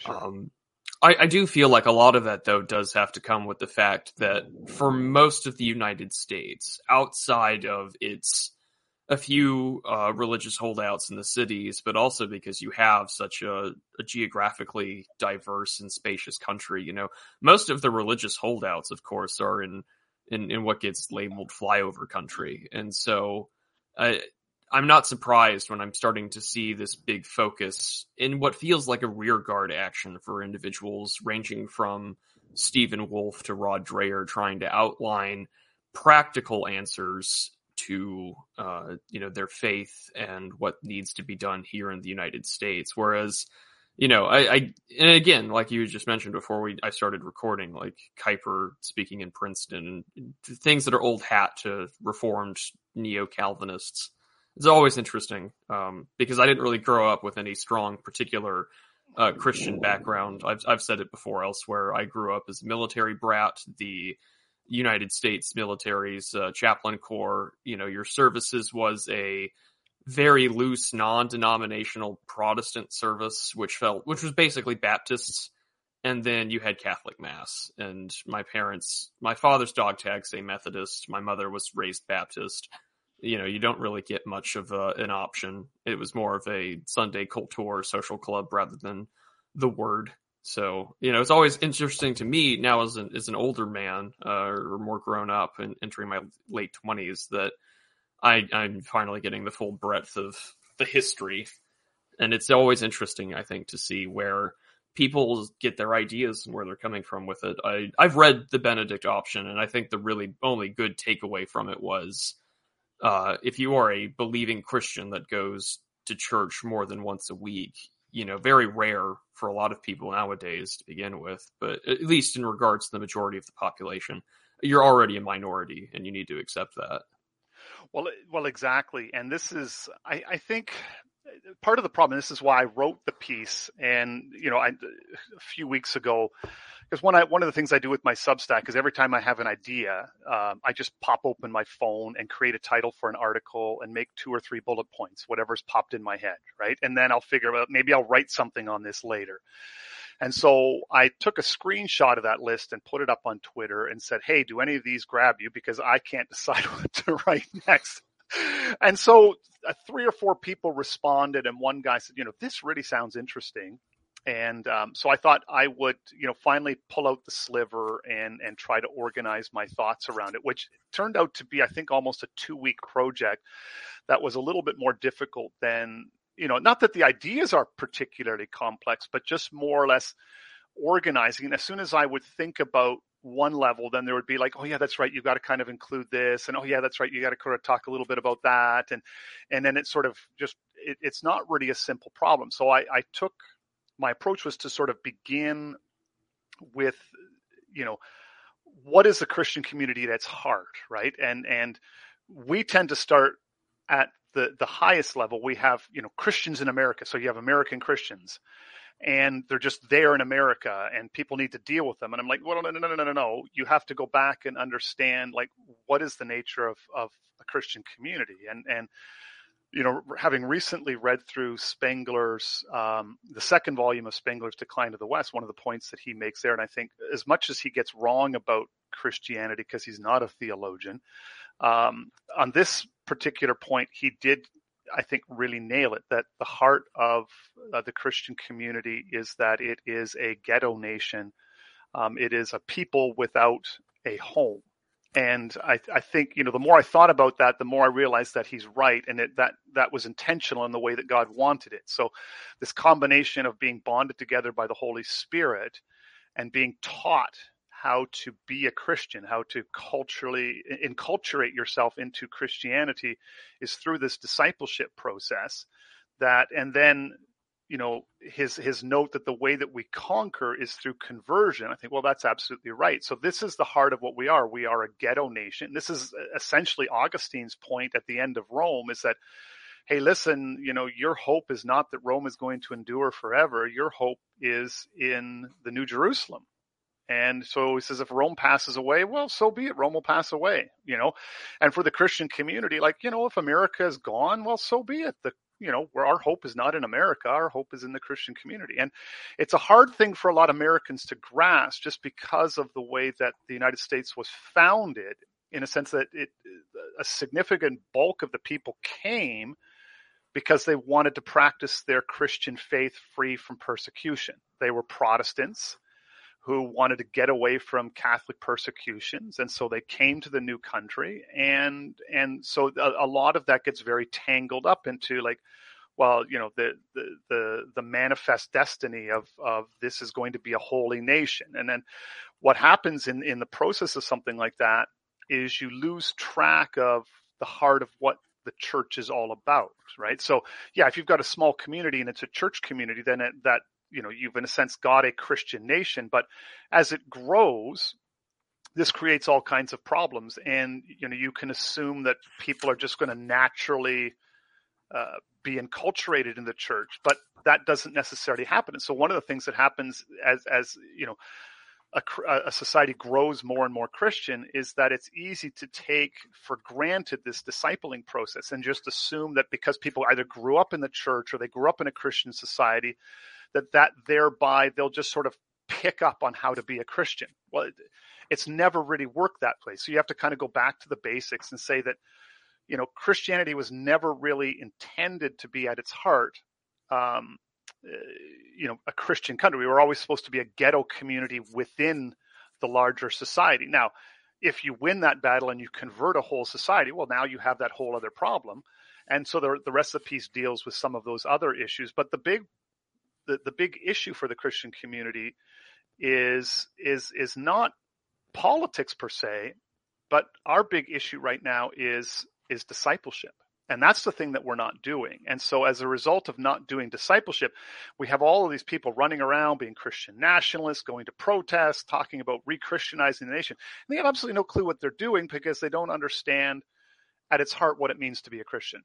Sure. Um, I, I do feel like a lot of that, though, does have to come with the fact that for most of the United States, outside of its a few uh, religious holdouts in the cities, but also because you have such a, a, geographically diverse and spacious country. You know, most of the religious holdouts, of course, are in in, in what gets labeled flyover country, and so I, I'm not surprised when I'm starting to see this big focus in what feels like a rearguard action for individuals ranging from Stephen Wolfe to Rod Dreher trying to outline practical answers to uh, you know their faith and what needs to be done here in the United States. Whereas, you know, I, I and again, like you just mentioned before we I started recording, like Kuyper speaking in Princeton and things that are old hat to reformed neo Calvinists. It's always interesting um, because I didn't really grow up with any strong particular uh, Christian background. I've I've said it before elsewhere. I grew up as a military brat. The United States military's uh, chaplain corps, you know, your services was a very loose, non-denominational Protestant service, which felt, which was basically Baptists. And then you had Catholic mass and my parents, my father's dog tag say Methodist. My mother was raised Baptist. You know, you don't really get much of a, an option. It was more of a Sunday culture social club rather than the word. So, you know, it's always interesting to me now as an, as an older man, uh, or more grown up and entering my late twenties that I, I'm finally getting the full breadth of the history. And it's always interesting, I think, to see where people get their ideas and where they're coming from with it. I, I've read the Benedict option and I think the really only good takeaway from it was, uh, if you are a believing Christian that goes to church more than once a week, you know, very rare for a lot of people nowadays to begin with, but at least in regards to the majority of the population, you're already a minority and you need to accept that. Well, well, exactly. And this is, I, I think part of the problem, this is why I wrote the piece. And, you know, I, a few weeks ago, because one one of the things I do with my Substack is every time I have an idea, um, I just pop open my phone and create a title for an article and make two or three bullet points, whatever's popped in my head, right? And then I'll figure out maybe I'll write something on this later. And so I took a screenshot of that list and put it up on Twitter and said, "Hey, do any of these grab you? Because I can't decide what to write next." And so uh, three or four people responded, and one guy said, "You know, this really sounds interesting." And um, so I thought I would, you know, finally pull out the sliver and and try to organize my thoughts around it, which turned out to be, I think, almost a two week project that was a little bit more difficult than, you know, not that the ideas are particularly complex, but just more or less organizing. And as soon as I would think about one level, then there would be like, oh yeah, that's right, you've got to kind of include this, and oh yeah, that's right, you got to kind of talk a little bit about that, and and then it sort of just it, it's not really a simple problem. So I, I took my approach was to sort of begin with, you know, what is the Christian community at its heart, right? And and we tend to start at the the highest level. We have you know Christians in America, so you have American Christians, and they're just there in America, and people need to deal with them. And I'm like, well, no, no, no, no, no, no. You have to go back and understand like what is the nature of of a Christian community, and and you know, having recently read through Spengler's, um, the second volume of Spengler's Decline of the West, one of the points that he makes there, and I think as much as he gets wrong about Christianity because he's not a theologian, um, on this particular point, he did, I think, really nail it that the heart of uh, the Christian community is that it is a ghetto nation. Um, it is a people without a home and I, I, think you know the more I thought about that, the more I realized that he's right, and it, that that was intentional in the way that God wanted it. So, this combination of being bonded together by the Holy Spirit and being taught how to be a Christian, how to culturally enculturate yourself into Christianity, is through this discipleship process. That and then you know his his note that the way that we conquer is through conversion i think well that's absolutely right so this is the heart of what we are we are a ghetto nation this is essentially augustine's point at the end of rome is that hey listen you know your hope is not that rome is going to endure forever your hope is in the new jerusalem and so he says, if Rome passes away, well, so be it. Rome will pass away, you know. And for the Christian community, like, you know, if America is gone, well, so be it. The you know, where our hope is not in America, our hope is in the Christian community. And it's a hard thing for a lot of Americans to grasp just because of the way that the United States was founded in a sense that it, a significant bulk of the people came because they wanted to practice their Christian faith free from persecution. They were Protestants who wanted to get away from Catholic persecutions, and so they came to the new country, and and so a, a lot of that gets very tangled up into like, well, you know, the the the, the manifest destiny of of this is going to be a holy nation, and then what happens in in the process of something like that is you lose track of the heart of what the church is all about, right? So, yeah, if you've got a small community and it's a church community, then it, that you know you've in a sense got a Christian nation. But as it grows, this creates all kinds of problems, and you know you can assume that people are just going to naturally uh, be enculturated in the church, but that doesn't necessarily happen. And so one of the things that happens as as you know a, a, society grows more and more Christian is that it's easy to take for granted this discipling process and just assume that because people either grew up in the church or they grew up in a Christian society, that that thereby they'll just sort of pick up on how to be a Christian. Well, it, it's never really worked that way. So you have to kind of go back to the basics and say that, you know, Christianity was never really intended to be at its heart um, uh, you know a Christian country. We were always supposed to be a ghetto community within the larger society. Now, if you win that battle and you convert a whole society, well, now you have that whole other problem. And so the the rest of the piece deals with some of those other issues. But the big the, the big issue for the Christian community is is is not politics per se, but our big issue right now is is discipleship. And that's the thing that we're not doing. And so as a result of not doing discipleship, we have all of these people running around being Christian nationalists, going to protests, talking about re-Christianizing the nation. And they have absolutely no clue what they're doing because they don't understand at its heart what it means to be a Christian.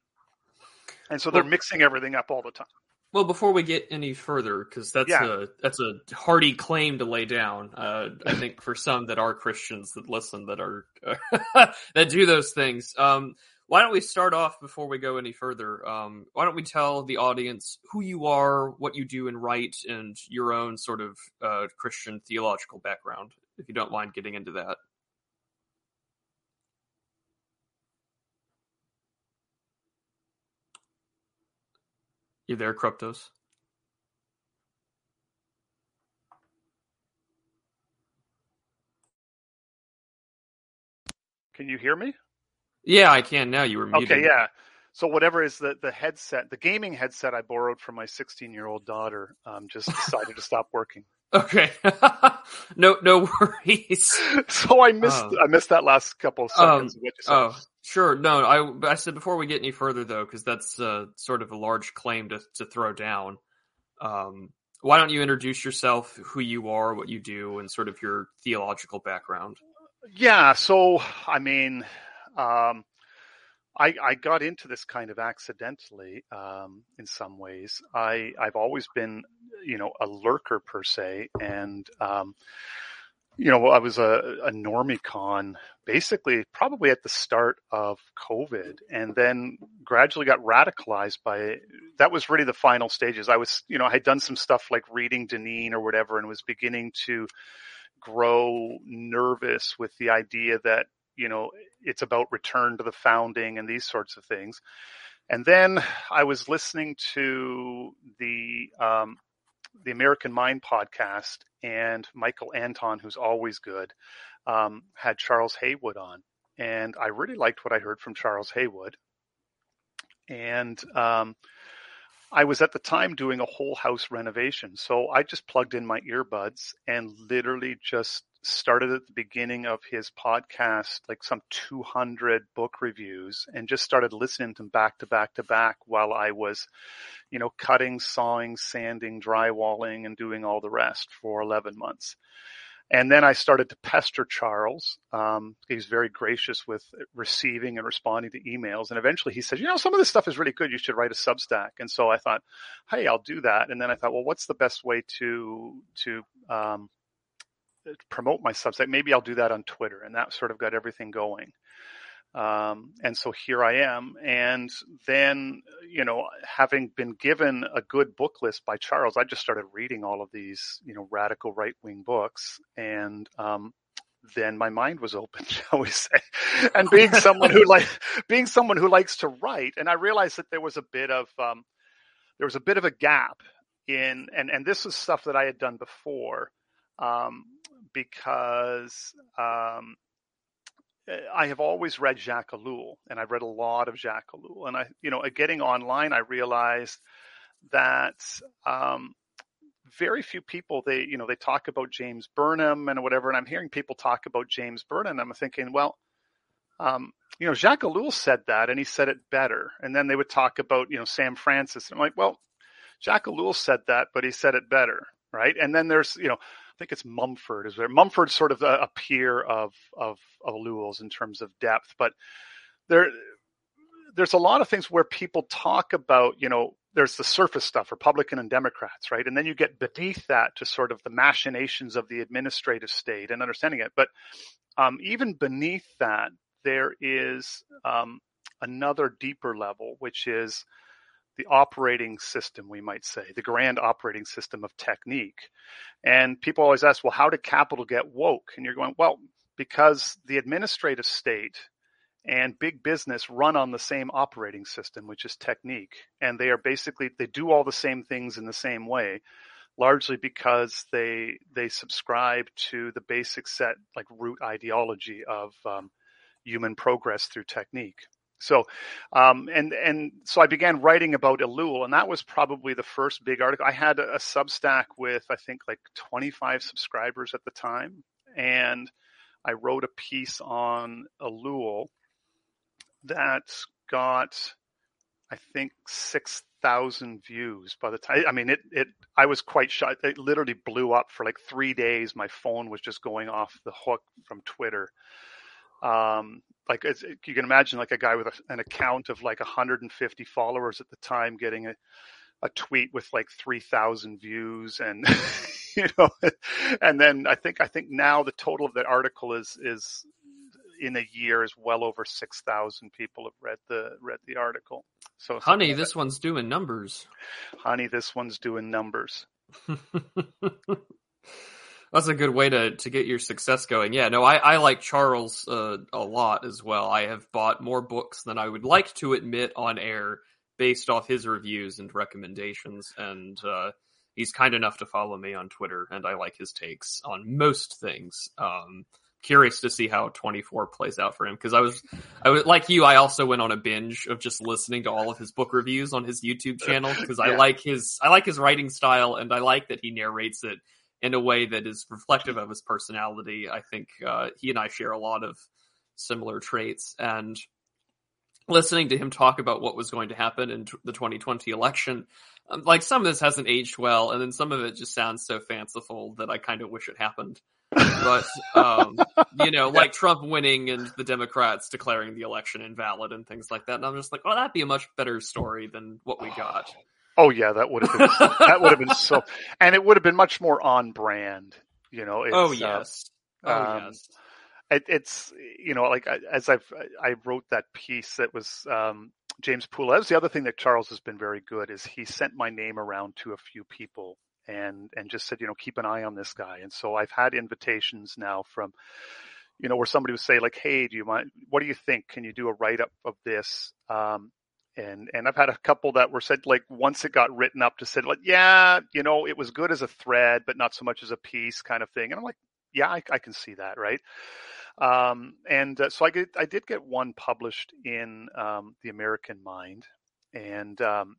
And so they're well, mixing everything up all the time. Well, before we get any further, because that's yeah. a that's a hardy claim to lay down. Uh, I think for some that are Christians that listen that are that do those things. Um, why don't we start off before we go any further? Um, why don't we tell the audience who you are, what you do and write, and your own sort of uh, Christian theological background, if you don't mind getting into that. You there, Kruptos? Can you hear me? Yeah, I can now. You were muted. Okay, yeah. So whatever is the the headset, the gaming headset I borrowed from my 16 year old daughter, um, just decided to stop working. Okay, no no worries. so I missed uh, I missed that last couple of um, seconds. Um, oh, sure. No, I I said before we get any further though, because that's uh, sort of a large claim to to throw down. Um, why don't you introduce yourself, who you are, what you do, and sort of your theological background? Yeah. So I mean, um, I, I, got into this kind of accidentally um, in some ways. I, I've always been, you know, a lurker per se, and um, you know, I was a, a normie con basically probably at the start of COVID, and then gradually got radicalized by. That was really the final stages. I was, you know, I had done some stuff like reading Deneen or whatever, and was beginning to grow nervous with the idea that you know, it's about return to the founding and these sorts of things. And then I was listening to the um, the American Mind podcast, and Michael Anton, who's always good, um, had Charles Haywood on, and I really liked what I heard from Charles Haywood. And um, I was at the time doing a whole house renovation, so I just plugged in my earbuds and literally just started at the beginning of his podcast, like some 200 book reviews, and just started listening to them back to back to back while I was, you know, cutting, sawing, sanding, drywalling, and doing all the rest for 11 months. And then I started to pester Charles. Um, he's very gracious with receiving and responding to emails. And eventually he said, you know, some of this stuff is really good. You should write a Substack. And so I thought, hey, I'll do that. And then I thought, well, what's the best way to, to, um, promote my Substack. Maybe I'll do that on Twitter, and that sort of got everything going. Um, and so here I am. And then, you know, having been given a good book list by Charles, I just started reading all of these, you know, radical right wing books. And, um, then my mind was open, shall we say? And being someone who like being someone who likes to write, and I realized that there was a bit of um, there was a bit of a gap in, and and this was stuff that I had done before, um, because um, I have always read Jacques Ellul, and I've read a lot of Jacques Ellul, and I, you know, getting online, I realized that um, very few people they, you know, they talk about James Burnham and whatever, and I'm hearing people talk about James Burnham, I'm thinking, well, um, you know, Jacques Ellul said that, and he said it better, and then they would talk about, you know, Sam Francis, and I'm like, well, Jacques Ellul said that, but he said it better, right? And then there's, you know, I think it's Mumford. Is there Mumford's sort of a, a peer of of of in terms of depth, but there there's a lot of things where people talk about, you know, there's the surface stuff, Republican and Democrats, right? And then you get beneath that to sort of the machinations of the administrative state and understanding it. But um, even beneath that, there is um, another deeper level, which is the operating system, we might say, the grand operating system of technique. And people always ask, well, how did capital get woke? And you're going, well, because the administrative state and big business run on the same operating system, which is technique. And they are basically, they do all the same things in the same way, largely because they, they subscribe to the basic set, like root ideology of um, human progress through technique. So, um, and and so I began writing about Ellul, and that was probably the first big article. I had a, a Substack with I think like 25 subscribers at the time, and I wrote a piece on Ellul that got I think six thousand views by the time. I mean, it it. I was quite shocked. It literally blew up for like three days. My phone was just going off the hook from Twitter. Um, like you can imagine like a guy with a, an account of like 150 followers at the time getting a, a tweet with like 3000 views and you know and then i think i think now the total of that article is is in a year is well over 6000 people have read the read the article. So honey this one's doing numbers. Honey this one's doing numbers that's a good way to to get your success going. Yeah, no, I, I like Charles uh, a lot as well. I have bought more books than I would like to admit on air based off his reviews and recommendations, and uh, he's kind enough to follow me on Twitter, and I like his takes on most things. Um, curious to see how 24 plays out for him because I was, I was like you. I also went on a binge of just listening to all of his book reviews on his YouTube channel because yeah. I like his, I like his writing style, and I like that he narrates it in a way that is reflective of his personality. I think uh, he and I share a lot of similar traits, and listening to him talk about what was going to happen in t- the 2020 election, um, like some of this hasn't aged well, and then some of it just sounds so fanciful that I kind of wish it happened. but um, you know, like Trump winning and the Democrats declaring the election invalid and things like that, and I'm just like, well, that'd be a much better story than what we got. Oh yeah, that would have been that would have been so, and it would have been much more on brand. You know. oh uh, yes. Uh, oh um, yes. It, it's you know like as I've I wrote that piece that was um, James Poole. The other thing that Charles has been very good is he sent my name around to a few people and and just said you know keep an eye on this guy. And so I've had invitations now from you know where somebody would say like hey do you mind what do you think can you do a write up of this um, and and I've had a couple that were said like once it got written up to said like yeah you know it was good as a thread but not so much as a piece kind of thing. And I'm like yeah I, I can see that right? Um, and uh, so I get I did get one published in um, the American Mind and um,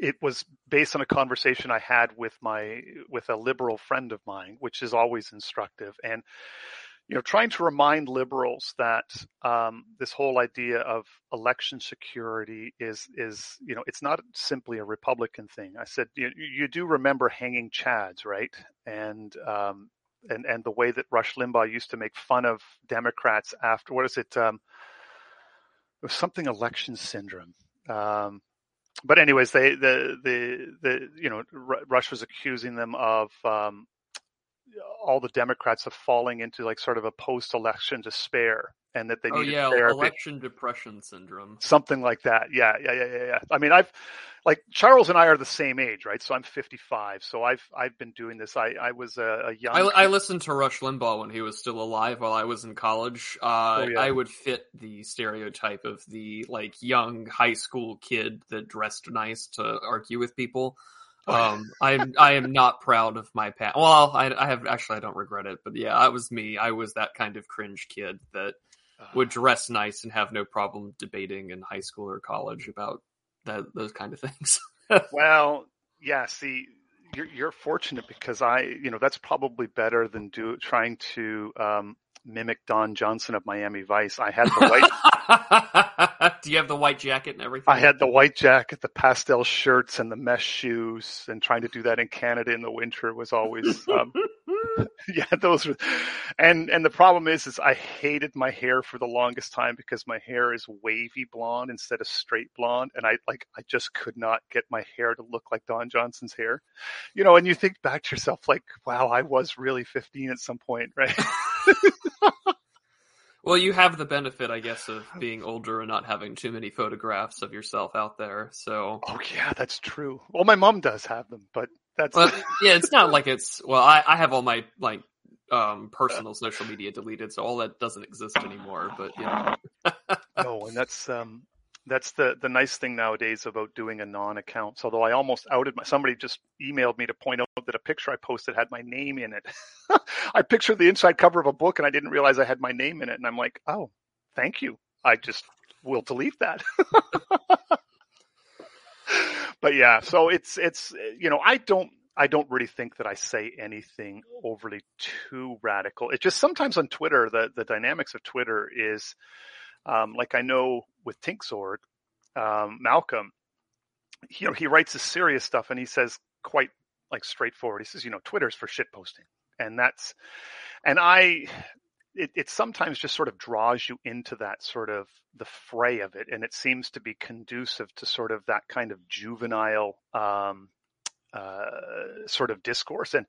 it was based on a conversation I had with my with a liberal friend of mine which is always instructive. And you know, trying to remind liberals that um, this whole idea of election security is is you know it's not simply a Republican thing. I said you, you do remember hanging chads, right? And um, and and the way that Rush Limbaugh used to make fun of Democrats after what is it? Um, it was something election syndrome. Um, but anyways, they the the the you know Rush was accusing them of um, all the Democrats have falling into like sort of a post-election despair, and that they need oh yeah, therapy. election depression syndrome. something like that. Yeah, yeah, yeah, yeah, yeah. I mean, I've like Charles and I are the same age, right? So I'm 55. So I've I've been doing this. I I was a, a young. I, I listened to Rush Limbaugh when he was still alive while I was in college. Uh, Oh, yeah. I would fit the stereotype of the like young high school kid that dressed nice to argue with people. Um, I I am not proud of my past. Well, I, I have actually I don't regret it, but yeah, I was me. I was that kind of cringe kid that would dress nice and have no problem debating in high school or college about that those kind of things. Well, yeah. See, you're you're fortunate because I, you know, that's probably better than do trying to um, mimic Don Johnson of Miami Vice. I had the white. Do you have the white jacket and everything? I had the white jacket, the pastel shirts, and the mesh shoes. And trying to do that in Canada in the winter was always, um, yeah, those were. And and the problem is, is I hated my hair for the longest time because my hair is wavy blonde instead of straight blonde, and I like I just could not get my hair to look like Don Johnson's hair, you know. And you think back to yourself, like, wow, I was really 15 at some point, right? Well, you have the benefit, I guess, of being older and not having too many photographs of yourself out there. So, oh yeah, that's true. Well, my mom does have them, but that's well, yeah, it's not like it's. Well, I, I have all my like um personal social media deleted, so all that doesn't exist anymore. But you know, no, and that's um that's the the nice thing nowadays about doing a non-account. So, although I almost outed my somebody just emailed me to point out that a picture I posted had my name in it. I pictured the inside cover of a book and I didn't realize I had my name in it, and I'm like, oh, thank you. I just will delete that. but yeah, so it's it's you know I don't I don't really think that I say anything overly too radical. It just sometimes on Twitter the the dynamics of Twitter is um, like I know with Tinksword, um, Malcolm, you know, he writes this serious stuff and he says quite like straightforward. He says, you know, Twitter's for shit posting, and that's, and I, it, it sometimes just sort of draws you into that sort of the fray of it, and it seems to be conducive to sort of that kind of juvenile um, uh, sort of discourse. And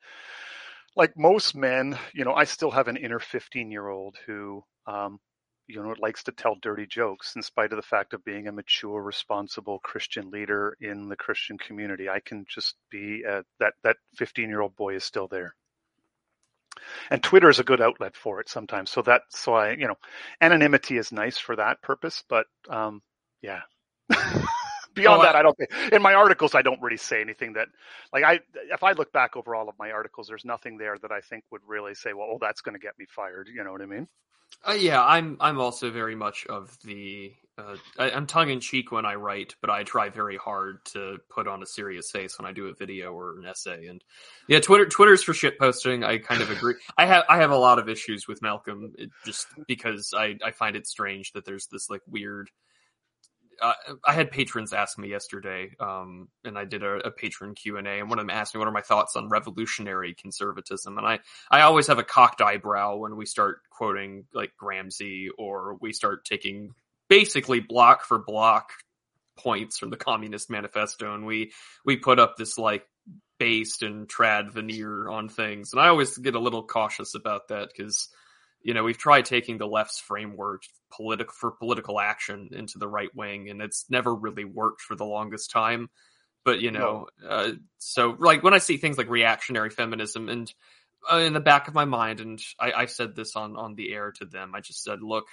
like most men, you know, I still have an inner fifteen year old who. Um, you know, it likes to tell dirty jokes in spite of the fact of being a mature, responsible Christian leader in the Christian community. I can just be uh, that that 15 year old boy is still there. And Twitter is a good outlet for it sometimes. So that, so I, you know, anonymity is nice for that purpose, but, um, yeah. Beyond Oh, that, I don't think in my articles, I don't really say anything that like I, if I look back over all of my articles, there's nothing there that I think would really say, well, oh, that's going to get me fired. You know what I mean? Uh, yeah, I'm I'm also very much of the uh, I, I'm tongue in cheek when I write, but I try very hard to put on a serious face when I do a video or an essay. And yeah, Twitter Twitter's for shit posting. I kind of agree. I have I have a lot of issues with Malcolm it, just because I I find it strange that there's this like weird. Uh, I had patrons ask me yesterday, um, and I did a, a patron Q and A, and one of them asked me what are my thoughts on revolutionary conservatism, and I I always have a cocked eyebrow when we start quoting like Gramsci or we start taking basically block for block points from the Communist Manifesto, and we we put up this like based and trad veneer on things, and I always get a little cautious about that because you know we've tried taking the left's framework political for political action into the right wing, and it's never really worked for the longest time. But you know, uh, so like when I see things like reactionary feminism and uh, in the back of my mind, and I, I said this on on the air to them. I just said, look,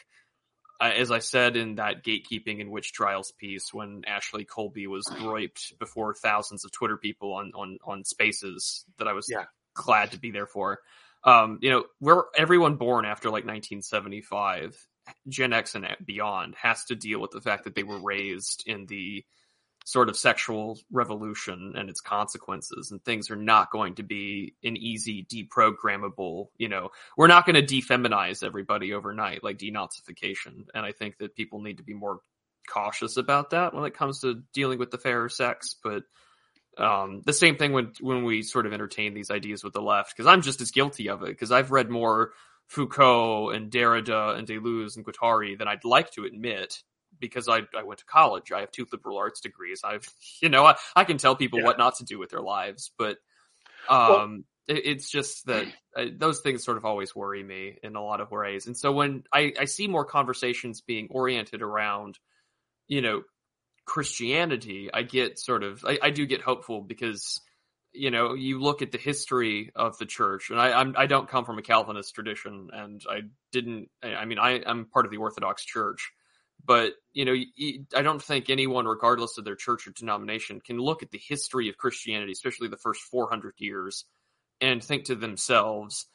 uh, as I said in that gatekeeping and witch trials piece, when Ashley Colby was griped before thousands of Twitter people on on on Spaces, that I was Yeah. glad to be there for. Um, you know, we're everyone born after like 1975, Gen X and beyond, has to deal with the fact that they were raised in the sort of sexual revolution and its consequences and things are not going to be an easy deprogrammable you know. We're not going to defeminize everybody overnight like denazification and i think that people need to be more cautious about that when it comes to dealing with the fairer sex but um, the same thing when when we sort of entertain these ideas with the left because i'm just as guilty of it because i've read more foucault and derrida and deleuze and guattari than i'd like to admit because I, I went to college. I have two liberal arts degrees. I've, you know, I, I can tell people Yeah. what not to do with their lives, but, um, it, it's just that uh, those things sort of always worry me in a lot of ways. And so when I, I see more conversations being oriented around, you know, Christianity, I get sort of I, I do get hopeful because you know you look at the history of the church, and I I'm, I do not come from a Calvinist tradition, and I didn't. I mean, I I'm part of the Orthodox Church, but you know I don't think anyone, regardless of their church or denomination, can look at the history of Christianity, especially the first 400 years, and think to themselves,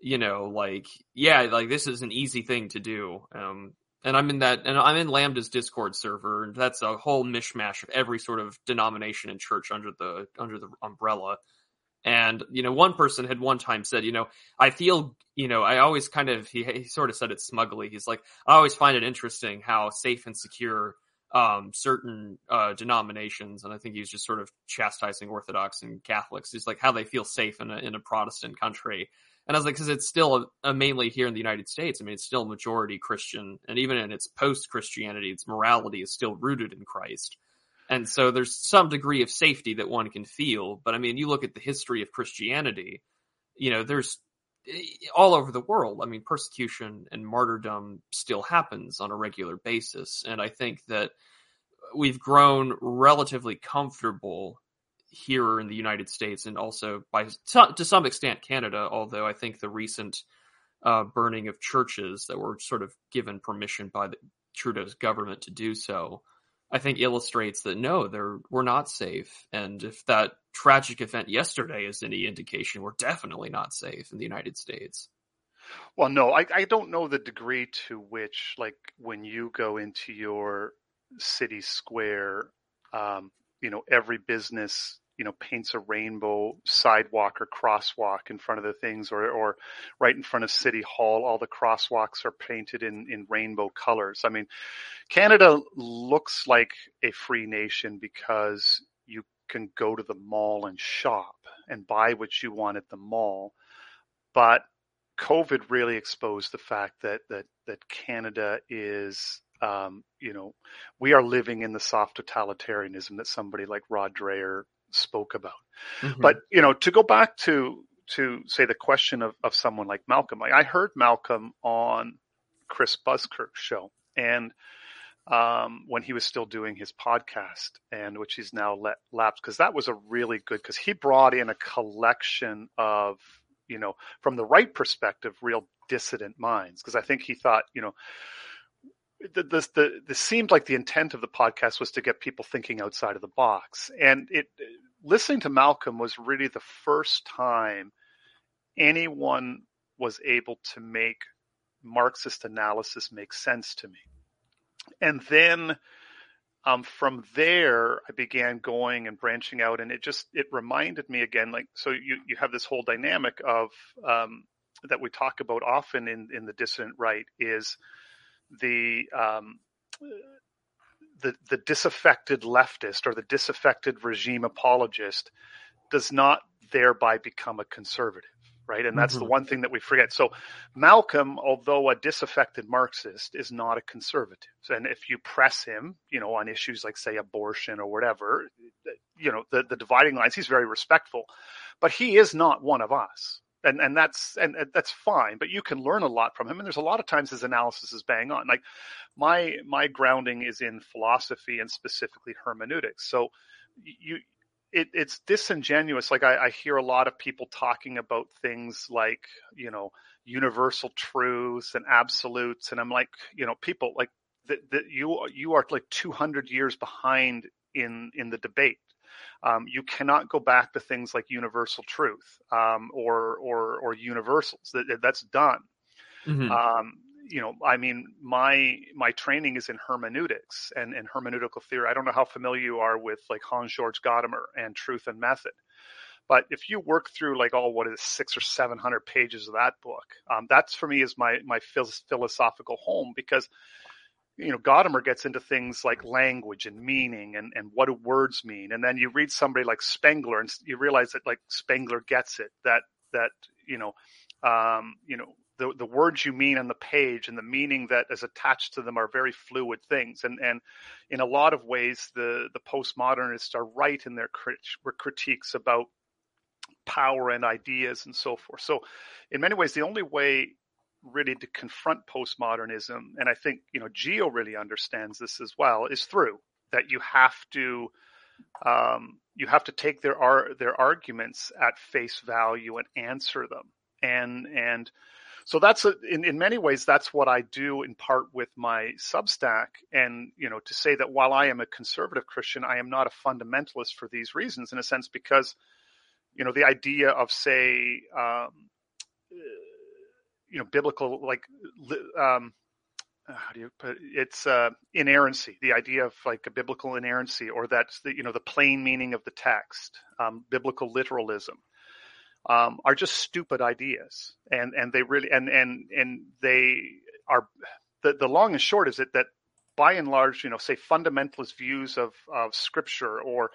you know, like yeah, like this is an easy thing to do. Um, and I'm in that, and I'm in Lambda's Discord server, and that's a whole mishmash of every sort of denomination and church under the under the umbrella. And you know, one person had one time said, you know, I feel, you know, I always kind of he, he sort of said it smugly. He's like, I always find it interesting how safe and secure um, certain uh, denominations, and I think he's just sort of chastising Orthodox and Catholics. He's like how they feel safe in a in a Protestant country, and I was like, because it's still a, a mainly here in the United States. I mean, it's still majority Christian, and even in its post Christianity, its morality is still rooted in Christ. And so there's some degree of safety that one can feel. But I mean, you look at the history of Christianity, you know, there's eh, all over the world. I mean, persecution and martyrdom still happens on a regular basis. And I think that we've grown relatively comfortable here in the United States and also by to some extent Canada, although I think the recent uh, burning of churches that were sort of given permission by the Trudeau's government to do so, I think illustrates that no, they're we're not safe. And if that tragic event yesterday is any indication, we're definitely not safe in the United States. Well, no, I, I don't know the degree to which, like, when you go into your city square, um, you know, every business you know paints a rainbow sidewalk or crosswalk in front of the things or or right in front of city hall all the crosswalks are painted in in rainbow colors. I mean canada looks like a free nation because you can go to the mall and shop and buy what you want at the mall. But covid really exposed the fact that that that canada is um, you know, we are living in the soft totalitarianism that somebody like Rod Dreher spoke about. Mm-hmm. But you know, to go back to to say the question of, of someone like Malcolm, I, I heard Malcolm on Chris Buskirk's show, and um, when he was still doing his podcast, and which he's now let lapse because that was a really good because he brought in a collection of you know from the right perspective, real dissident minds because I think he thought you know the, the, the, the seemed like the intent of the podcast was to get people thinking outside of the box. And it, listening to Malcolm was really the first time anyone was able to make Marxist analysis make sense to me. And then um, from there, I began going and branching out, and it just it reminded me again, like so you you have this whole dynamic of um, that we talk about often in in the dissident right is the um, the the disaffected leftist or the disaffected regime apologist does not thereby become a conservative right? And that's mm-hmm. the one thing that we forget. So malcolm although a disaffected marxist is not a conservative. And if you press him you know on issues like say abortion or whatever you know the, the dividing lines he's very respectful but he is not one of us and and that's and, and, that's fine but you can learn a lot from him and there's a lot of times his analysis is bang on. Like my my grounding is in philosophy and specifically hermeneutics. So you it, it's disingenuous. Like I, I hear a lot of people talking about things like you know universal truths and absolutes and i'm like you know people like that you you are like 200 years behind in in the debate um, you cannot go back to things like universal truth um, or or or universals. That that's done. Mm-hmm. Um, you know, I mean, my my training is in hermeneutics and, and hermeneutical theory. I don't know how familiar you are with like Hans Georg Gadamer and Truth and Method, but if you work through like all what is six or seven hundred pages of that book, um, that's for me is my my philosophical home because you know, Gadamer gets into things like language and meaning and, and what do words mean. And then you read somebody like Spengler and you realize that like Spengler gets it that, that, you know, um, you know, the, the words you mean on the page and the meaning that is attached to them are very fluid things. And, and in a lot of ways, the, the postmodernists are right in their crit- critiques about power and ideas and so forth. So, in many ways, the only way really to confront postmodernism, and I think you know Geo really understands this as well, is through that you have to um, you have to take their ar- their arguments at face value and answer them, and and so that's a, in in many ways that's what I do in part with my Substack, and you know to say that while I am a conservative Christian, I am not a fundamentalist for these reasons, in a sense because you know the idea of say um, you know biblical like um, how do you put it? it's uh, inerrancy the idea of like a biblical inerrancy or that's the you know the plain meaning of the text um, biblical literalism um, are just stupid ideas and and they really and and and they are the, the long and short is it that by and large you know say fundamentalist views of of scripture or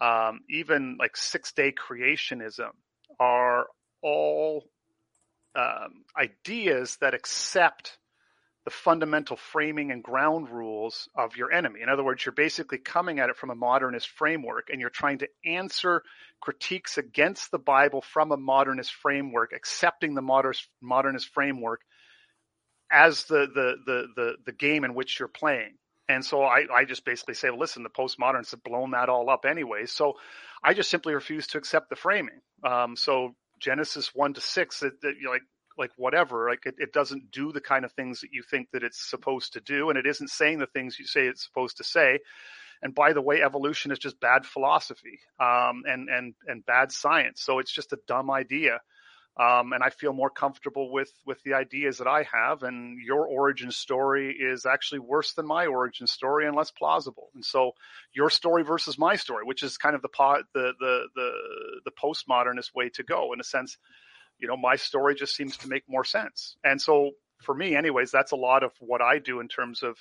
um, even like six day creationism are all um, ideas that accept the fundamental framing and ground rules of your enemy. In other words, you're basically coming at it from a modernist framework and you're trying to answer critiques against the Bible from a modernist framework, accepting the modernist, modernist framework as the, the, the, the, the game in which you're playing. And so I, I just basically say, well, listen, the postmodernists have blown that all up anyway. So I just simply refuse to accept the framing. Um, so Genesis one to six, it, it, like like whatever, like it, it doesn't do the kind of things that you think that it's supposed to do, and it isn't saying the things you say it's supposed to say. And by the way, evolution is just bad philosophy um, and and and bad science. So it's just a dumb idea. Um, and I feel more comfortable with with the ideas that I have. And your origin story is actually worse than my origin story and less plausible. And so your story versus my story, which is kind of the the the the, the postmodernist way to go in a sense. You know, my story just seems to make more sense. And so for me anyways that's a lot of what i do in terms of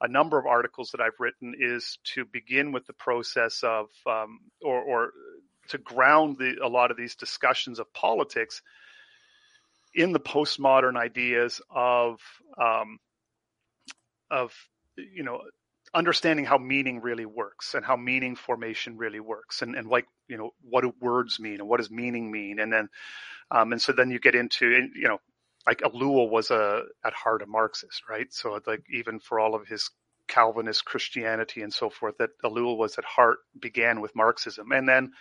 a number of articles that i've written is to begin with the process of um, or, or to ground the, a lot of these discussions of politics in the postmodern ideas of um, of you know understanding how meaning really works and how meaning formation really works and, and like you know what do words mean and what does meaning mean? And then um, and so then you get into you know like Ellul was a at heart a Marxist right? So like even for all of his Calvinist Christianity and so forth that Ellul was at heart began with Marxism. And then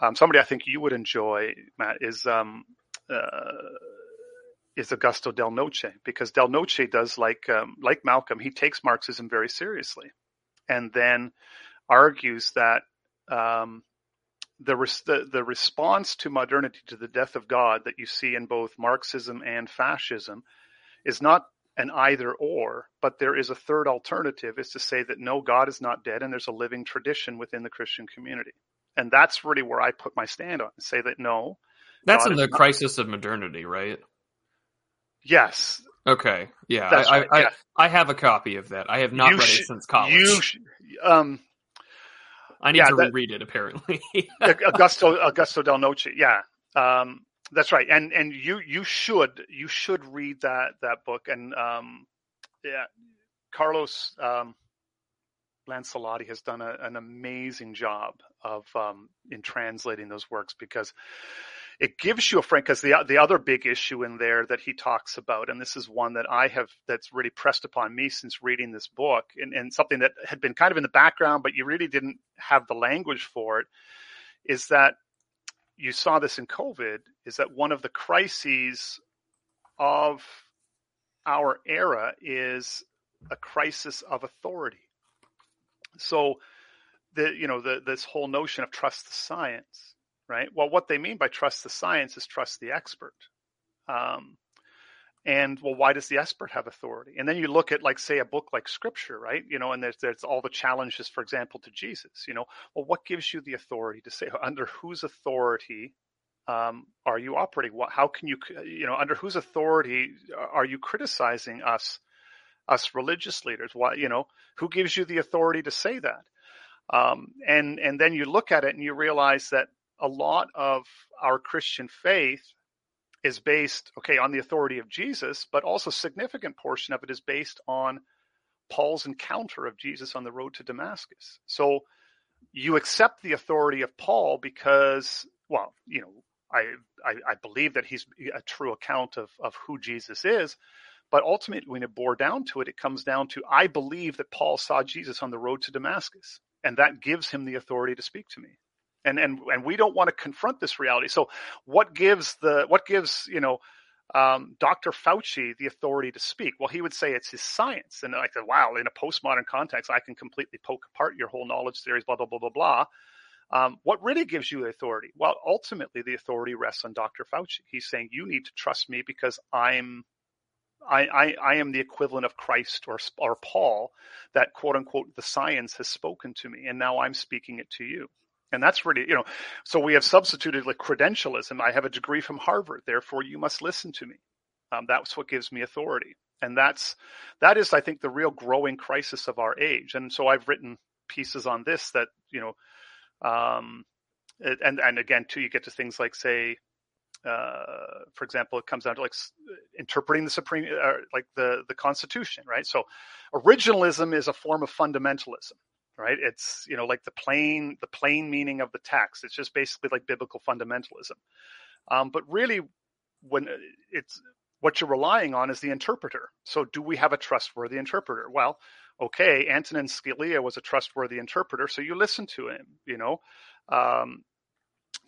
um, somebody I think you would enjoy, Matt, is um, uh, is Augusto Del Noce because Del Noce does like um, like Malcolm, he takes Marxism very seriously, and then argues that um, the, res- the the response to modernity to the death of God that you see in both Marxism and fascism is not an either or, but there is a third alternative is to say that no, God is not dead and there's a living tradition within the Christian community. And that's really where I put my stand on and say that no. That's in the not... crisis of modernity, right? Yes. Okay. Yeah. I, right. I, yeah. I, I, have a copy of that. I have not you read it since college. You sh- um, I need yeah, to that, reread it apparently. Augusto Augusto Del Noce. Yeah. Um, that's right. And and you you should you should read that that book and um, yeah Carlos um, Lancellotti has done a, an amazing job of um, in translating those works because it gives you a frank because the the other big issue in there that he talks about and this is one that I have that's really pressed upon me since reading this book and, and something that had been kind of in the background but you really didn't have the language for it is that you saw this in COVID is that one of the crises of our era is a crisis of authority so the you know the this whole notion of trust the science, right? Well, what they mean by trust the science is trust the expert. Um, and well, why does the expert have authority? And then you look at like say a book like Scripture, right? You know, and there's there's all the challenges, for example, to Jesus. You know, well, what gives you the authority to say under whose authority um, are you operating? What, how can you, you know, under whose authority are you criticizing us us religious leaders. Why, you know, who gives you the authority to say that? Um, and and then you look at it and you realize that a lot of our Christian faith is based, okay, on the authority of Jesus, but also significant portion of it is based on Paul's encounter of Jesus on the road to Damascus. So you accept the authority of Paul because well, you know, I, I, I believe that he's a true account of of who Jesus is. But ultimately, when it bore down to it, it comes down to I believe that Paul saw Jesus on the road to Damascus, and that gives him the authority to speak to me. And and and we don't want to confront this reality. So, what gives the what gives you know um, Dr. Fauci the authority to speak? Well, he would say it's his science. And I said, wow, in a postmodern context, I can completely poke apart your whole knowledge theories, blah, blah, blah, blah, blah. Um, what really gives you the authority? Well, ultimately, the authority rests on Dr. Fauci. He's saying you need to trust me because I'm, I, I, I am the equivalent of Christ or or Paul. That quote unquote the science has spoken to me, and now I'm speaking it to you. And that's really, you know, so we have substituted like credentialism. I have a degree from Harvard, therefore you must listen to me. Um, that's what gives me authority. And that's, that is, I think, the real growing crisis of our age. And so I've written pieces on this that, you know, um, and, and again, too, you get to things like, say, uh, for example, it comes down to like interpreting the supreme, uh, like the the Constitution, right? So, originalism is a form of fundamentalism, right? It's you know like the plain the plain meaning of the text. It's just basically like biblical fundamentalism. Um, but really when uh, it's what you're relying on is the interpreter. So do we have a trustworthy interpreter? Well okay antonin scalia was a trustworthy interpreter so you listen to him you know? Um,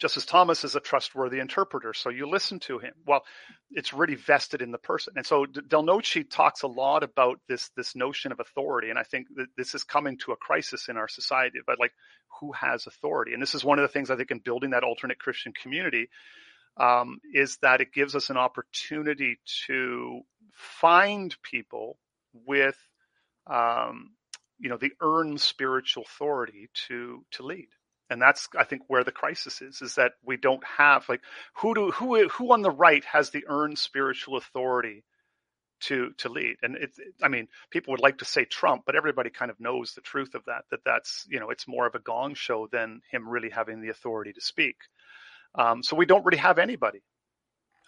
Justice Thomas is a trustworthy interpreter, so you listen to him. Well, it's really vested in the person, and so Del Noce talks a lot about this this notion of authority, and I think that this is coming to a crisis in our society. But like, who has authority? And this is one of the things I think in building that alternate Christian community um, is that it gives us an opportunity to find people with, um, you know, the earned spiritual authority to to lead and that's i think where the crisis is is that we don't have like who do who who on the right has the earned spiritual authority to to lead? And it, i mean people would like to say trump but everybody kind of knows the truth of that that that's you know it's more of a gong show than him really having the authority to speak. Um, so we don't really have anybody.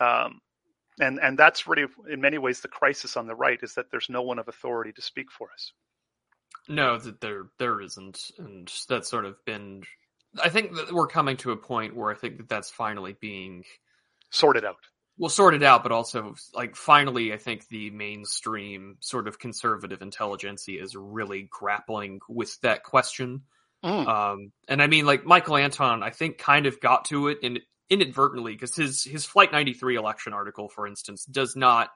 Um, and and that's really in many ways the crisis on the right is that there's no one of authority to speak for us. No that there there isn't. And that's sort of been I think that we're coming to a point where I think that that's finally being sorted out. Well, sorted out, but also like finally, I think the mainstream sort of conservative intelligentsia is really grappling with that question. Mm. Um, and I mean, like Michael Anton, I think kind of got to it in, inadvertently because his his Flight 93 election article, for instance, does not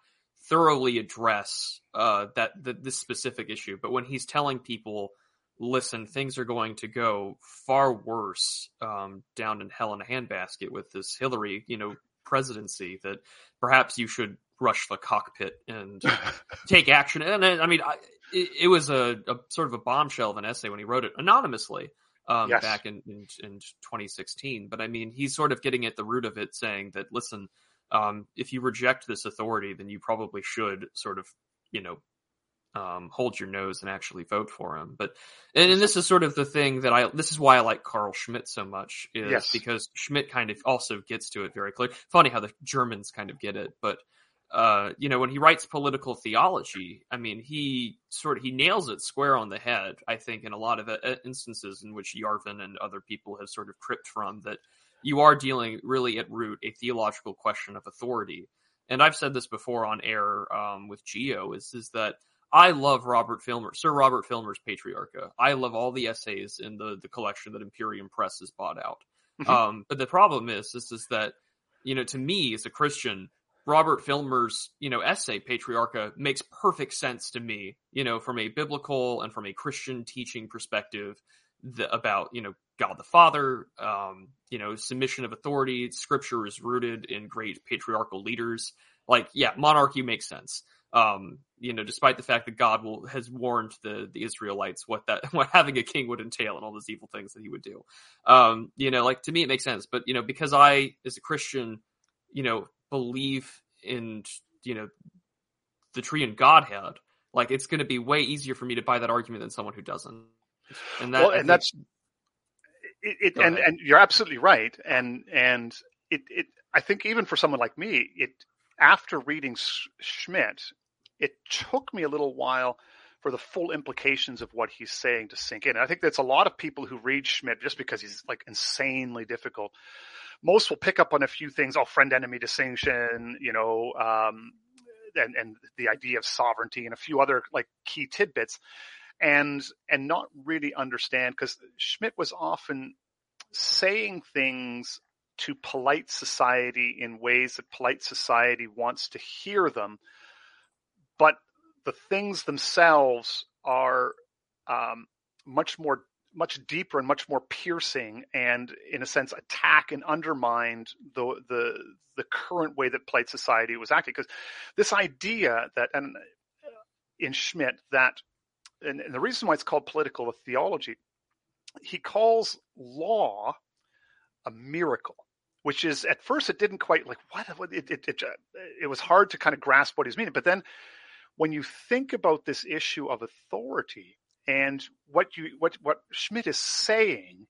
thoroughly address uh, that the, this specific issue. But when he's telling people listen, things are going to go far worse um, down in hell in a handbasket with this Hillary, you know, presidency. That perhaps you should rush the cockpit and take action. And I mean, I, it, it, was a, a, sort of a bombshell of an essay when he wrote it anonymously um, yes. back in, in, in 2016. But I mean, he's sort of getting at the root of it, saying that listen, um, if you reject this authority, then you probably should sort of you know um, hold your nose and actually vote for him. But and, and, this is sort of the thing that I this is why I like Carl Schmitt so much is yes. because Schmitt kind of also gets to it very clear. Funny how the Germans kind of get it, but uh, you know when he writes political theology, I mean he sort of he nails it square on the head. I think in a lot of uh, instances in which Yarvin and other people have sort of tripped from that you are dealing really at root a theological question of authority. And I've said this before on air um, with Geo is is that I love Robert Filmer, Sir Robert Filmer's Patriarcha. I love all the essays in the the collection that Imperium Press has bought out. Mm-hmm. Um, but the problem is, this is that you know, to me as a Christian, Robert Filmer's you know essay Patriarcha makes perfect sense to me. You know, from a biblical and from a Christian teaching perspective, the, about you know God the Father, um, you know, submission of authority. Scripture is rooted in great patriarchal leaders. Like, yeah, monarchy makes sense. Um, you know, despite the fact that God will has warned the the Israelites what that what having a king would entail and all those evil things that he would do. Um, you know, like to me it makes sense, but you know, because I as a Christian, you know, believe in you know the Triune Godhead, like it's going to be way easier for me to buy that argument than someone who doesn't. And that, well, and think, that's it. it and and you're absolutely right. And and it it I think even for someone like me, it after reading Schmitt, it took me a little while for the full implications of what he's saying to sink in. And I think that's a lot of people who read Schmitt just because he's like insanely difficult. Most will pick up on a few things, oh, friend enemy distinction, you know, um, and, and the idea of sovereignty and a few other like key tidbits and and not really understand because Schmitt was often saying things to polite society in ways that polite society wants to hear them, but the things themselves are um, much more much deeper and much more piercing and in a sense attack and undermine the the the current way that polite society was acting. Because this idea that and in Schmitt that and, and the reason why it's called political theology he calls law a miracle which is at first it didn't quite like what it it, it, it was hard to kind of grasp what he's meaning but then when you think about this issue of authority and what you what what Schmitt is saying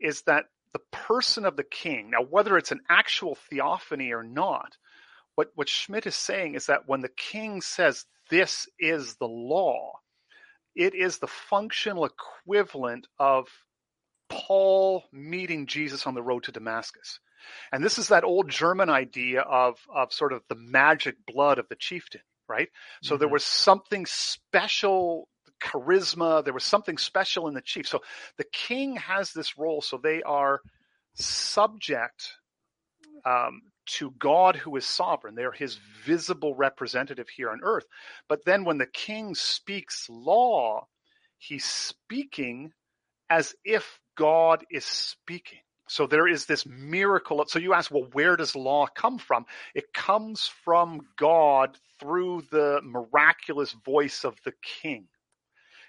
is that the person of the king, now whether it's an actual theophany or not, what, what Schmitt is saying is that when the king says this is the law, it is the functional equivalent of Paul meeting Jesus on the road to Damascus. And this is that old German idea of, of sort of the magic blood of the chieftain, right? So mm-hmm. there was something special charisma. There was something special in the chief. So the king has this role. So they are subject um, to God who is sovereign. They're his visible representative here on earth. But then when the king speaks law, he's speaking as if God is speaking. So there is this miracle. So you ask, well, where does law come from? It comes from God through the miraculous voice of the king.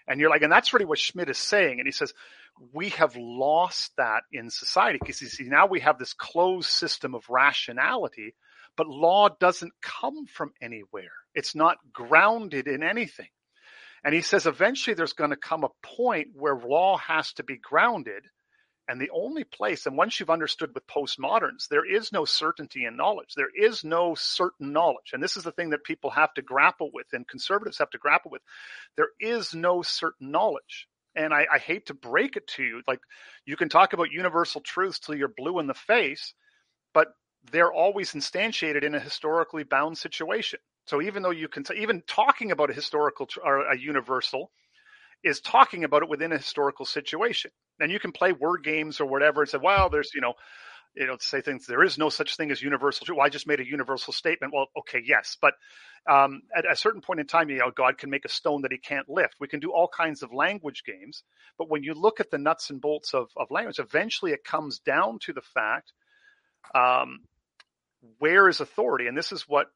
And you're like, and that's really what Schmitt is saying. And he says, we have lost that in society because you see, now we have this closed system of rationality, but law doesn't come from anywhere. It's not grounded in anything. And he says eventually there's going to come a point where law has to be grounded and the only place, and once you've understood with postmoderns, there is no certainty in knowledge. There is no certain knowledge. And this is the thing that people have to grapple with and conservatives have to grapple with. There is no certain knowledge. And I, I hate to break it to you. Like you can talk about universal truths till you're blue in the face, but they're always instantiated in a historically bound situation. So even though you can, even talking about a historical or a universal is talking about it within a historical situation. And you can play word games or whatever and say, well, there's, you know, you know, to say things, there is no such thing as universal truth. Well, I just made a universal statement. Well, okay, yes. But um, at a certain point in time, you know, God can make a stone that he can't lift. We can do all kinds of language games. But when you look at the nuts and bolts of, of language, eventually it comes down to the fact um, where is authority? And this is what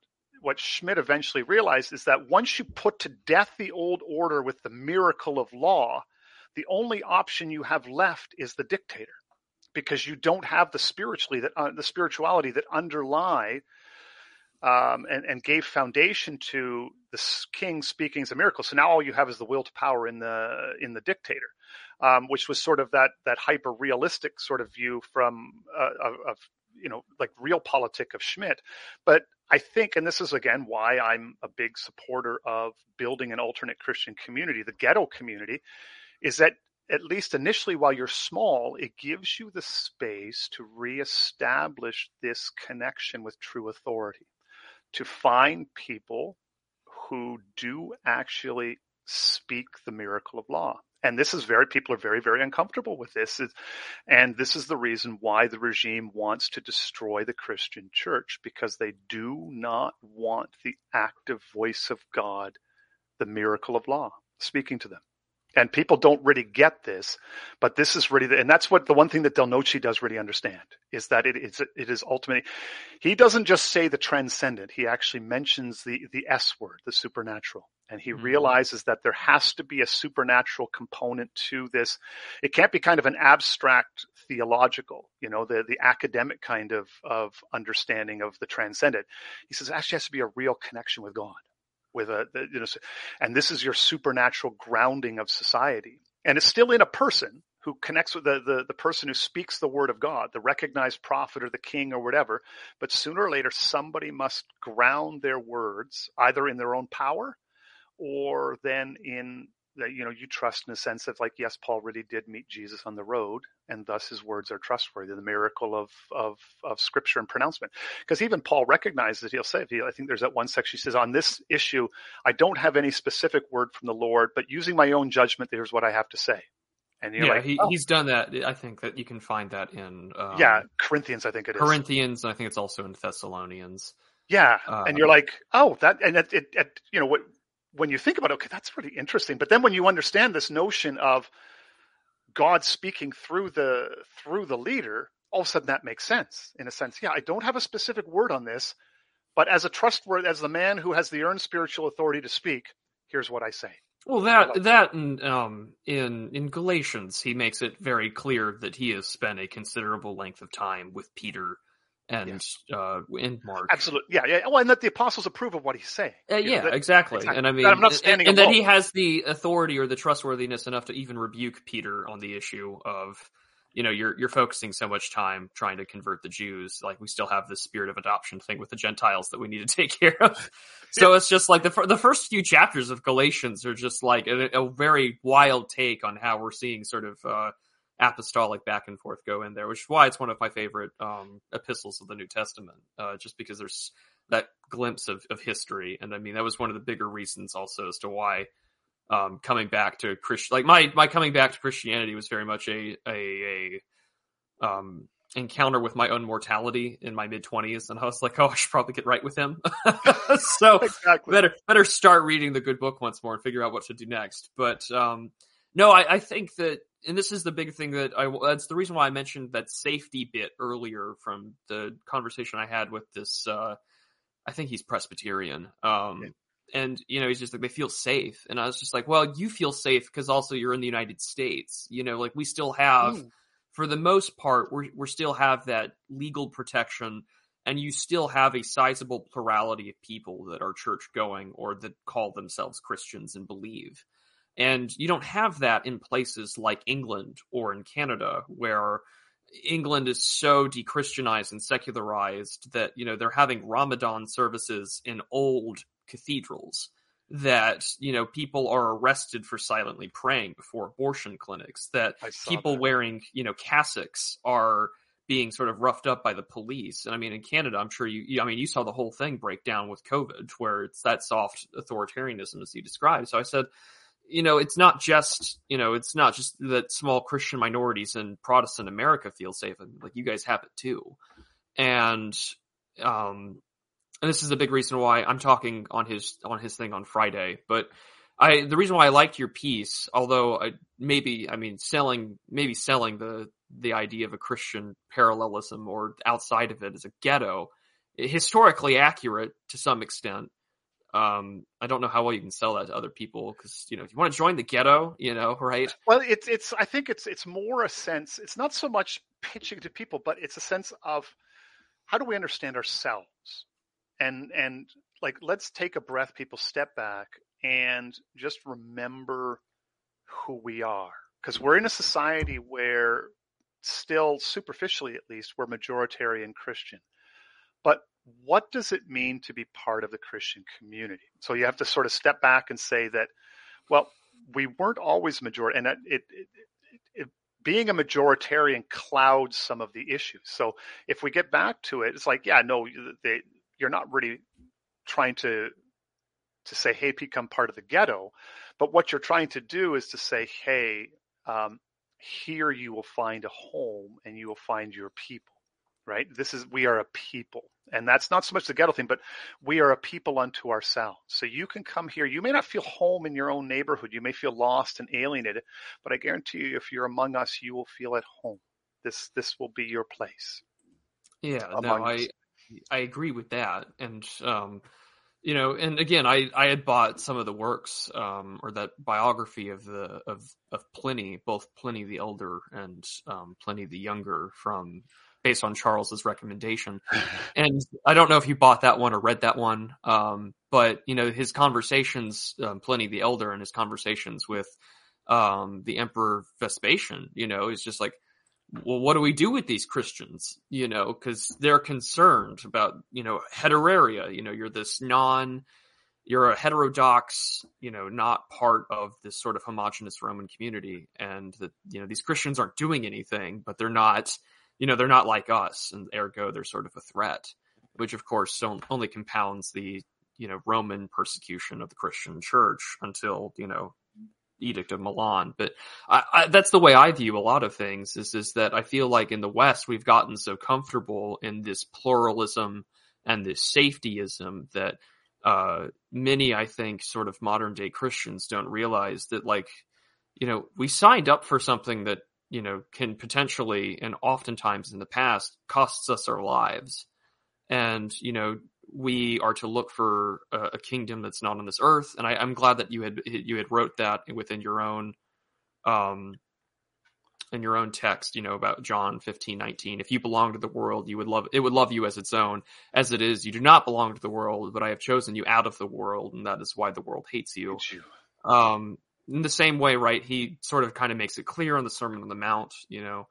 what Schmitt eventually realized is that once you put to death the old order with the miracle of law, the only option you have left is the dictator, because you don't have the spiritually that uh, the spirituality that underlie um, and, and, gave foundation to the king speaking as a miracle. So now all you have is the will to power in the in the dictator, um, which was sort of that that hyper realistic sort of view from uh, of, of you know like realpolitik of Schmitt. But I think, and this is again why I'm a big supporter of building an alternate Christian community, the ghetto community, is that at least initially while you're small, it gives you the space to reestablish this connection with true authority, to find people who do actually speak the miracle of law and this is very people are very very uncomfortable with this and this is the reason why the regime wants to destroy the christian church because they do not want the active voice of god the miracle of law speaking to them and people don't really get this, but this is really, the, and that's what the one thing that Del Noce does really understand is that it is, it is ultimately, he doesn't just say the transcendent, he actually mentions the, the S word, the supernatural. And he mm-hmm. realizes that there has to be a supernatural component to this. It can't be kind of an abstract theological, you know, the, the academic kind of, of understanding of the transcendent. He says it actually has to be a real connection with God with a you know and this is your supernatural grounding of society and it's still in a person who connects with the, the, the person who speaks the word of God, the recognized prophet or the king or whatever. But sooner or later, somebody must ground their words either in their own power or then in that you know you trust in a sense of like yes paul really did meet jesus on the road and thus his words are trustworthy the miracle of of of scripture and pronouncement because even paul recognizes he'll say i think there's that one section he says on this issue i don't have any specific word from the lord but using my own judgment here's what i have to say and yeah, like, he, oh. he's done that. I think that you can find that in um, yeah Corinthians. I think it is Corinthians. And I think it's also in Thessalonians. Yeah, uh, and you're like, oh, that, and it, it, it, you know, what when you think about it, okay, that's really interesting. But then when you understand this notion of God speaking through the through the leader, all of a sudden that makes sense. In a sense, yeah, I don't have a specific word on this, but as a trustworthy, as the man who has the earned spiritual authority to speak, here's what I say. Well, that that and um, in in Galatians, he makes it very clear that he has spent a considerable length of time with Peter and uh in Mark. Absolutely, yeah, yeah. Well, and that the apostles approve of what he's saying. Uh, yeah, know, that, exactly. exactly. And I mean, I'm not standing and, and that he has the authority or the trustworthiness enough to even rebuke Peter on the issue of, you know, you're you're focusing so much time trying to convert the Jews. Like we still have this spirit of adoption thing with the Gentiles that we need to take care of. So yeah. it's just like the the first few chapters of Galatians are just like a, a very wild take on how we're seeing sort of. uh apostolic back and forth go in there, which is why it's one of my favorite um, epistles of the New Testament, uh, just because there's that glimpse of, of history. And I mean, that was one of the bigger reasons also as to why um, coming back to Christian, like my, my coming back to Christianity was very much a, a, a um, encounter with my own mortality in my mid twenties. And I was like, oh, I should probably get right with him. so exactly. better, better start reading the good book once more and figure out what to do next. But, um, no, I, I think that and this is the big thing that I that's the reason why I mentioned that safety bit earlier from the conversation I had with this uh I think he's Presbyterian. Um yeah. and you know, he's just like they feel safe. And I was just like, well, you feel safe because also you're in the United States. You know, like we still have mm. for the most part we we still have that legal protection and you still have a sizable plurality of people that are church going or that call themselves Christians and believe. And you don't have that in places like England or in Canada, where England is so de-Christianized and secularized that you know they're having Ramadan services in old cathedrals that you know people are arrested for silently praying before abortion clinics that people that. wearing you know cassocks are being sort of roughed up by the police and i mean in canada i'm sure you, you, i mean you saw the whole thing break down with covid where it's that soft authoritarianism as you described so i said you know, it's not just, you know, it's not just that small Christian minorities in Protestant America feel safe. And like you guys have it too. And, um, and this is a big reason why I'm talking on his, on his thing on Friday, but I, the reason why I liked your piece, although I maybe, I mean, selling, maybe selling the, the idea of a Christian parallelism or outside of it as a ghetto, historically accurate to some extent um, I don't know how well you can sell that to other people because you know if you want to join the ghetto, you know, right? Well, it's it's I think it's it's more a sense. It's not so much pitching to people, but it's a sense of how do we understand ourselves, and and like let's take a breath, people, step back and just remember who we are because we're in a society where still superficially at least we're majoritarian Christian, but what does it mean to be part of the Christian community? So you have to sort of step back and say that, well, we weren't always majority, and it, it, it, being a majoritarian clouds some of the issues. So if we get back to it, it's like, yeah, no, they, you're not really trying to to say, hey, become part of the ghetto, but what you're trying to do is to say, hey, um, here you will find a home and you will find your people right? This is, we are a people. And that's not so much the ghetto thing, but we are a people unto ourselves. So you can come here. You may not feel home in your own neighborhood. You may feel lost and alienated, but I guarantee you, if you're among us, you will feel at home. This, this will be your place. Yeah, no, I, I agree with that. And, um, you know, and again, I, I had bought some of the works, um, or that biography of the, of, of Pliny, both Pliny the Elder and, um, Pliny the Younger from, based on Charles's recommendation. and I don't know if you bought that one or read that one, um, but you know his conversations, um, Pliny the Elder, and his conversations with um, the Emperor Vespasian, you know, is just like, well, what do we do with these Christians? You know, because they're concerned about you know heteraria. You know, you're this non you're a heterodox, you know, not part of this sort of homogenous Roman community, and that you know these Christians aren't doing anything, but they're not, you know, they're not like us, and ergo they're sort of a threat, which of course only compounds the you know Roman persecution of the Christian Church until you know Edict of Milan. But I, I, that's the way I view a lot of things. Is is that I feel like in the West we've gotten so comfortable in this pluralism and this safetyism that uh, many, I think, sort of modern day Christians don't realize that, like, you know, we signed up for something that you know can potentially and oftentimes in the past costs us our lives, and you know we are to look for a, a kingdom that's not on this earth. And I, am glad that you had you had wrote that within your own um in your own text, you know, about John 15, 19. If you belong to the world, you would love it would love you as its own. As it is, you do not belong to the world, but I have chosen you out of the world, and that is why the world hates you. you. Um in the same way, right, he sort of kind of makes it clear on the Sermon on the Mount, you know,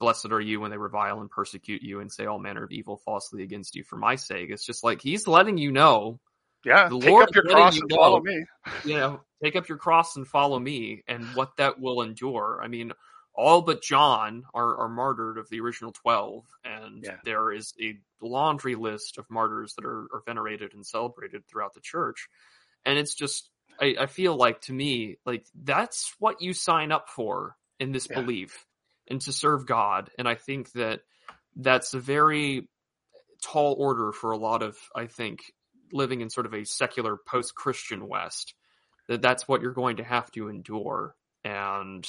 blessed are you when they revile and persecute you and say all manner of evil falsely against you for my sake. It's just like he's letting you know. Yeah, the take Lord up your cross you and know, follow me. You know, take up your cross and follow me, and what that will endure. I mean, all but John are, are martyred of the original twelve, and Yeah. there is a laundry list of martyrs that are, are venerated and celebrated throughout the church. And it's just, I, I feel like to me, like that's what you sign up for in this Yeah. belief and to serve God. And I think that that's a very tall order for a lot of, I think, living in sort of a secular post Christian West, that that's what you're going to have to endure. And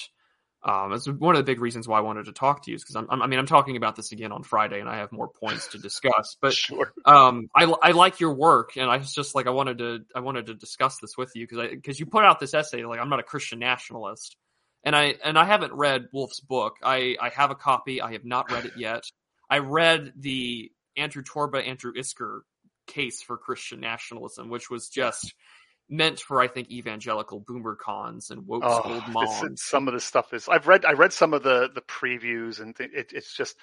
um, it's one of the big reasons why I wanted to talk to you is because I mean, I'm talking about this again on Friday and I have more points to discuss, but sure. um, I, I like your work, and I was just like I wanted to I wanted to discuss this with you because I because you put out this essay like I'm not a Christian nationalist, and I and I haven't read Wolfe's book. I I have a copy. I have not read it yet. I read the Andrew Torba Andrew Isker case for Christian nationalism, which was just meant for I think evangelical boomer cons and woke Oh, old moms. it's- some of the stuff is. I've read. I read some of the the previews, and th- it, it's just.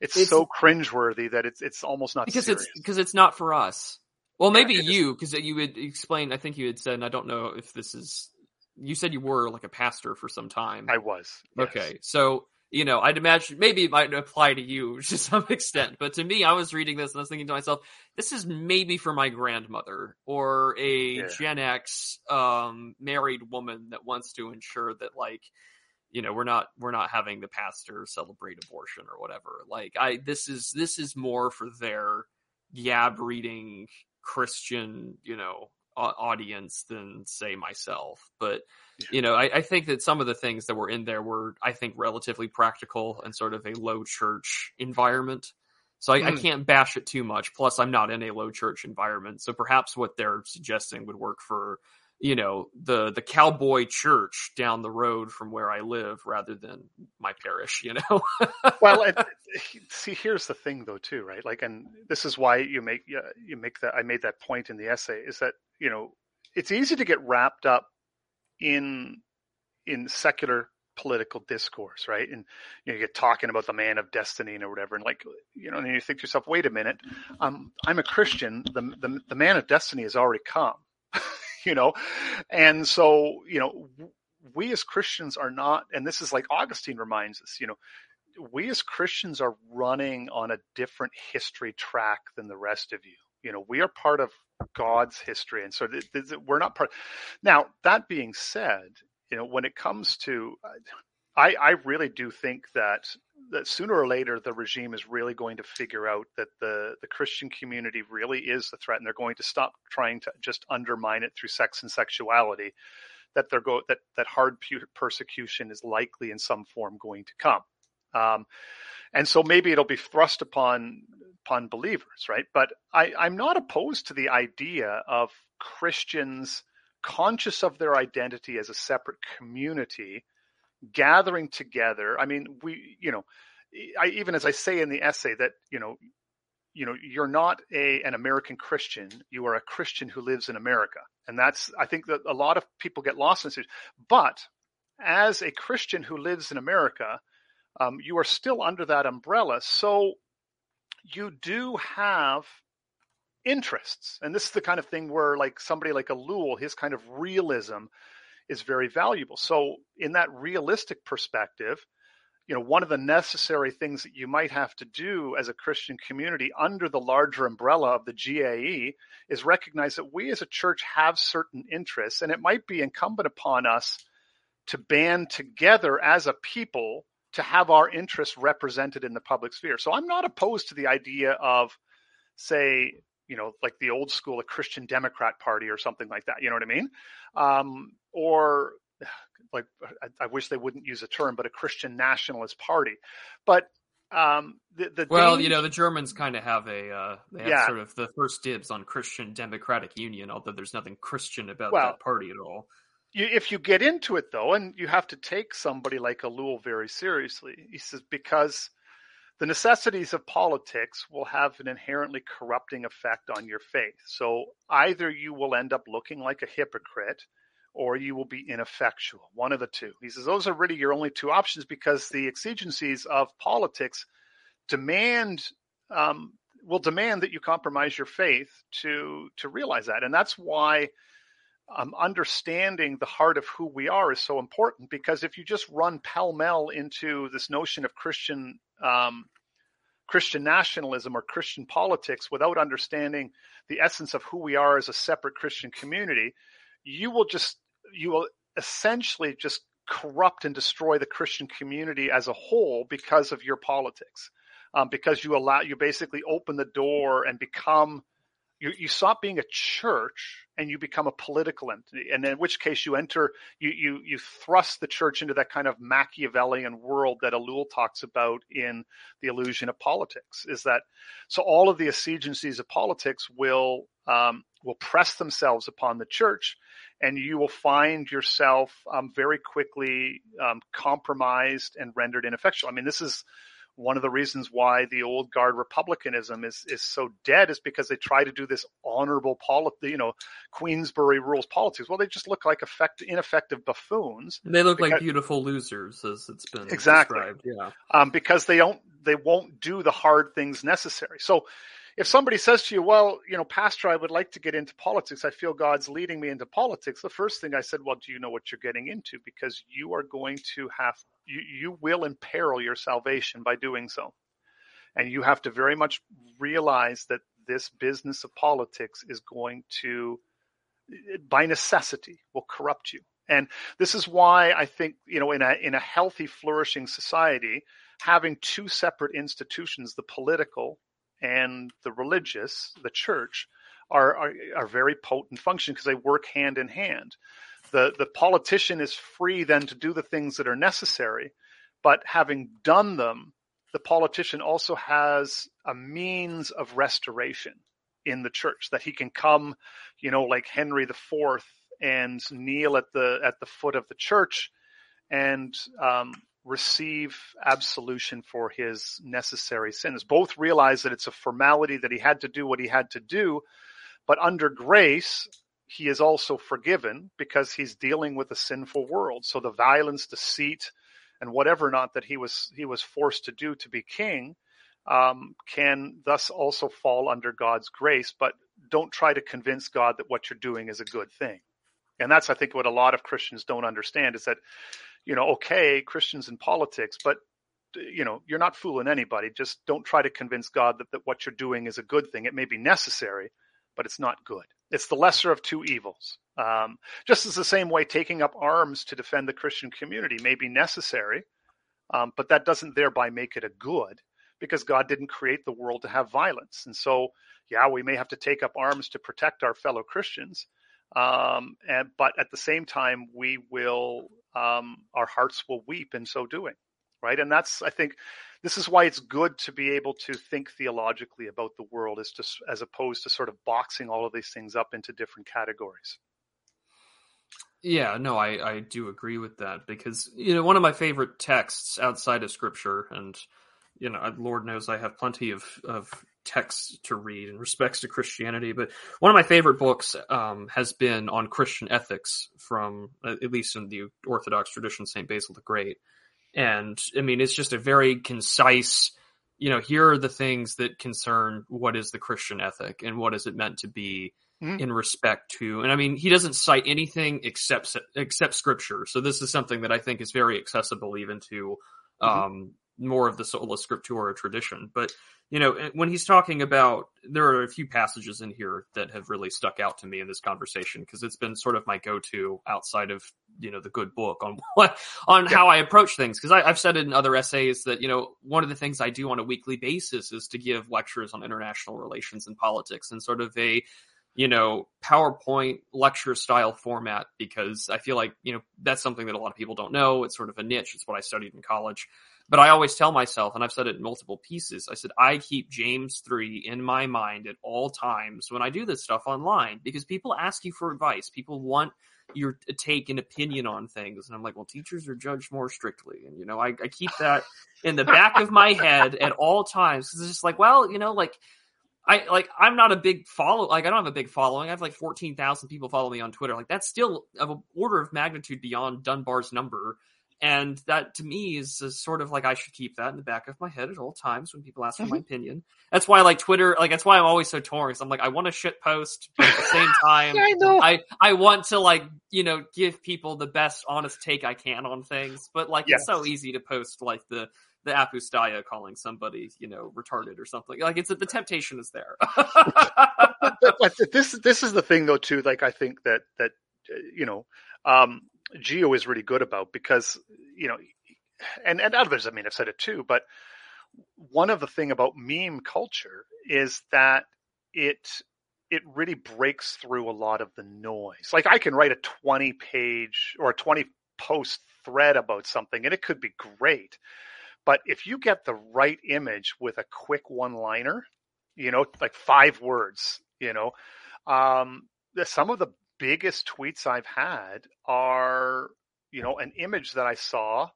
It's, It's- so cringeworthy that it's it's almost not because serious. it's because it's not for us. Well, Yeah, maybe you because you had explained. I think you had said, and I don't know if this is. You said you were like a pastor for some time. I was yes. Okay, so you know, I'd imagine maybe it might apply to you to some extent, but to me, I was reading this and I was thinking to myself, this is maybe for my grandmother or a Yeah. Gen X um, married woman that wants to ensure that like you know we're not we're not having the pastor celebrate abortion or whatever like i this is this is more for their yab reading christian you know audience than say myself. But you know I, I think that some of the things that were in there were i think relatively practical and sort of a low church environment. So I, I Mm. can't bash it too much. Plus i'm not in a low church environment. So perhaps what they're suggesting would work for you know the the cowboy church down the road from where I live rather than my parish. You know, well, and, see, here's the thing, though, too, right? Like, and this is why you make you you make that. I made that point in the essay is that you know it's easy to get wrapped up in in secular political discourse, right? And you, know, you get talking about the man of destiny or whatever, and like you know, and you think to yourself, wait a minute, um, I'm a Christian. The, the the man of destiny has already come, you know, and so you know we as Christians are not, and this is like Augustine reminds us, you know, we as Christians are running on a different history track than the rest of you. You know, we are part of God's history, and so th- th- we're not part. Now, that being said, you know, when it comes to, uh, I, I really do think that that sooner or later the regime is really going to figure out that the the Christian community really is the threat, and they're going to stop trying to just undermine it through sex and sexuality. That they're go that that hard pu- persecution is likely in some form going to come. Um, and so maybe it'll be thrust upon upon believers, right? But I, I'm not opposed to the idea of Christians conscious of their identity as a separate community gathering together. I mean, we, you know, I, even as I say in the essay that, you know, you know, you're not a an American Christian. You are a Christian who lives in America, and that's I think that a lot of people get lost in this. But as a Christian who lives in America, um, you are still under that umbrella. So you do have interests. And this is the kind of thing where like somebody like Ellul, his kind of realism is very valuable. So in that realistic perspective, you know, one of the necessary things that you might have to do as a Christian community under the larger umbrella of the GAE is recognize that we as a church have certain interests, and it might be incumbent upon us to band together as a people to have our interests represented in the public sphere. So I'm not opposed to the idea of, say, you know, like the old school, a Christian Democrat Party or something like that. You know what I mean? Um, or like I, I, wish they wouldn't use a term, but a Christian nationalist party. But um, the, the well, danger... you know, the Germans kind of have a uh, they have yeah. sort of the first dibs on Christian Democratic Union, although there's nothing Christian about well, that party at all. You, if you get into it though, and you have to take somebody like Ellul very seriously, he says because the necessities of politics will have an inherently corrupting effect on your faith. So either you will end up looking like a hypocrite or you will be ineffectual. One of the two. He says those are really your only two options because the exigencies of politics demand um, will demand that you compromise your faith to to realize that, and that's why um, understanding the heart of who we are is so important. Because if you just run pell mell into this notion of Christian um, Christian nationalism or Christian politics without understanding the essence of who we are as a separate Christian community, you will just you will essentially just corrupt and destroy the Christian community as a whole because of your politics. Um, because you allow you basically open the door and become you, you stop being a church and you become a political entity. And in which case you enter you you you thrust the church into that kind of machiavellian world that Ellul talks about in the illusion of politics is that so all of the exigencies of politics will um, will press themselves upon the church and you will find yourself um, very quickly um, compromised and rendered ineffectual. I mean this is one of the reasons why the old guard republicanism is is so dead is because they try to do this honorable polity, you know, Queensberry rules politics. Well, they just look like effect, ineffective buffoons. They look because, like beautiful losers, as it's been exactly. described. Yeah, um, because they don't, they won't do the hard things necessary. So if somebody says to you, well, you know, Pastor, I would like to get into politics. I feel God's leading me into politics. The first thing I said, well, do you know what you're getting into? Because you are going to have, you, you will imperil your salvation by doing so. And you have to very much realize that this business of politics is going to, by necessity, will corrupt you. And this is why I think, you know, in a, in a healthy, flourishing society, having two separate institutions, the political and the religious, the church, are are, are very potent function because they work hand in hand. The the politician is free then to do the things that are necessary, but having done them, the politician also has a means of restoration in the church that he can come, you know, like Henry the Fourth and kneel at the at the foot of the church and um, receive absolution for his necessary sins. Both realize that it's a formality that he had to do what he had to do, but under grace, he is also forgiven because he's dealing with a sinful world. So the violence, deceit, and whatever not that he was he was forced to do to be king um, can thus also fall under God's grace. But don't try to convince God that what you're doing is a good thing. And that's I think what a lot of Christians don't understand is that you know, okay, Christians in politics, but you know, you're not fooling anybody. Just don't try to convince God that, that what you're doing is a good thing. It may be necessary, but it's not good. It's the lesser of two evils. Um, just as the same way taking up arms to defend the Christian community may be necessary, um, but that doesn't thereby make it a good because God didn't create the world to have violence. And so, yeah, we may have to take up arms to protect our fellow Christians, um, and, but at the same time, we will um, our hearts will weep in so doing, right? And that's, I think, this is why it's good to be able to think theologically about the world, as to, as opposed to sort of boxing all of these things up into different categories. Yeah, no, I, I do agree with that because you know one of my favorite texts outside of Scripture, and you know, Lord knows I have plenty of of texts to read in respects to Christianity, but one of my favorite books um, has been on Christian ethics from, at least in the Orthodox tradition, St. Basil the Great. And I mean, it's just a very concise, you know, here are the things that concern what is the Christian ethic and what is it meant to be mm-hmm. in respect to. And I mean, he doesn't cite anything except except scripture. So this is something that I think is very accessible even to mm-hmm. um, more of the sola scriptura tradition. But you know, when he's talking about, there are a few passages in here that have really stuck out to me in this conversation because it's been sort of my go-to outside of you know the good book on what on yeah. how I approach things. Because I've said it in other essays that you know one of the things I do on a weekly basis is to give lectures on international relations and politics and sort of a you know, PowerPoint lecture style format because I feel like, you know, that's something that a lot of people don't know. It's sort of a niche. It's what I studied in college. But I always tell myself, and I've said it in multiple pieces, I said, I keep James 3 in my mind at all times when I do this stuff online because people ask you for advice. People want your take and opinion on things. And I'm like, well, teachers are judged more strictly. And, you know, I, I keep that in the back of my head at all times because it's just like, well, you know, like, I like I'm not a big follow like I don't have a big following. I have like 14,000 people follow me on Twitter. Like that's still of an order of magnitude beyond Dunbar's number. And that to me is sort of like I should keep that in the back of my head at all times when people ask for my mm-hmm. opinion. That's why I like Twitter, like that's why I'm always so torn. Because I'm like, I want to shit post, but at the same time, I know I I want to like you know give people the best honest take I can on things. But like yes. it's so easy to post like the the apostaya calling somebody you know retarded or something. Like it's the temptation is there. but, but this this is the thing though too. Like I think that that uh, you know. um Geo is really good about because you know, and and others I mean I've said it too, but one of the thing about meme culture is that it it really breaks through a lot of the noise. Like I can write a 20 page or a 20 post thread about something and it could be great. But if you get the right image with a quick one liner, you know, like five words, you know, um, some of the biggest tweets I've had are, you know, an image that I saw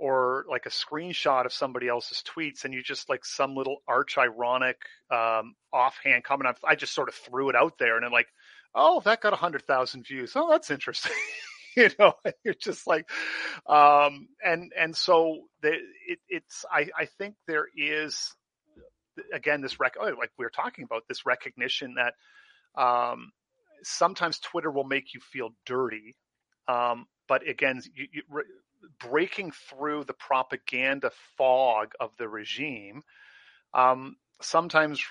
or like a screenshot of somebody else's tweets and you just like some little arch ironic um, offhand comment. I just sort of threw it out there and I'm like, oh, that got a hundred thousand views. Oh, that's interesting. you know, you're just like, um, and, and so the, it, it's, I, I think there is, again, this rec, oh, like we were talking about this recognition that, um, sometimes Twitter will make you feel dirty. Um, but again, you, you, re, breaking through the propaganda fog of the regime um, sometimes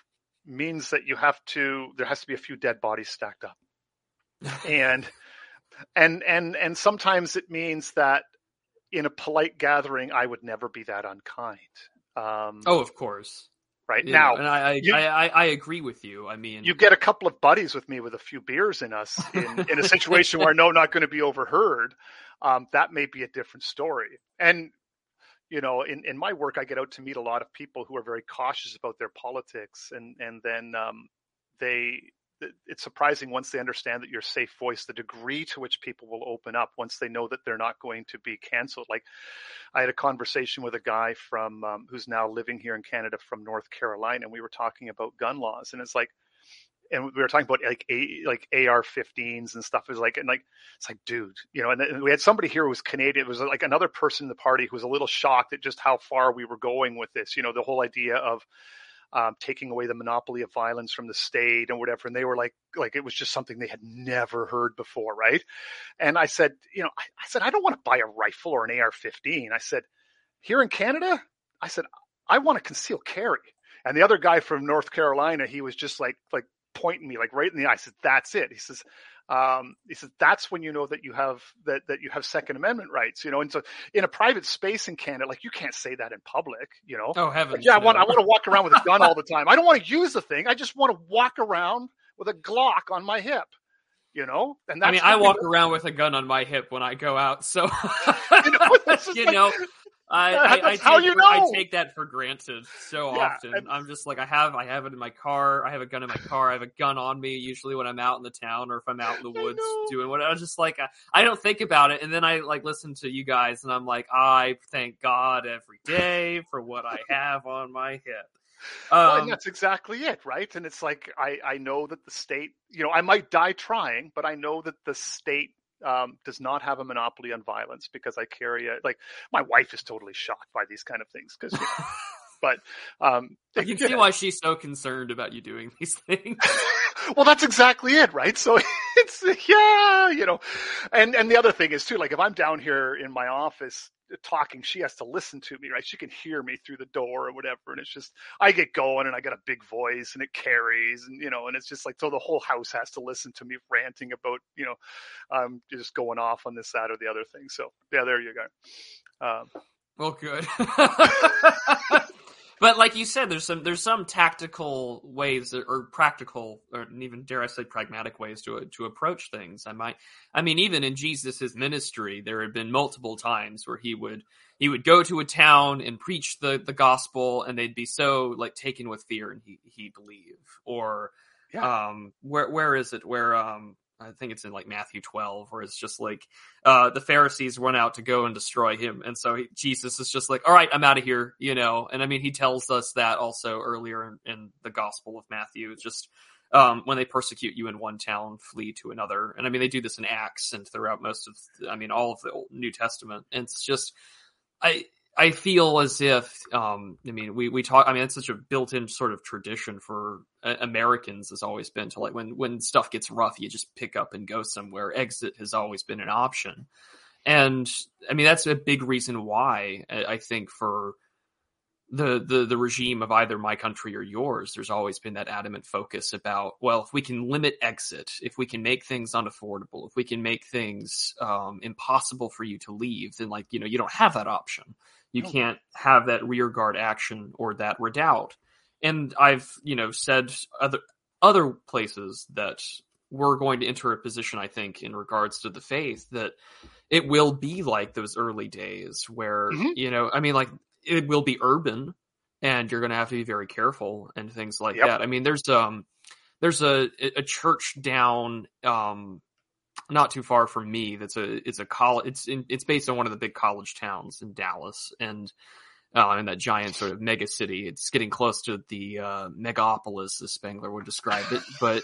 means that you have to there has to be a few dead bodies stacked up and and and and sometimes it means that in a polite gathering i would never be that unkind um, oh of course right yeah, now. And I, you, I, I, agree with you. I mean, you get a couple of buddies with me with a few beers in us in, in a situation where I know not going to be overheard. Um, that may be a different story. And you know, in, in my work, I get out to meet a lot of people who are very cautious about their politics, and and then um, they it's surprising once they understand that you're safe voice, the degree to which people will open up once they know that they're not going to be canceled. Like I had a conversation with a guy from um, who's now living here in Canada from North Carolina, and we were talking about gun laws, and it's like, and we were talking about like a, like AR-15s and stuff. Was like, and like it's like, dude, you know. And, and we had somebody here who was Canadian. It was like another person in the party who was a little shocked at just how far we were going with this. You know, the whole idea of um, taking away the monopoly of violence from the state and whatever. And they were like, like it was just something they had never heard before, right? And I said, you know, I, I said I don't want to buy a rifle or an AR-15. I said, here in Canada, I said I want to conceal carry. And the other guy from North Carolina, he was just like, like pointing me like right in the eye. I said, that's it. He says, um, he says that's when you know that you have that that you have Second Amendment rights, you know. And so in a private space in Canada, like you can't say that in public, you know. Oh heavens! Like, yeah. I want I want to walk around with a gun all the time. I don't want to use the thing. I just want to walk around with a Glock on my hip, you know. And I mean, I walk around with a gun on my hip when I go out, so you know, you like, know I, I, I, take, you know. I take that for granted so yeah, often. And, I'm just like I have I have it in my car. I have a gun in my car. I have a gun on me usually when I'm out in the town or if I'm out in the woods doing what. I was just like I, I, don't think about it, and then I like listen to you guys, and I'm like I thank God every day for what I have on my hip. Um, well, and um, that's exactly it, right? And it's like I I know that the state, you know, I might die trying, but I know that the state um, does not have a monopoly on violence because I carry a like my wife is totally shocked by these kind of things because you know, But um, I can see why she's so concerned about you doing these things. well, that's exactly it, right? So it's yeah, you know, and and the other thing is too, like if I'm down here in my office talking, she has to listen to me, right? She can hear me through the door or whatever, and it's just I get going and I got a big voice and it carries, and you know, and it's just like so the whole house has to listen to me ranting about you know, um, just going off on this, that, or the other thing. So yeah, there you go. Um, well, good. But like you said, there's some there's some tactical ways or practical or even dare I say pragmatic ways to to approach things. I might, I mean, even in Jesus's ministry, there had been multiple times where he would he would go to a town and preach the the gospel, and they'd be so like taken with fear, and he he'd leave. Or yeah. um, where where is it where um I think it's in like Matthew 12, where it's just like uh, the Pharisees run out to go and destroy him, and so he, Jesus is just like, "All right, I'm out of here," you know. And I mean, he tells us that also earlier in, in the Gospel of Matthew. It's just um, when they persecute you in one town, flee to another. And I mean, they do this in Acts and throughout most of, I mean, all of the Old New Testament. And it's just, I I feel as if, um, I mean, we, we talk, I mean, it's such a built in sort of tradition for uh, Americans has always been to like when, when stuff gets rough, you just pick up and go somewhere. Exit has always been an option. And I mean, that's a big reason why I, I think for the, the, the regime of either my country or yours, there's always been that adamant focus about, well, if we can limit exit, if we can make things unaffordable, if we can make things, um, impossible for you to leave, then like, you know, you don't have that option you oh. can't have that rear guard action or that redoubt. And I've, you know, said other other places that we're going to enter a position, I think, in regards to the faith that it will be like those early days where, mm-hmm. you know, I mean, like it will be urban and you're going to have to be very careful and things like yep. that. I mean, there's, um, there's a, a church down, um, not too far from me. That's a it's a college. It's in, it's based on one of the big college towns in Dallas, and uh, in that giant sort of mega city. It's getting close to the uh, megapolis, as Spengler would describe it. But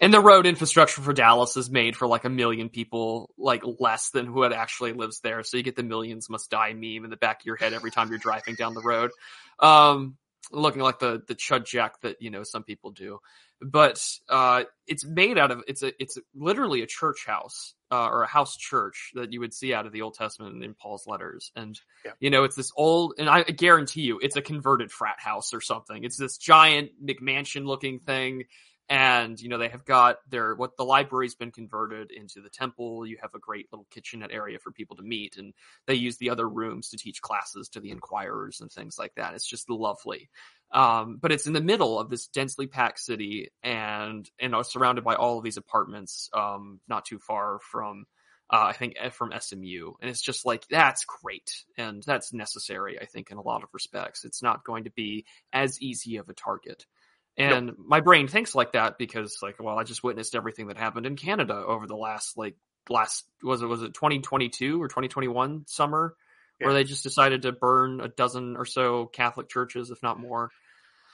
and the road infrastructure for Dallas is made for like a million people, like less than who actually lives there. So you get the millions must die meme in the back of your head every time you're driving down the road. Um, looking like the the chud jack that you know some people do but uh, it's made out of it's a it's literally a church house uh, or a house church that you would see out of the Old Testament in Paul's letters, and yeah. you know it's this old and I guarantee you it's a converted frat house or something. It's this giant McMansion looking thing and you know they have got their what the library's been converted into the temple. You have a great little kitchenette area for people to meet and they use the other rooms to teach classes to the inquirers and things like that. It's just lovely. Um, but it's in the middle of this densely packed city and and are surrounded by all of these apartments um, not too far from uh, I think eh, from SMU, and it's just like that's great. And that's necessary. I think in a lot of respects, it's not going to be as easy of a target. And nope. my brain thinks like that because like, well, I just witnessed everything that happened in Canada over the last like last was it was it 2022 or 2021 summer yeah. where they just decided to burn a dozen or so Catholic churches, if not more.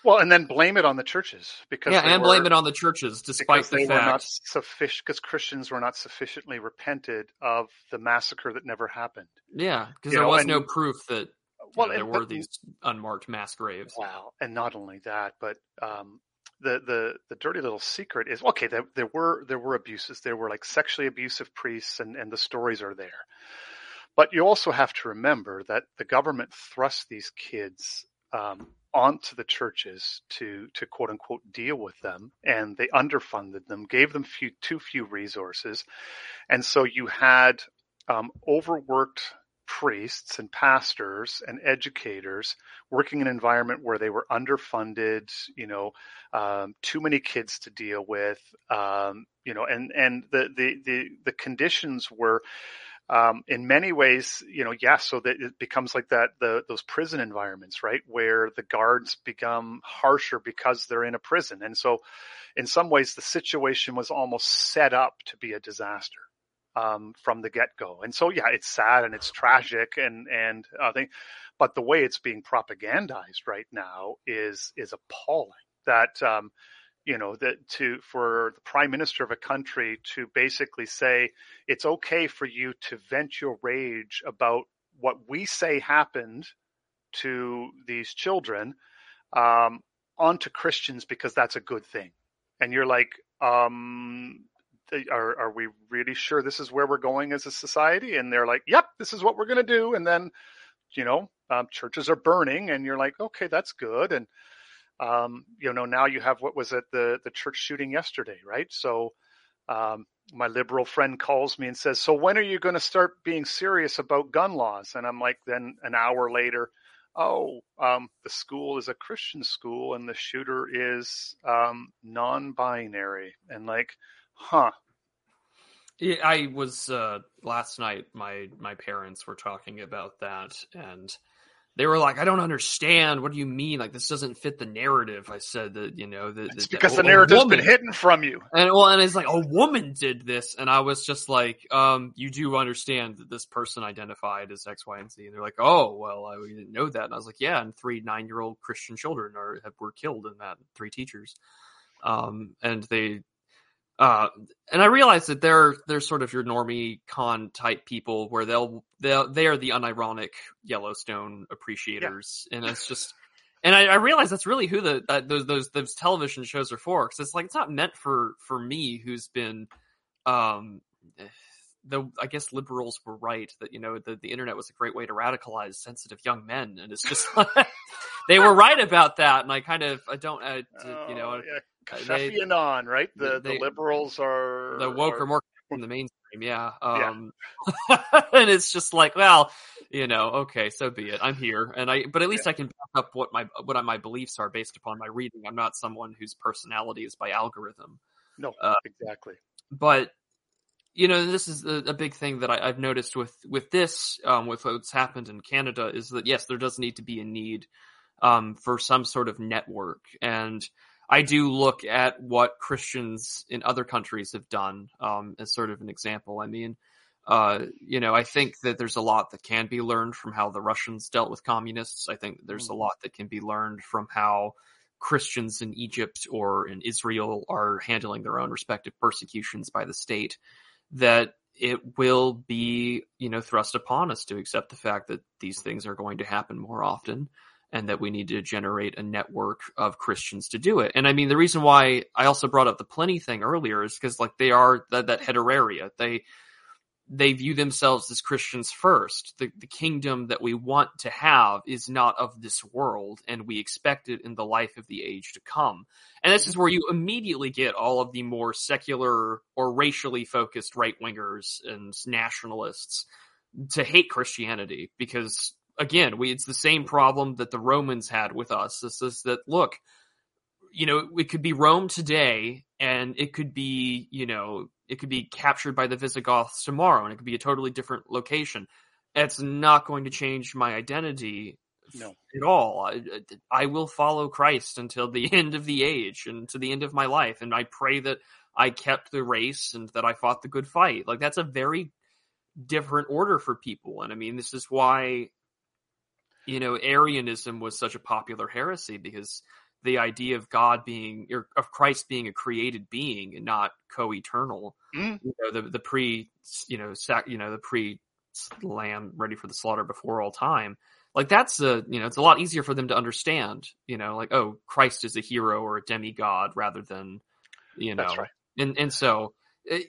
Well, and then blame it on the churches because yeah, and were, blame it on the churches, despite the fact sufficient because Christians were not sufficiently repented of the massacre that never happened. Yeah, because there know, was no proof that well, there and, were these unmarked mass graves. Wow, and not only that, but um, the the the dirty little secret is okay. There, there were there were abuses. There were like sexually abusive priests, and and the stories are there. But you also have to remember that the government thrust these kids um, onto the churches to to quote unquote deal with them, and they underfunded them, gave them few too few resources, and so you had um, overworked priests and pastors and educators working in an environment where they were underfunded, you know, um, too many kids to deal with, um, you know, and and the the the, the conditions were. Um, in many ways, you know, yes, yeah, so that it becomes like that, the, those prison environments, right? Where the guards become harsher because they're in a prison. And so in some ways, the situation was almost set up to be a disaster um, from the get go. And so, yeah, it's sad and it's tragic and, and I think, but the way it's being propagandized right now is, is appalling that, um, you know, that to, for the prime minister of a country to basically say, it's okay for you to vent your rage about what we say happened to these children um, onto Christians because that's a good thing. And you're like, um, are, are we really sure this is where we're going as a society? And they're like, yep, this is what we're going to do. And then, you know, um, churches are burning and you're like, okay, that's good. And, um, you know, now you have what was it, the, the church shooting yesterday, right? So, um, my liberal friend calls me and says, so when are you going to start being serious about gun laws? And I'm like, then an hour later, oh, um, the school is a Christian school and the shooter is um, non-binary, and like, huh. I was uh, last night. My my parents were talking about that, and they were like, "I don't understand. What do you mean? Like this doesn't fit the narrative." I said that you know that it's because the narrative's been hidden from you. And well, and it's like a woman did this, and I was just like, um, "You do understand that this person identified as X, Y, and Z?" And they're like, "Oh, well, I, we didn't know that." And I was like, "Yeah, and three nine year old Christian children are have, were killed in that. Three teachers." Um, and they uh, and I realize that they're they're sort of your normie con type people where they'll they they are the unironic Yellowstone appreciators, yeah. and it's just. And I, I realize that's really who the that, those those those television shows are for because it's like it's not meant for for me who's been, um, the I guess liberals were right that you know the the internet was a great way to radicalize sensitive young men, and it's just they were right about that, and I kind of I don't I, you know. Oh, yeah and on, right? The they, the liberals are the woke are, are more from the mainstream, yeah. Um, yeah. and it's just like, well, you know, okay, so be it. I'm here, and I, but at least yeah. I can back up what my what my beliefs are based upon my reading. I'm not someone whose personality is by algorithm. No, uh, exactly. But you know, this is a, a big thing that I, have noticed with with this, um, with what's happened in Canada, is that yes, there does need to be a need um, for some sort of network and I do look at what Christians in other countries have done um, as sort of an example. I mean, uh, you know, I think that there's a lot that can be learned from how the Russians dealt with communists. I think there's a mm. lot that can be learned from how Christians in Egypt or in Israel are handling their own respective persecutions by the state. That it will be, you know, thrust upon us to accept the fact that these things are going to happen more often and that we need to generate a network of Christians to do it. And I mean, the reason why I also brought up the plenty thing earlier is because like they are that, that heteroria. They, they view themselves as Christians first. The, the kingdom that we want to have is not of this world, and we expect it in the life of the age to come. And this is where you immediately get all of the more secular or racially focused right wingers and nationalists to hate Christianity because again, we it's the same mm-hmm. problem that the Romans had with us. This is that look, you know, it could be Rome today, and it could be, you know, it could be captured by the Visigoths tomorrow, and it could be a totally different location. It's not going to change my identity no. at all. I, I will follow Christ until the end of the age and to the end of my life, and I pray that I kept the race and that I fought the good fight. Like that's a very different order for people, and I mean, this is why you know, Arianism was such a popular heresy because the idea of God being or of Christ being a created being and not co-eternal. Mm. You know, the the pre you know sac you know the pre lamb ready for the slaughter before all time. Like that's a you know it's a lot easier for them to understand. You know, like oh Christ is a hero or a demigod rather than you know. Right. And and so it,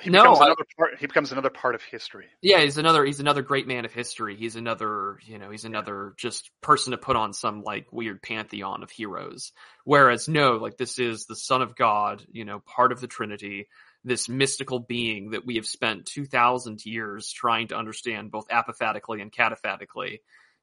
he no, becomes another part. He becomes another part of history. Yeah, he's another. He's another great man of history. He's another. You know, he's another just person to put on some like weird pantheon of heroes. Whereas no, like this is the Son of God. You know, part of the Trinity. This mystical being that we have spent two thousand years trying to understand, both apophatically and cataphatically.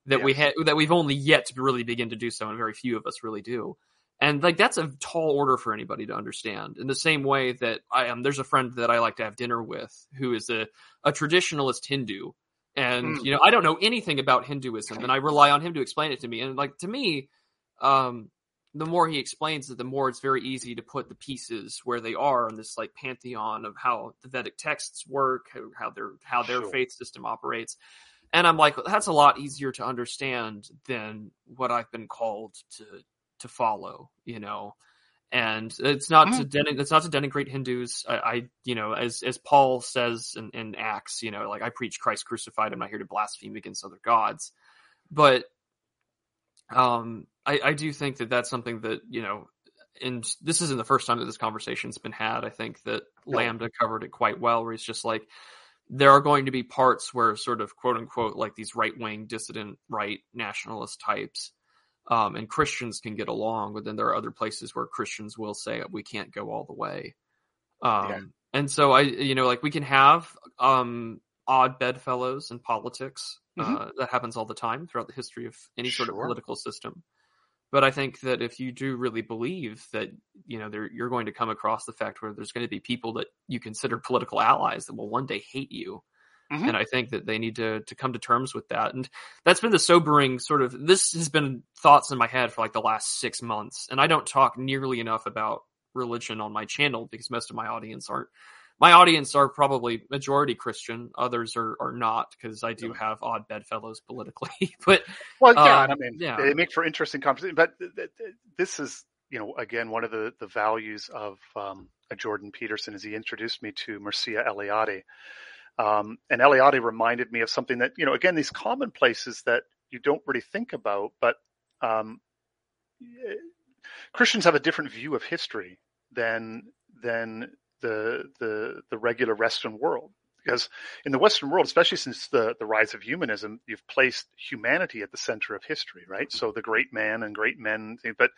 That we had that we've only yet to really begin to do so, and very few of us really do. And like that's a tall order for anybody to understand. In the same way that I am, um, there's a friend that I like to have dinner with who is a, a traditionalist Hindu. And, mm. you know, I don't know anything about Hinduism and I rely on him to explain it to me. And like to me, um, the more he explains it, the more it's very easy to put the pieces where they are in this like pantheon of how the Vedic texts work, how, how their how their sure. faith system operates. And I'm like, that's a lot easier to understand than what I've been called to to follow, you know. And it's not to den- it's not to denigrate Hindus. I, I, you know, as as Paul says in, in Acts, you know, like I preach Christ crucified. I'm not here to blaspheme against other gods. But um, I, I do think that that's something that you know, and this isn't the first time that this conversation's been had. I think that No. Lambda covered it quite well, where he's just like, there are going to be parts where sort of quote unquote like these right wing dissident right nationalist types. Um, and Christians can get along, but then there are other places where Christians will say we can't go all the way. Um, Yeah. and so I, you know, like we can have, um, odd bedfellows in politics. Uh, that happens all the time throughout the history of any sort of political system. But I think that if you do really believe that, you know, you're going to come across the fact where there's going to be people that you consider political allies that will one day hate you. Mhm. And I think that they need to, to come to terms with that. And that's been the sobering sort of, this has been thoughts in my head for like the last six months. And I don't talk nearly enough about religion on my channel because most of my audience aren't my audience are probably majority Christian. Others are, are not because I do have odd bedfellows politically. but Well, yeah, Um, I mean, yeah. they make for interesting conversation. But th- th- th- this is, you know, again, one of the, the values of um, a Jordan Peterson is he introduced me to Mircea Eliade. Um, and Eliade reminded me of something that, you know, again, these commonplaces that you don't really think about, but um, Christians have a different view of history than than the the the regular Western world. Because in the Western world, especially since the, the rise of humanism, you've placed humanity at the center of history, right? So the great man and great men. Eh, but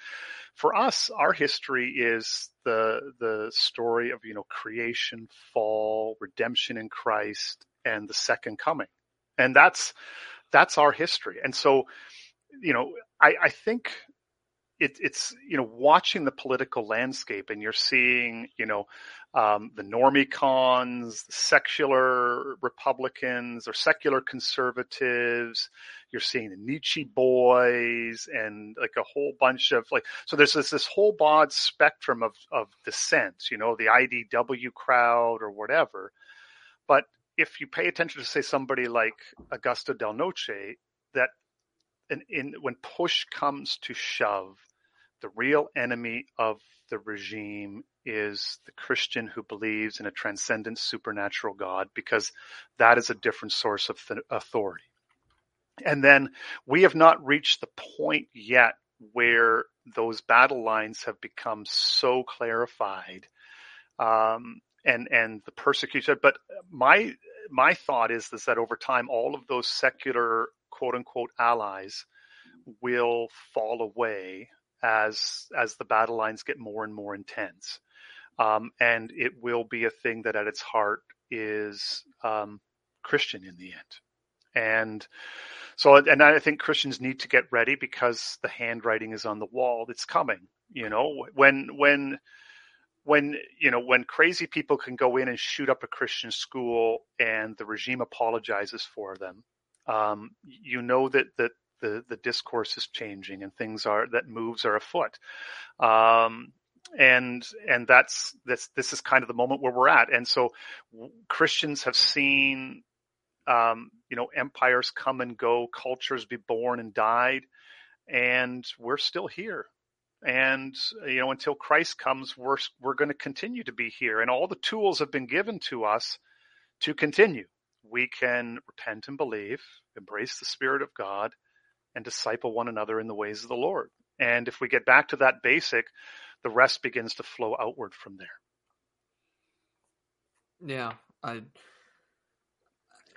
for us, our history is the the story of you know creation, fall, redemption in Christ, and the second coming, and that's that's our history. And so, you know, I, I think it, it's you know watching the political landscape, and you're seeing you know um, the normicons, the secular Republicans or secular conservatives. You're seeing the Nietzsche boys and like a whole bunch of like, so there's this, this whole broad spectrum of, of dissent, you know, the IDW crowd or whatever. But if you pay attention to say somebody like Augusto Del Noce, that in, in when push comes to shove, the real enemy of the regime is the Christian who believes in a transcendent supernatural God, because that is a different source of th- authority. And then we have not reached the point yet where those battle lines have become so clarified, um, and and the persecution. But my my thought is is that over time, all of those secular quote unquote allies will fall away as as the battle lines get more and more intense, um, and it will be a thing that at its heart is um, Christian in the end, and so and I think Christians need to get ready because the handwriting is on the wall. It's coming. You know when when when you know when crazy people can go in and shoot up a Christian school and the regime apologizes for them, um, you know that that the the discourse is changing and things are that moves are afoot. Um, and and that's this this is kind of the moment where we're at. And so Christians have seen um, you know empires come and go, cultures be born and died, and we're still here. And you know until Christ comes, we're we're going to continue to be here, and all the tools have been given to us to continue. We can repent and believe, embrace the Spirit of God, and disciple one another in the ways of the Lord. And if we get back to that basic, the rest begins to flow outward from there. yeah, I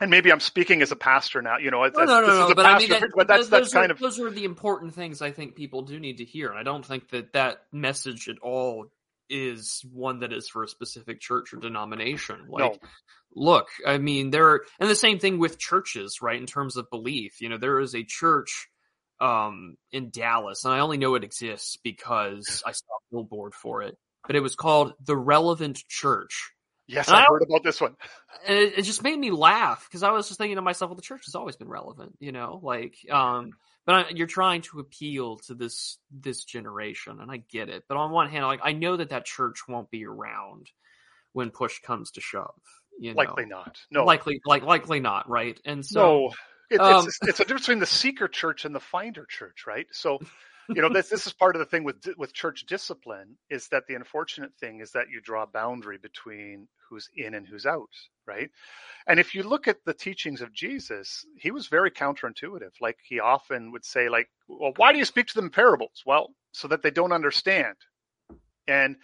And maybe I'm speaking as a pastor now. You know, no, no, no, no. But I mean, that, but that's those, that's kind are, of those are the important things I think people do need to hear, and I don't think that that message at all is one that is for a specific church or denomination. Like, no. look, I mean, there are, and the same thing with churches, right? In terms of belief, you know, there is a church um in Dallas, and I only know it exists because I saw a billboard for it, but it was called the Relevant Church. Yes, And I I heard about this one. and it, it just made me laugh because I was just thinking to myself, well, the church has always been relevant, you know, like, um, but I, you're trying to appeal to this this generation, and I get it. But on one hand, like, I know that that church won't be around when push comes to shove. You know, Likely not. No, likely, like, likely not, right? And so, no. It, um, it's it's a difference between the seeker church and the finder church, right? So, you know this this is part of the thing with with church discipline is that the unfortunate thing is that you draw a boundary between who's in and who's out right? And if you look at the teachings of jesus he was very counterintuitive. Like he often would say like well why do you speak to them in parables? Well so that they don't understand. And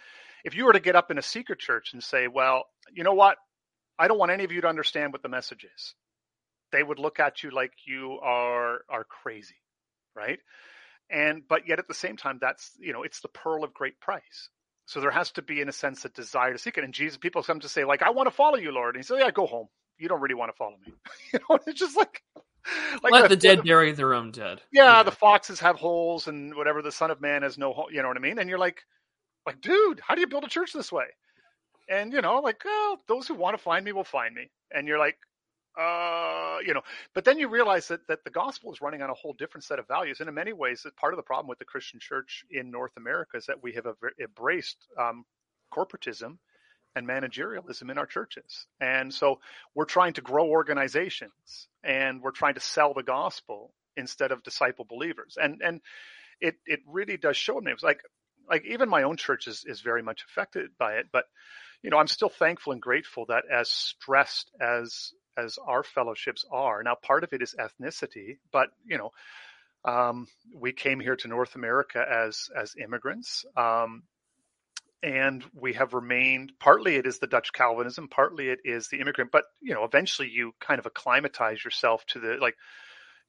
if you were to get up in a secret church and say well you know what? I don't want any of you to understand what the message is they would look at you like you are are crazy right? And but yet at the same time that's you know it's the pearl of great price. So there has to be in a sense a desire to seek it. And jesus people come to say like i want to follow you lord. And he says yeah go home. You don't really want to follow me. You know it's just like like let the, the dead bury their own dead. Yeah, yeah, the foxes have holes and whatever the son of man has no hole you know what i mean? And you're like like dude how do you build a church this way? And you know like oh, those who want to find me will find me. And you're like uh, you know, but then you realize that that the gospel is running on a whole different set of values, and in many ways, that part of the problem with the Christian church in North America is that we have embraced um, corporatism and managerialism in our churches, and so we're trying to grow organizations and we're trying to sell the gospel instead of disciple believers, and and it it really does show me. It's like like even my own church is is very much affected by it, but you know, I'm still thankful and grateful that as stressed as as our fellowships are. Now, part of it is ethnicity, but you know, um, we came here to North America as as immigrants, um, and we have remained. Partly it is the Dutch Calvinism, partly it is the immigrant. But you know, eventually you kind of acclimatize yourself to the like.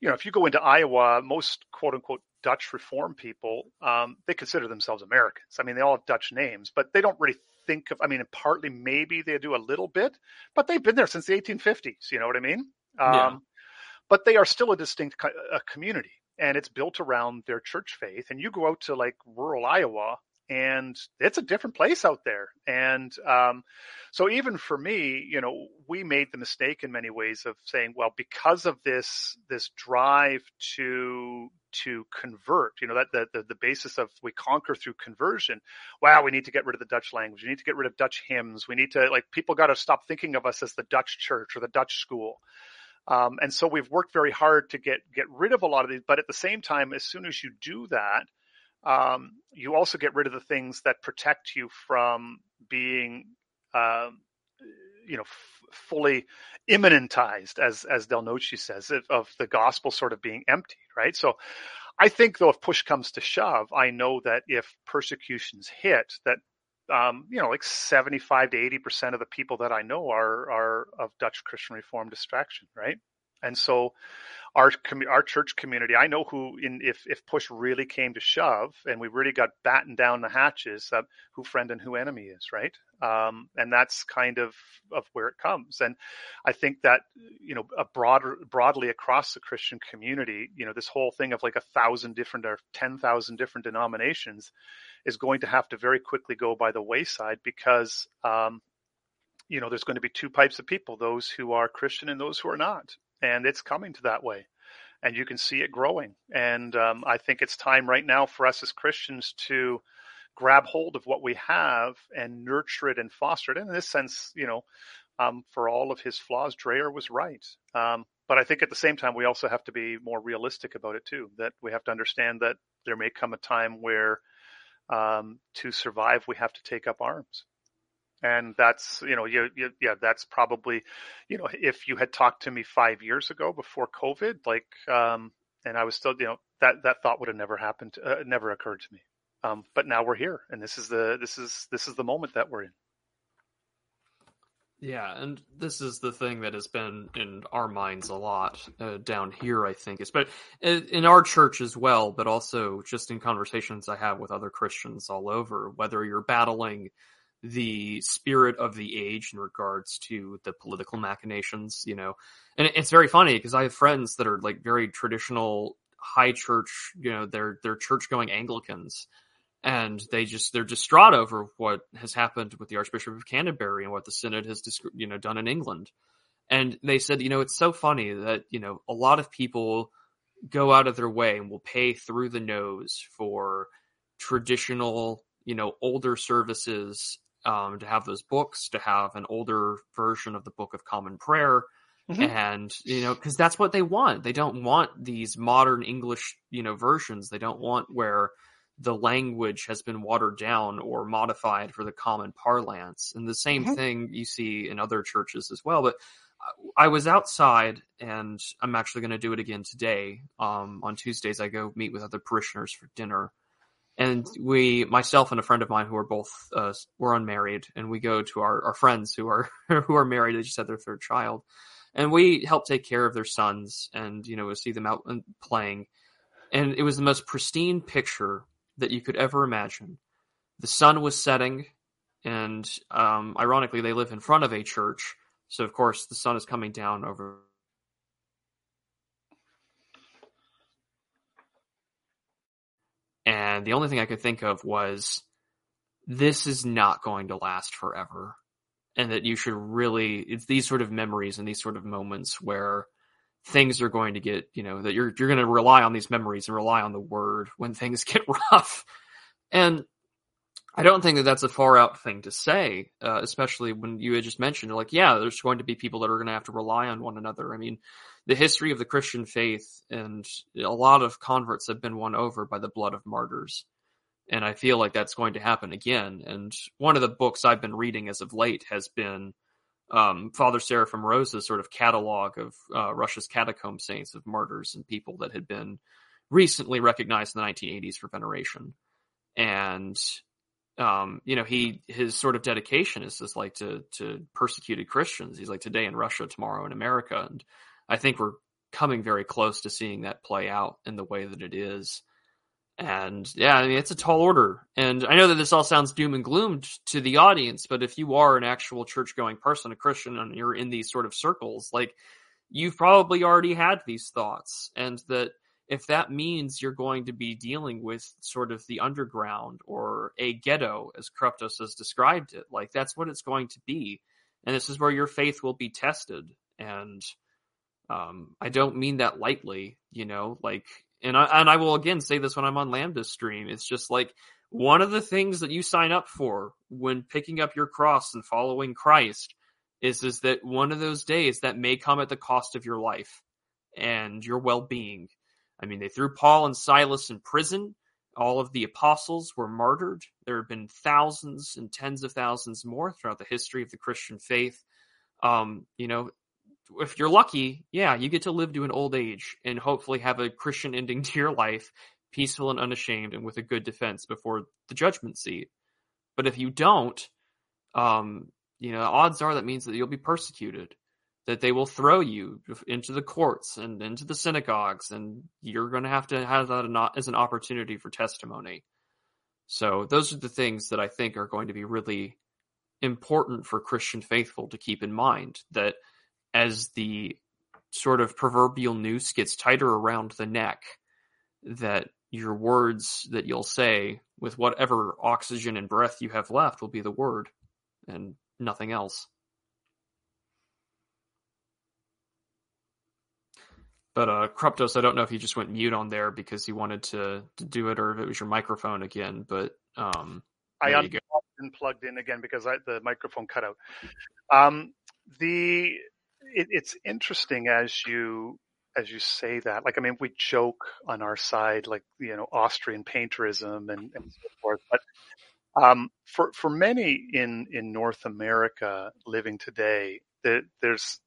You know, if you go into Iowa, most quote unquote Dutch Reform people, um, they consider themselves Americans. I mean, they all have Dutch names, but they don't really think of, I mean, partly maybe they do a little bit, but they've been there since the 1850s. You know what I mean? Yeah. Um, but they are still a distinct co- a community and it's built around their church faith. And you go out to like rural Iowa and it's a different place out there. And um, so even for me, you know, we made the mistake in many ways of saying, well, because of this this drive to to convert, you know, that the, the, the basis of we conquer through conversion. Wow, we need to get rid of the Dutch language. We need to get rid of Dutch hymns. We need to like people got to stop thinking of us as the Dutch church or the Dutch school. Um, and so we've worked very hard to get get rid of a lot of these. But at the same time, as soon as you do that, um, you also get rid of the things that protect you from being, uh, you know, f- fully immanentized, as as Del Noce says, of, the gospel sort of being emptied, right? So, I think though, if push comes to shove, I know that if persecutions hit, that um, you know, like seventy-five to eighty percent of the people that I know are are of Dutch Christian Reformed distraction, right? And so, our our church community. I know who, in if if push really came to shove, and we really got battened down the hatches, uh, who friend and who enemy is, right? Um, and that's kind of of where it comes. And I think that you know, a broader broadly across the Christian community, you know, this whole thing of like a thousand different or ten thousand different denominations is going to have to very quickly go by the wayside because um, you know there's going to be two types of people those who are christian and those who are not and it's coming to that way and you can see it growing. And um, i think it's time right now for us as christians to grab hold of what we have and nurture it and foster it. And in this sense you know um, for all of his flaws dreher was right. Um, but i think at the same time we also have to be more realistic about it too that we have to understand that there may come a time where um, to survive we have to take up arms and that's you know you, you, yeah that's probably you know if you had talked to me five years ago before covid like um and i was still you know that that thought would have never happened uh, never occurred to me. Um but now we're here and this is the this is this is the moment that we're in. Yeah, and this is the thing that has been in our minds a lot uh, down here, I think, but in our church as well, but also just in conversations I have with other Christians all over, whether you're battling the spirit of the age in regards to the political machinations, you know. And it's very funny because I have friends that are like very traditional high church, you know, they're they're church going Anglicans and they just they're distraught over what has happened with the Archbishop of Canterbury and what the synod has you know done in England. And they said, you know, it's so funny that, you know, a lot of people go out of their way and will pay through the nose for traditional, you know, older services um, to have those books, to have an older version of the Book of Common Prayer, Mm-hmm. And, you know, because that's what they want. They don't want these modern English, you know, versions. They don't want where the language has been watered down or modified for the common parlance. And the same mm-hmm. thing you see in other churches as well. But I was outside, and I'm actually going to do it again today. Um, on Tuesdays, I go meet with other parishioners for dinner, and we, myself and a friend of mine who are both uh, we're unmarried, and we go to our, our friends who are who are married. They just had their third child, and we help take care of their sons, and you know, we see them out and playing, and it was the most pristine picture that you could ever imagine. The sun was setting, and um, ironically, they live in front of a church so of course the sun is coming down over And the only thing I could think of was this is not going to last forever. And that you should really it's these sort of memories and these sort of moments where things are going to get, you know, that you're you're going to rely on these memories and rely on the word when things get rough. And I don't think that that's a far out thing to say, uh, especially when you had just mentioned, like, yeah, there's going to be people that are going to have to rely on one another. I mean, the history of the Christian faith and a lot of converts have been won over by the blood of martyrs. And I feel like that's going to happen again. And one of the books I've been reading as of late has been um, Father Seraphim Rose's sort of catalog of uh, Russia's catacomb saints of martyrs and people that had been recently recognized in the 1980s for veneration. And um, you know, he his sort of dedication is just like to to persecuted Christians. He's like today in Russia, tomorrow in America, and I think we're coming very close to seeing that play out in the way that it is. And yeah, I mean, it's a tall order. And I know that this all sounds doom and gloom to the audience, but if you are an actual church going person, a Christian, and you're in these sort of circles, like you've probably already had these thoughts and that if that means you're going to be dealing with sort of the underground or a ghetto, as Kruptos has described it, like that's what it's going to be. And this is where your faith will be tested. And um, I don't mean that lightly, you know, like, and I, and I will again say this when I'm on Lambda stream. It's just like one of the things that you sign up for when picking up your cross and following Christ is, is that one of those days that may come at the cost of your life and your well-being I mean, they threw Paul and Silas in prison. All of the apostles were martyred. There have been thousands and tens of thousands more throughout the history of the Christian faith. Um, you know, if you're lucky, yeah, you get to live to an old age and hopefully have a Christian ending to your life, peaceful and unashamed, and with a good defense before the judgment seat. But if you don't, um, you know, odds are that means that you'll be persecuted that they will throw you into the courts and into the synagogues, and you're going to have to have that as an opportunity for testimony. So those are the things that I think are going to be really important for Christian faithful to keep in mind that as the sort of proverbial noose gets tighter around the neck, that your words that you'll say with whatever oxygen and breath you have left will be the word and nothing else. But uh, Kruptos, I don't know if he just went mute on there because he wanted to, to do it, or if it was your microphone again. But um, I unplugged and plugged in again because I, the microphone cut out. Um, the it, it's interesting as you as you say that. Like, I mean, we joke on our side, like you know, Austrian painterism and, and so forth. But um, for for many in in North America living today, the, there's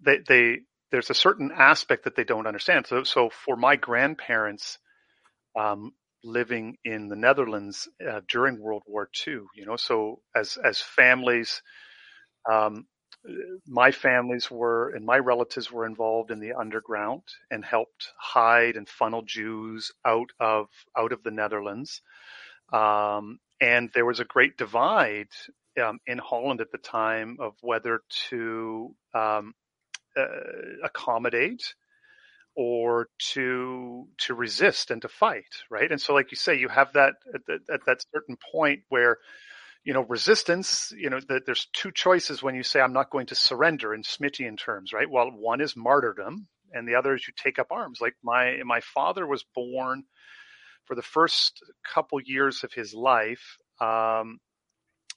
they they there's a certain aspect that they don't understand. So, so for my grandparents um, living in the Netherlands uh, during World War II, you know, so as as families, um, my families were and my relatives were involved in the underground and helped hide and funnel Jews out of out of the Netherlands. Um, and there was a great divide um, in Holland at the time of whether to um, uh, accommodate or to to resist and to fight right and so like you say you have that at, the, at that certain point where you know resistance you know that there's two choices when you say i'm not going to surrender in Schmittian terms right well one is martyrdom and the other is you take up arms like my my father was born for the first couple years of his life um,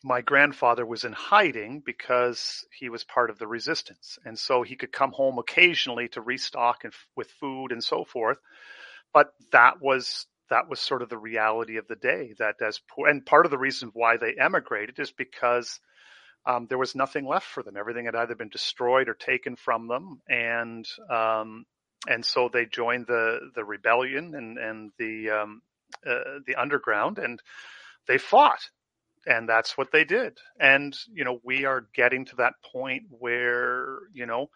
my grandfather was in hiding because he was part of the resistance. And so he could come home occasionally to restock and, with food and so forth. But that was that was sort of the reality of the day that as poor, and part of the reason why they emigrated is because um, there was nothing left for them. Everything had either been destroyed or taken from them, and um, and so they joined the the rebellion and and the um, uh, the underground, and they fought, and that's what they did. And you know, we are getting to that point where you know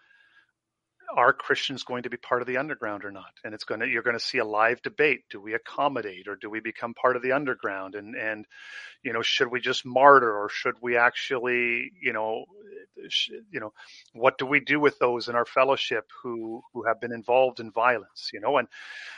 are Christians going to be part of the underground or not? And it's going to you're going to see a live debate. Do we accommodate or do we become part of the underground? And and you know, should we just martyr or should we actually you know sh- you know what do we do with those in our fellowship who who have been involved in violence? You know, and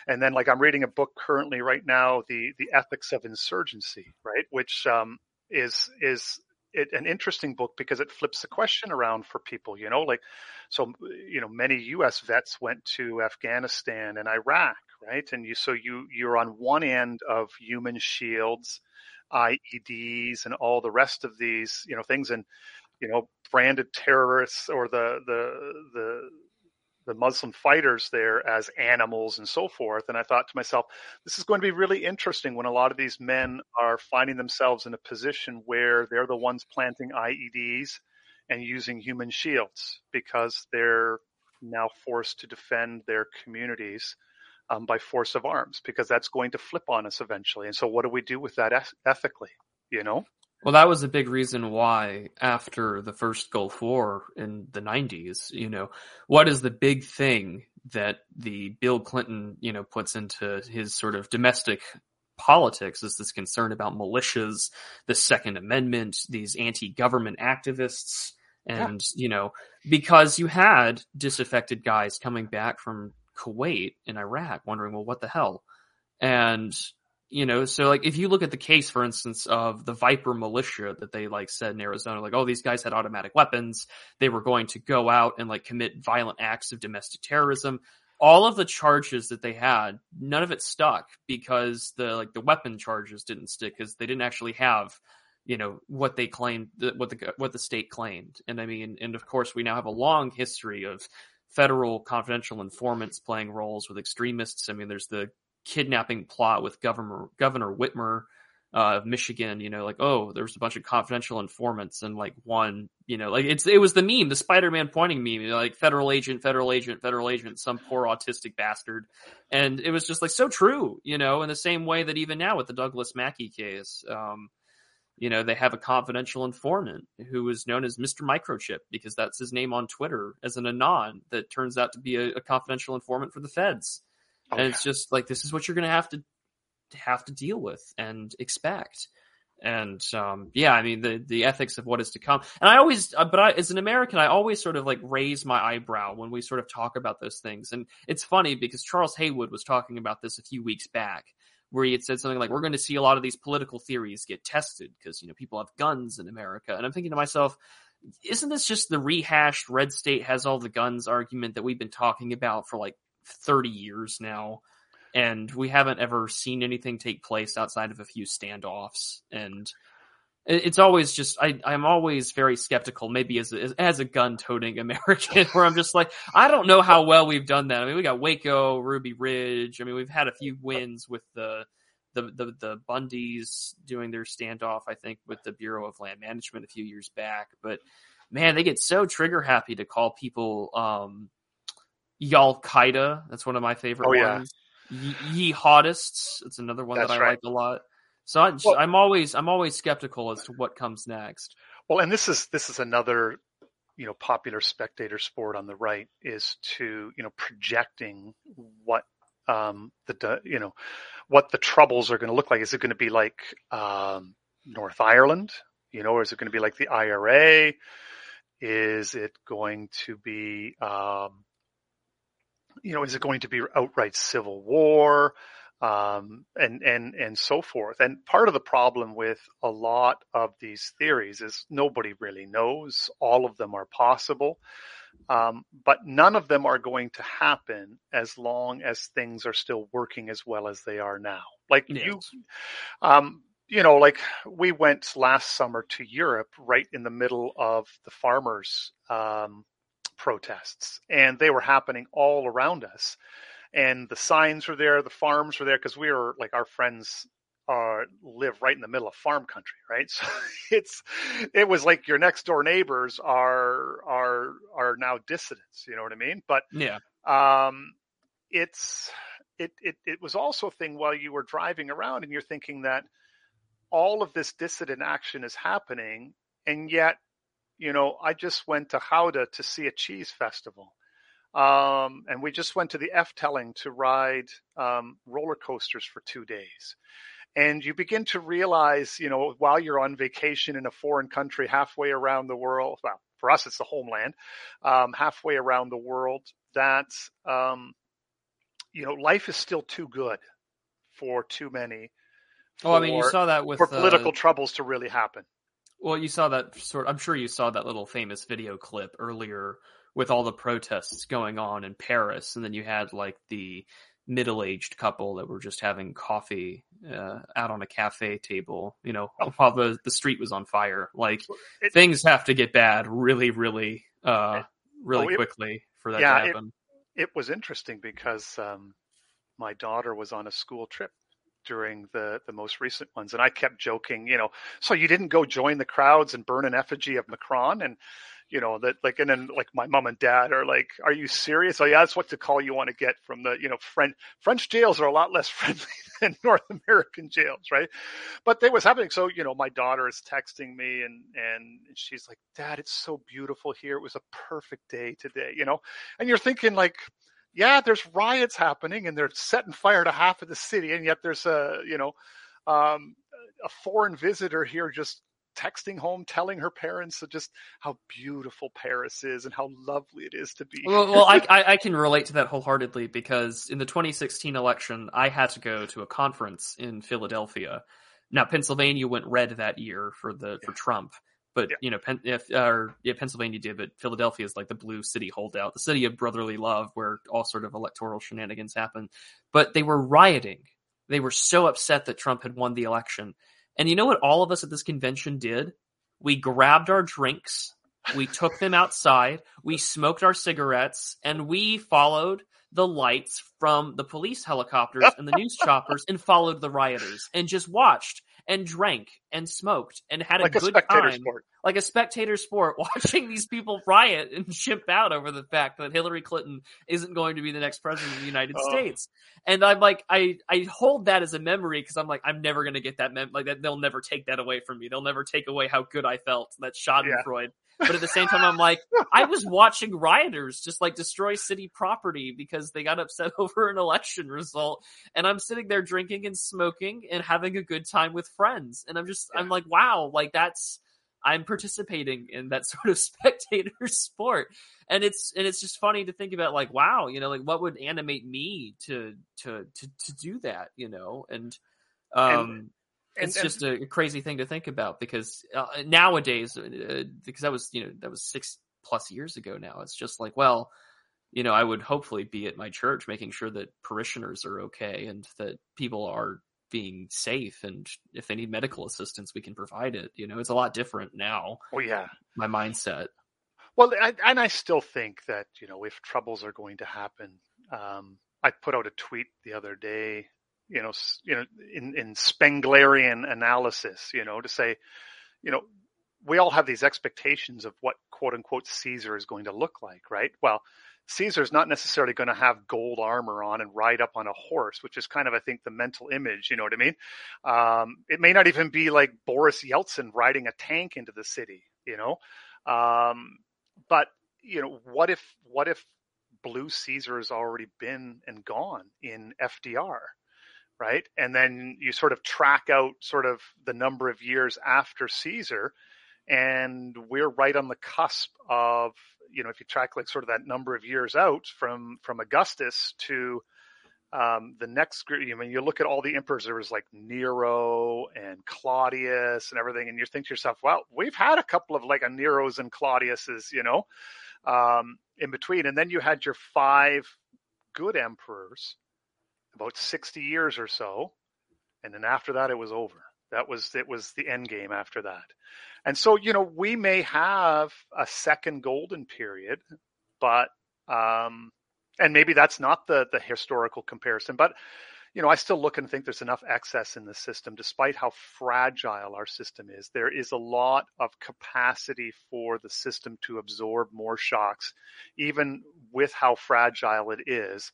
and then like I'm reading a book currently right now, the the ethics of insurgency, right, which um, is is it, an interesting book because it flips the question around for people. You know, like so you know many U.S. vets went to Afghanistan and Iraq, right? And you so you you're on one end of human shields, IEDs, and all the rest of these you know things, and you know branded terrorists or the the the the Muslim fighters there as animals and so forth. And I thought to myself, this is going to be really interesting when a lot of these men are finding themselves in a position where they're the ones planting IEDs and using human shields because they're now forced to defend their communities um, by force of arms because that's going to flip on us eventually. And so, what do we do with that ethically? You know? Well, that was a big reason why after the first Gulf War in the 90s, you know, what is the big thing that the Bill Clinton, you know, puts into his sort of domestic politics is this concern about militias, the Second Amendment, these anti-government activists, and yeah. you know, because you had disaffected guys coming back from Kuwait and Iraq wondering, well, what the hell? And you know, so like if you look at the case, for instance, of the Viper militia that they like said in Arizona, like, oh, these guys had automatic weapons. They were going to go out and like commit violent acts of domestic terrorism. All of the charges that they had, none of it stuck because the like the weapon charges didn't stick because they didn't actually have, you know, what they claimed, what the what the state claimed. And I mean, and of course, we now have a long history of federal confidential informants playing roles with extremists. I mean, there's the kidnapping plot with Governor Governor Whitmer uh, of Michigan. You know, like oh, there's a bunch of confidential informants, and like one, you know, like it's it was the meme, the Spider-Man pointing meme, you know, like federal agent, federal agent, federal agent, some poor autistic bastard, and it was just like so true, you know, in the same way that even now with the Douglas Mackey case. Um, you know, they have a confidential informant who is known as Mr. Microchip because that's his name on Twitter as an anon that turns out to be a, a confidential informant for the feds. Oh, and it's just like this is what you're going to have to have to deal with and expect. And um, yeah, I mean the the ethics of what is to come. And I always, uh, but I, as an American, I always sort of like raise my eyebrow when we sort of talk about those things. And it's funny because Charles Haywood was talking about this a few weeks back, where he had said something like, "We're going to see a lot of these political theories get tested because you know people have guns in America." And I'm thinking to myself, isn't this just the rehashed red state has all the guns argument that we've been talking about for like 30 years now and we haven't ever seen anything take place outside of a few standoffs and it's always just I, I'm always very skeptical, maybe as a, as a gun toting American, where I'm just like I don't know how well we've done that. I mean, we got Waco, Ruby Ridge. I mean, we've had a few wins with the the the, the Bundys doing their standoff. I think with the Bureau of Land Management a few years back, but man, they get so trigger happy to call people um, Y'all Qaeda. That's one of my favorite oh, ones. Yeah. Ye Jihadists. It's another one That's that I right. like a lot. So I, well, I'm always I'm always skeptical as to what comes next. Well, and this is this is another you know popular spectator sport on the right is to you know projecting what um the you know what the troubles are going to look like. Is it going to be like um, North Ireland? You know, or is it going to be like the IRA? Is it going to be um, you know, is it going to be outright civil war? Um, and, and, and so forth. And part of the problem with a lot of these theories is nobody really knows. All of them are possible. Um, but none of them are going to happen as long as things are still working as well as they are now. Like yes. you, um, you know, like we went last summer to Europe right in the middle of the farmers' um, protests, and they were happening all around us. And the signs were there, the farms were there because we were like our friends uh, live right in the middle of farm country, right? So it's it was like your next door neighbors are are are now dissidents. You know what I mean? But yeah, um, it's it it it was also a thing while you were driving around and you're thinking that all of this dissident action is happening, and yet, you know, I just went to Gouda to see a cheese festival. Um, and we just went to the Efteling to ride um, roller coasters for two days. And you begin to realize, you know, while you're on vacation in a foreign country halfway around the world, well, for us, it's the homeland, um, halfway around the world, that, um, you know, life is still too good for too many Oh, I mean, you saw that with for political uh, troubles to really happen. Well, you saw that sort. I'm sure you saw that little famous video clip earlier with all the protests going on in Paris, and then you had like the middle-aged couple that were just having coffee uh, out on a cafe table, you know, while the the street was on fire. Like it, things have to get bad really, really, uh, really oh, it, quickly for that yeah, to happen. It, it was interesting because um, my daughter was on a school trip during the the most recent ones. And i kept joking you know so you didn't go join the crowds and burn an effigy of macron? And you know that like and then like my mom and dad are like are you serious? Oh yeah that's what the call you want to get from the you know french french jails are a lot less friendly than north american jails right? But they was happening. So you know my daughter is texting me and and she's like dad it's so beautiful here. It was a perfect day today you know? And you're thinking like yeah, there's riots happening and they're setting fire to half of the city, and yet there's a you know um, a foreign visitor here just texting home, telling her parents just how beautiful Paris is and how lovely it is to be. Well, well I, I can relate to that wholeheartedly because in the 2016 election, I had to go to a conference in Philadelphia. Now, Pennsylvania went red that year for the for Trump, but yeah. you know, if or yeah, Pennsylvania did, but Philadelphia is like the blue city holdout, the city of brotherly love, where all sort of electoral shenanigans happen. But they were rioting. They were so upset that Trump had won the election. And you know what? All of us at this convention did. We grabbed our drinks, we took them outside, we smoked our cigarettes, and we followed the lights from the police helicopters and the news choppers and followed the rioters and just watched and drank and smoked and had like a good time, sport. Like a spectator sport, watching these people riot and chimp out over the fact that Hillary Clinton isn't going to be the next president of the United oh. States. And I'm like, I I hold that as a memory because I'm like, I'm never going to get that mem- like that. They'll never take that away from me. They'll never take away how good I felt that Schadenfreude. Yeah. But at the same time, I'm like, I was watching rioters just like destroy city property because they got upset over an election result. And I'm sitting there drinking and smoking and having a good time with friends. And I'm just, yeah. I'm like, wow, like that's, I'm participating in that sort of spectator sport. And it's, and it's just funny to think about like, wow, you know, like what would animate me to, to, to, to do that, you know? And, um, and, it's and, just a crazy thing to think about because uh, nowadays, uh, because that was you know that was six plus years ago now. It's just like, well, you know, I would hopefully be at my church making sure that parishioners are okay and that people are being safe and if they need medical assistance we can provide it you know? It's a lot different now. Oh yeah. My mindset. Well I, and i still think that you know if troubles are going to happen um, i put out a tweet the other day you know, you know, in, in Spenglerian analysis, you know, to say, you know, we all have these expectations of what quote unquote Caesar is going to look like, right? Well, Caesar's not necessarily going to have gold armor on and ride up on a horse, which is kind of, I think, the mental image. You know what I mean? Um, it may not even be like Boris Yeltsin riding a tank into the city, you know. Um, but you know, what if what if Blue Caesar has already been and gone in FDR? right? And then you sort of track out sort of the number of years after Caesar, and we're right on the cusp of you know if you track like sort of that number of years out from from Augustus to um, the next group. I mean, you look at all the emperors. There was like Nero and Claudius and everything, and you think to yourself, "Well, we've had a couple of like a Neros and Claudiuses, you know, um, in between." And then you had your five good emperors about 60 years or so. And then after that, it was over. That was it was the end game after that. And so, you know, we may have a second golden period, but um and maybe that's not the the historical comparison, but you know, I still look and think there's enough excess in the system, despite how fragile our system is. There is a lot of capacity for the system to absorb more shocks, even with how fragile it is,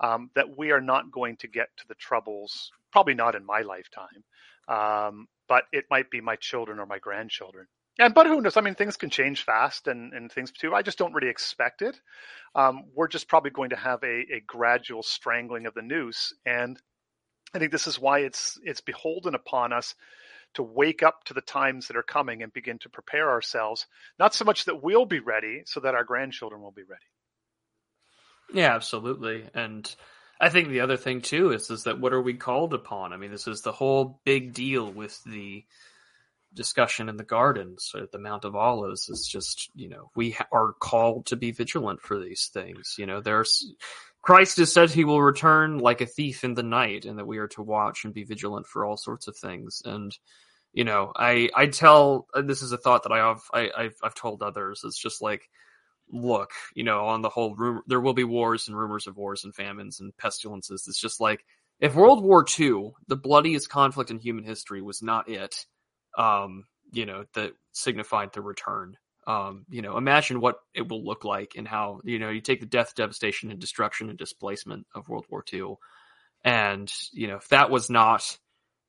um, that we are not going to get to the troubles, probably not in my lifetime, um, but it might be my children or my grandchildren. And but who knows? I mean, things can change fast, and and things too. I just don't really expect it. Um, we're just probably going to have a, a gradual strangling of the noose, and I think this is why it's it's beholden upon us to wake up to the times that are coming and begin to prepare ourselves. Not so much that we'll be ready, so that our grandchildren will be ready. Yeah, absolutely, and. I think the other thing too is is that what are we called upon? I mean, this is the whole big deal with the discussion in the gardens at the Mount of Olives is just, you know, we are called to be vigilant for these things. You know, there's Christ has said he will return like a thief in the night and that we are to watch and be vigilant for all sorts of things. And, you know, I, I tell, this is a thought that I have, I, I've, I've told others. It's just like, look, you know, on the whole rumor, there will be wars and rumors of wars and famines and pestilences. It's just like, if World War II, the bloodiest conflict in human history, was not it, um, you know, that signified the return. Um, you know, imagine what it will look like and how, you know, you take the death, devastation, and destruction and displacement of World War II. And, you know, if that was not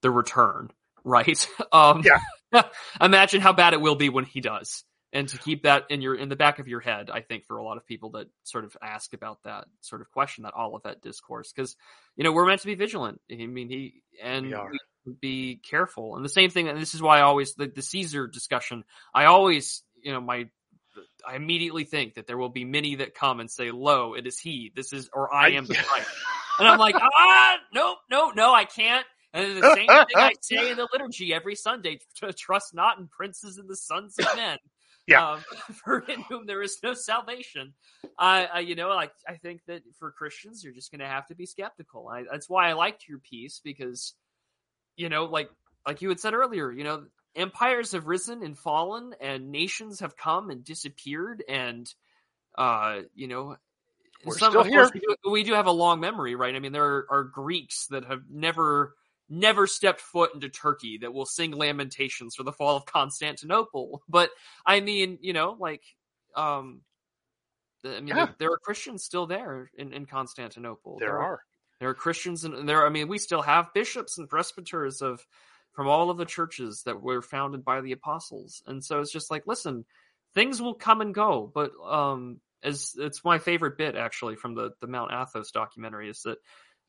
the return, right? Um, yeah. imagine how bad it will be when he does. And to keep that in your in the back of your head, I think for a lot of people that sort of ask about that sort of question, that Olivet discourse, because you know we're meant to be vigilant. I mean, he and be careful. And the same thing, and this is why I always the, the Caesar discussion. I always, you know, my I immediately think that there will be many that come and say, "Lo, it is he. This is, or I am the Christ." and I'm like, ah, no, no, no, I can't. And the same thing I say in the liturgy every Sunday: trust not in princes and the sons of men. Yeah. Um, for in whom there is no salvation. I, I, you know, like I think that for Christians, you're just going to have to be skeptical. I, that's why I liked your piece because you know, like like you had said earlier, you know, empires have risen and fallen, and nations have come and disappeared, and uh, you know, We're some, still here. We do, we do, have a long memory, right? I mean, there are, are Greeks that have never never stepped foot into Turkey that will sing lamentations for the fall of Constantinople. But I mean, you know, like um I mean, yeah. there, there, are Christians still there in, in Constantinople. There, there are. There are Christians and there. I mean, we still have bishops and presbyters of from all of the churches that were founded by the apostles, and so it's just like, listen, things will come and go, but um, as it's my favorite bit actually from the the Mount Athos documentary is that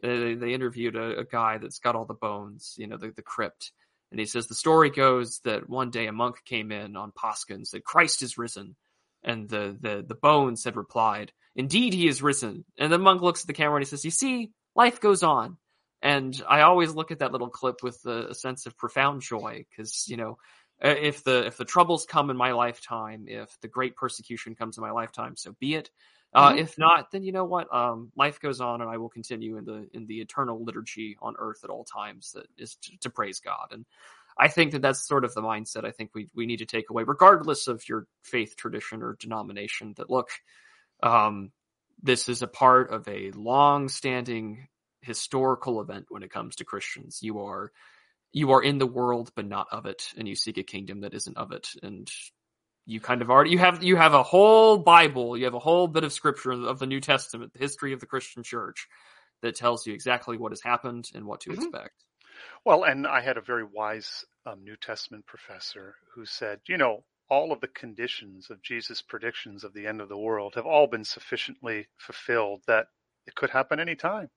they, they interviewed a, a, guy that's got all the bones, you know, the, the crypt. And he says the story goes that one day a monk came in on Pascha and said, Christ is risen. And the, the, the bones had replied, Indeed, he is risen. And the monk looks at the camera and he says, You see, life goes on. And I always look at that little clip with a, a sense of profound joy because, you know, uh, if the if the troubles come in my lifetime, if the great persecution comes in my lifetime, so be it. Uh, mm-hmm. If not, then you know what? Um, life goes on, and I will continue in the in the eternal liturgy on earth at all times. That is to, to praise God, and I think that that's sort of the mindset I think we we need to take away, regardless of your faith tradition or denomination. That look, um, this is a part of a long-standing historical event when it comes to Christians. You are you are in the world but not of it and you seek a kingdom that isn't of it and you kind of already you have you have a whole bible you have a whole bit of scripture of the new testament the history of the christian church that tells you exactly what has happened and what to mm-hmm. expect well and i had a very wise um, new testament professor who said you know all of the conditions of Jesus' predictions of the end of the world have all been sufficiently fulfilled that it could happen any time.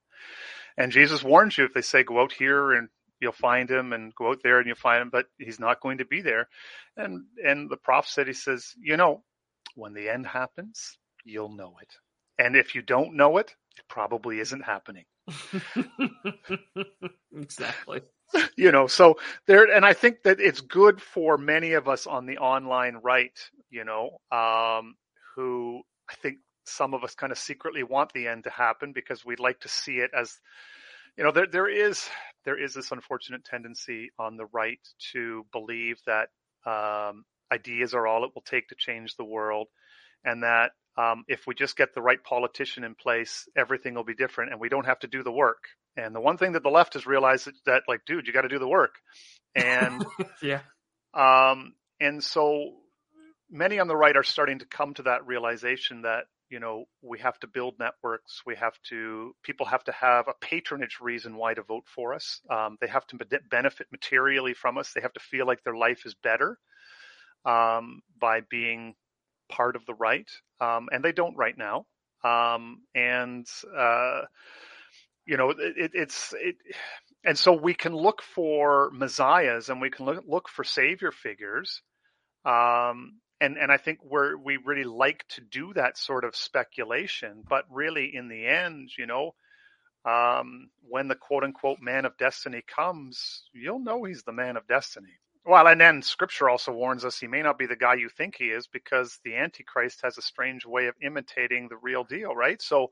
And Jesus warns you if they say, go out here and you'll find him and go out there and you'll find him, but he's not going to be there. And, and the prophet said, he says, you know, when the end happens, you'll know it. And if you don't know it, it probably isn't happening. exactly. you know, so there, and I think that it's good for many of us on the online right, you know, um, who I think some of us kind of secretly want the end to happen because we'd like to see it as, you know, there there is there is this unfortunate tendency on the right to believe that um, ideas are all it will take to change the world, and that um, if we just get the right politician in place, everything will be different, and we don't have to do the work. And the one thing that the left has realized is that, like, dude, you got to do the work, and yeah, um, and so many on the right are starting to come to that realization that you know we have to build networks we have to people have to have a patronage reason why to vote for us. Um, they have to benefit materially from us. They have to feel like their life is better um, by being part of the right. Um, and they don't right now. Um, and uh, you know it, it's it and so we can look for messiahs and we can look, look for savior figures um, and and I think we're we really like to do that sort of speculation, but really in the end, you know, um, when the quote unquote man of destiny comes, you'll know he's the man of destiny. Well, and then Scripture also warns us he may not be the guy you think he is because the Antichrist has a strange way of imitating the real deal, right? So.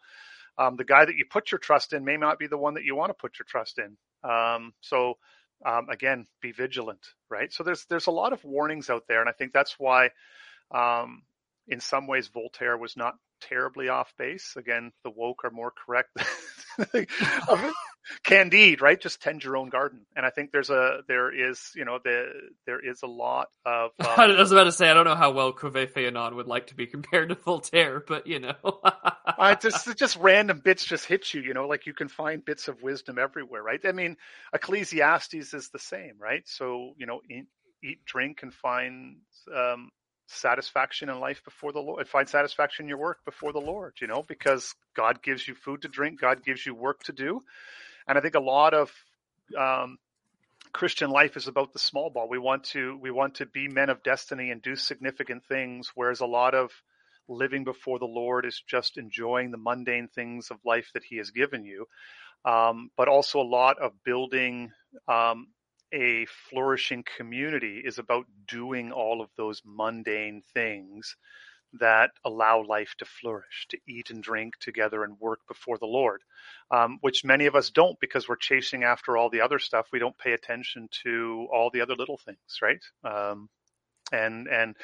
Um, the guy that you put your trust in may not be the one that you want to put your trust in. Um, so um, again, be vigilant, right? So there's there's a lot of warnings out there, and I think that's why um, in some ways, Voltaire was not terribly off base. Again, the woke are more correct. Candide, right? Just tend your own garden, and I think there's a there is you know the there is a lot of. Um, I was about to say I don't know how well Cauvet Fénelon would like to be compared to Voltaire, but you know, I just just random bits just hit you. You know, like you can find bits of wisdom everywhere, right? I mean, Ecclesiastes is the same, right? So you know, eat, eat drink, and find um, satisfaction in life before the Lord, find satisfaction in your work before the Lord, you know, because God gives you food to drink, God gives you work to do. And I think a lot of um, Christian life is about the small ball. We want to we want to be men of destiny and do significant things, whereas a lot of living before the Lord is just enjoying the mundane things of life that He has given you. Um, but also a lot of building um, a flourishing community is about doing all of those mundane things that allow life to flourish, to eat and drink together and work before the Lord, um, which many of us don't because we're chasing after all the other stuff. We don't pay attention to all the other little things, right? Um, and and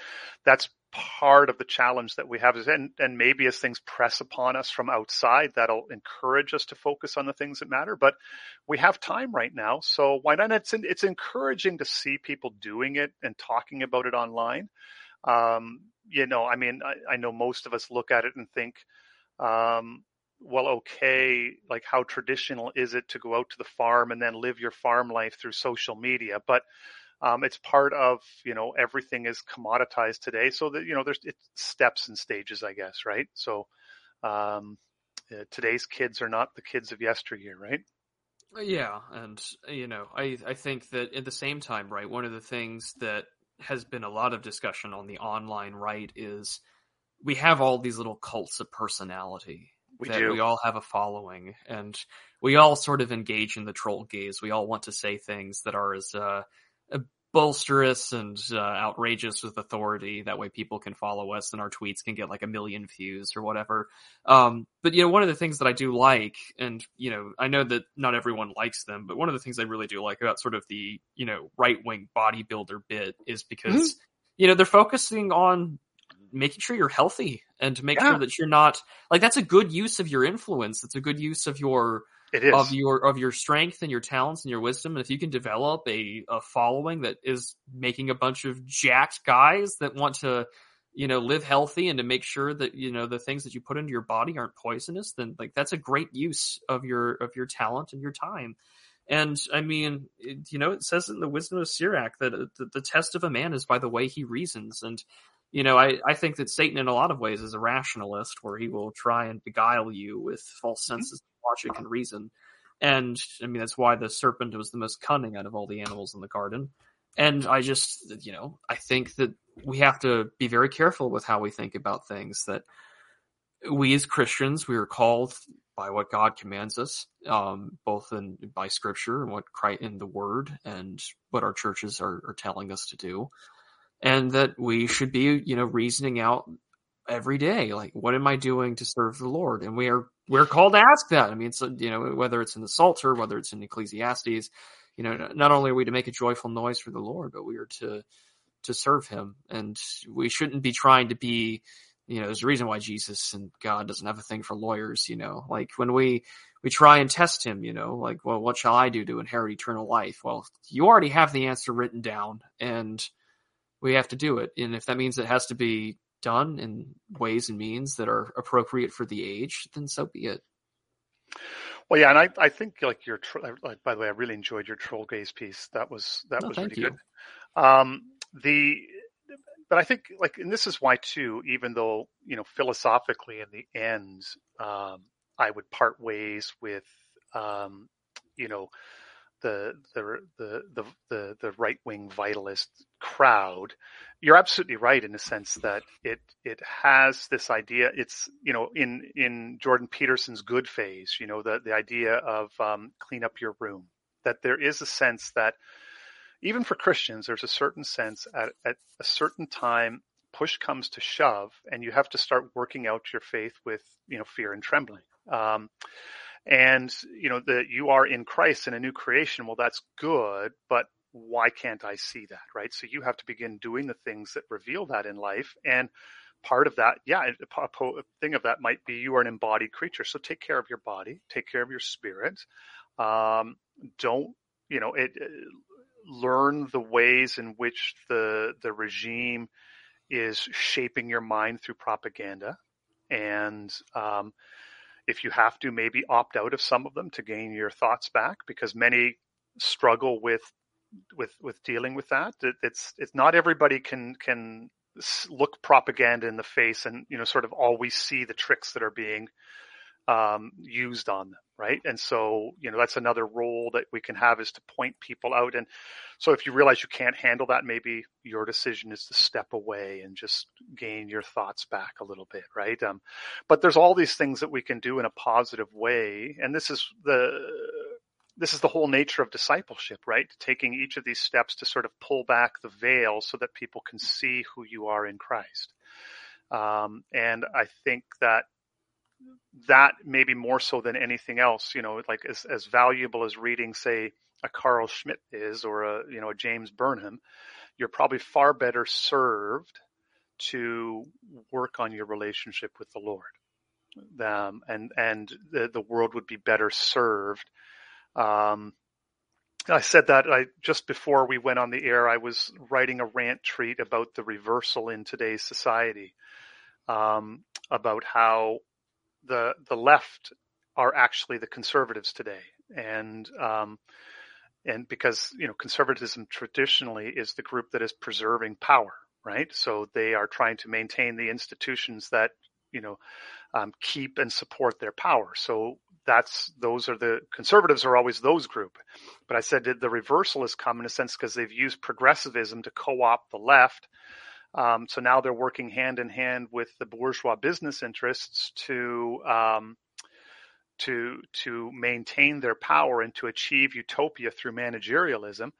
that's part of the challenge that we have is and, and maybe as things press upon us from outside that'll encourage us to focus on the things that matter but we have time right now so why not it's it's encouraging to see people doing it and talking about it online um, you know i mean I, I, know most of us look at it and think um, well okay like how traditional is it to go out to the farm and then live your farm life through social media but um, it's part of you know everything is commoditized today, so that you know there's it's steps and stages, I guess, right? So um, uh, today's kids are not the kids of yesteryear, right? Yeah, and you know, I I think that at the same time, right, one of the things that has been a lot of discussion on the online right is we have all these little cults of personality we that do. we all have a following and we all sort of engage in the troll gaze. We all want to say things that are as uh, bolsterous and uh, outrageous with authority. That way people can follow us and our tweets can get like a million views or whatever. Um, but you know, one of the things that I do like, and you know, I know that not everyone likes them, but one of the things I really do like about sort of the, you know, right wing bodybuilder bit is because, mm-hmm. you know, they're focusing on making sure you're healthy and to make yeah. sure that you're not like that's a good use of your influence. It's a good use of your it is. of your of your strength and your talents and your wisdom. And if you can develop a, a following that is making a bunch of jacked guys that want to, you know, live healthy and to make sure that, you know, the things that you put into your body aren't poisonous, then like that's a great use of your of your talent and your time. And I mean, it, you know, it says in the wisdom of Sirach that uh, the, the test of a man is by the way he reasons. And you know, I, I think that Satan in a lot of ways is a rationalist where he will try and beguile you with false mm-hmm. senses logic and reason. And I mean, that's why the serpent was the most cunning out of all the animals in the garden. And I just, you know, I think that we have to be very careful with how we think about things. That we as Christians, we are called by what God commands us, um, both in by Scripture and what Christ in the Word and what our churches are, are telling us to do, and that we should be, you know, reasoning out every day. Like, what am I doing to serve the Lord? And we are we're called to ask that. I mean, so you know whether it's in the Psalter, whether it's in Ecclesiastes, you know, not only are we to make a joyful noise for the Lord, but we are to to serve Him, and we shouldn't be trying to be. You know, there's a reason why Jesus and God doesn't have a thing for lawyers. You know, like when we we try and test him, you know, like, well, what shall I do to inherit eternal life? Well, you already have the answer written down, and we have to do it. And if that means it has to be done in ways and means that are appropriate for the age, then so be it. Well, yeah, and I, I think like your like by the way, I really enjoyed your troll gaze piece. That was that no, was really you. good. Um, the but I think like and this is why too, even though you know philosophically in the end, um, I would part ways with um, you know the the the the, the right wing vitalist crowd, you're absolutely right in the sense that it it has this idea. It's you know in in Jordan Peterson's good phase, you know the the idea of um, clean up your room. That there is a sense that even for Christians, there's a certain sense at at a certain time push comes to shove, and you have to start working out your faith with you know fear and trembling. Um, and you know that you are in Christ and a new creation. Well, that's good, but why can't I see that? Right. So you have to begin doing the things that reveal that in life. And part of that, yeah, a thing of that might be you are an embodied creature. So take care of your body, take care of your spirit. Um, don't, you know, it, learn the ways in which the the regime is shaping your mind through propaganda and um, if you have to, maybe opt out of some of them to gain your thoughts back, because many struggle with with with dealing with that. It, it's it's not everybody can can look propaganda in the face and you know sort of always see the tricks that are being um, used on them, right? And so, you know, that's another role that we can have is to point people out. And so, if you realize you can't handle that, maybe your decision is to step away and just gain your thoughts back a little bit, right? Um, but there's all these things that we can do in a positive way, and this is the this is the whole nature of discipleship, right? Taking each of these steps to sort of pull back the veil so that people can see who you are in Christ. Um, and I think that that maybe more so than anything else, you know, like as, as valuable as reading, say, a Carl Schmitt is or a, you know, a James Burnham, you're probably far better served to work on your relationship with the Lord. Um, and, and the, the world would be better served. Um, I said that I just before we went on the air, I was writing a rant treat about the reversal in today's society, um, about how the the left are actually the conservatives today, and um, and because you know conservatism traditionally is the group that is preserving power, right? So they are trying to maintain the institutions that you know um, keep and support their power. So that's those are the conservatives are always those group. But I said the reversal has come in a sense because they've used progressivism to co-opt the left um, so now they're working hand in hand with the bourgeois business interests to um, to to maintain their power and to achieve utopia through managerialism.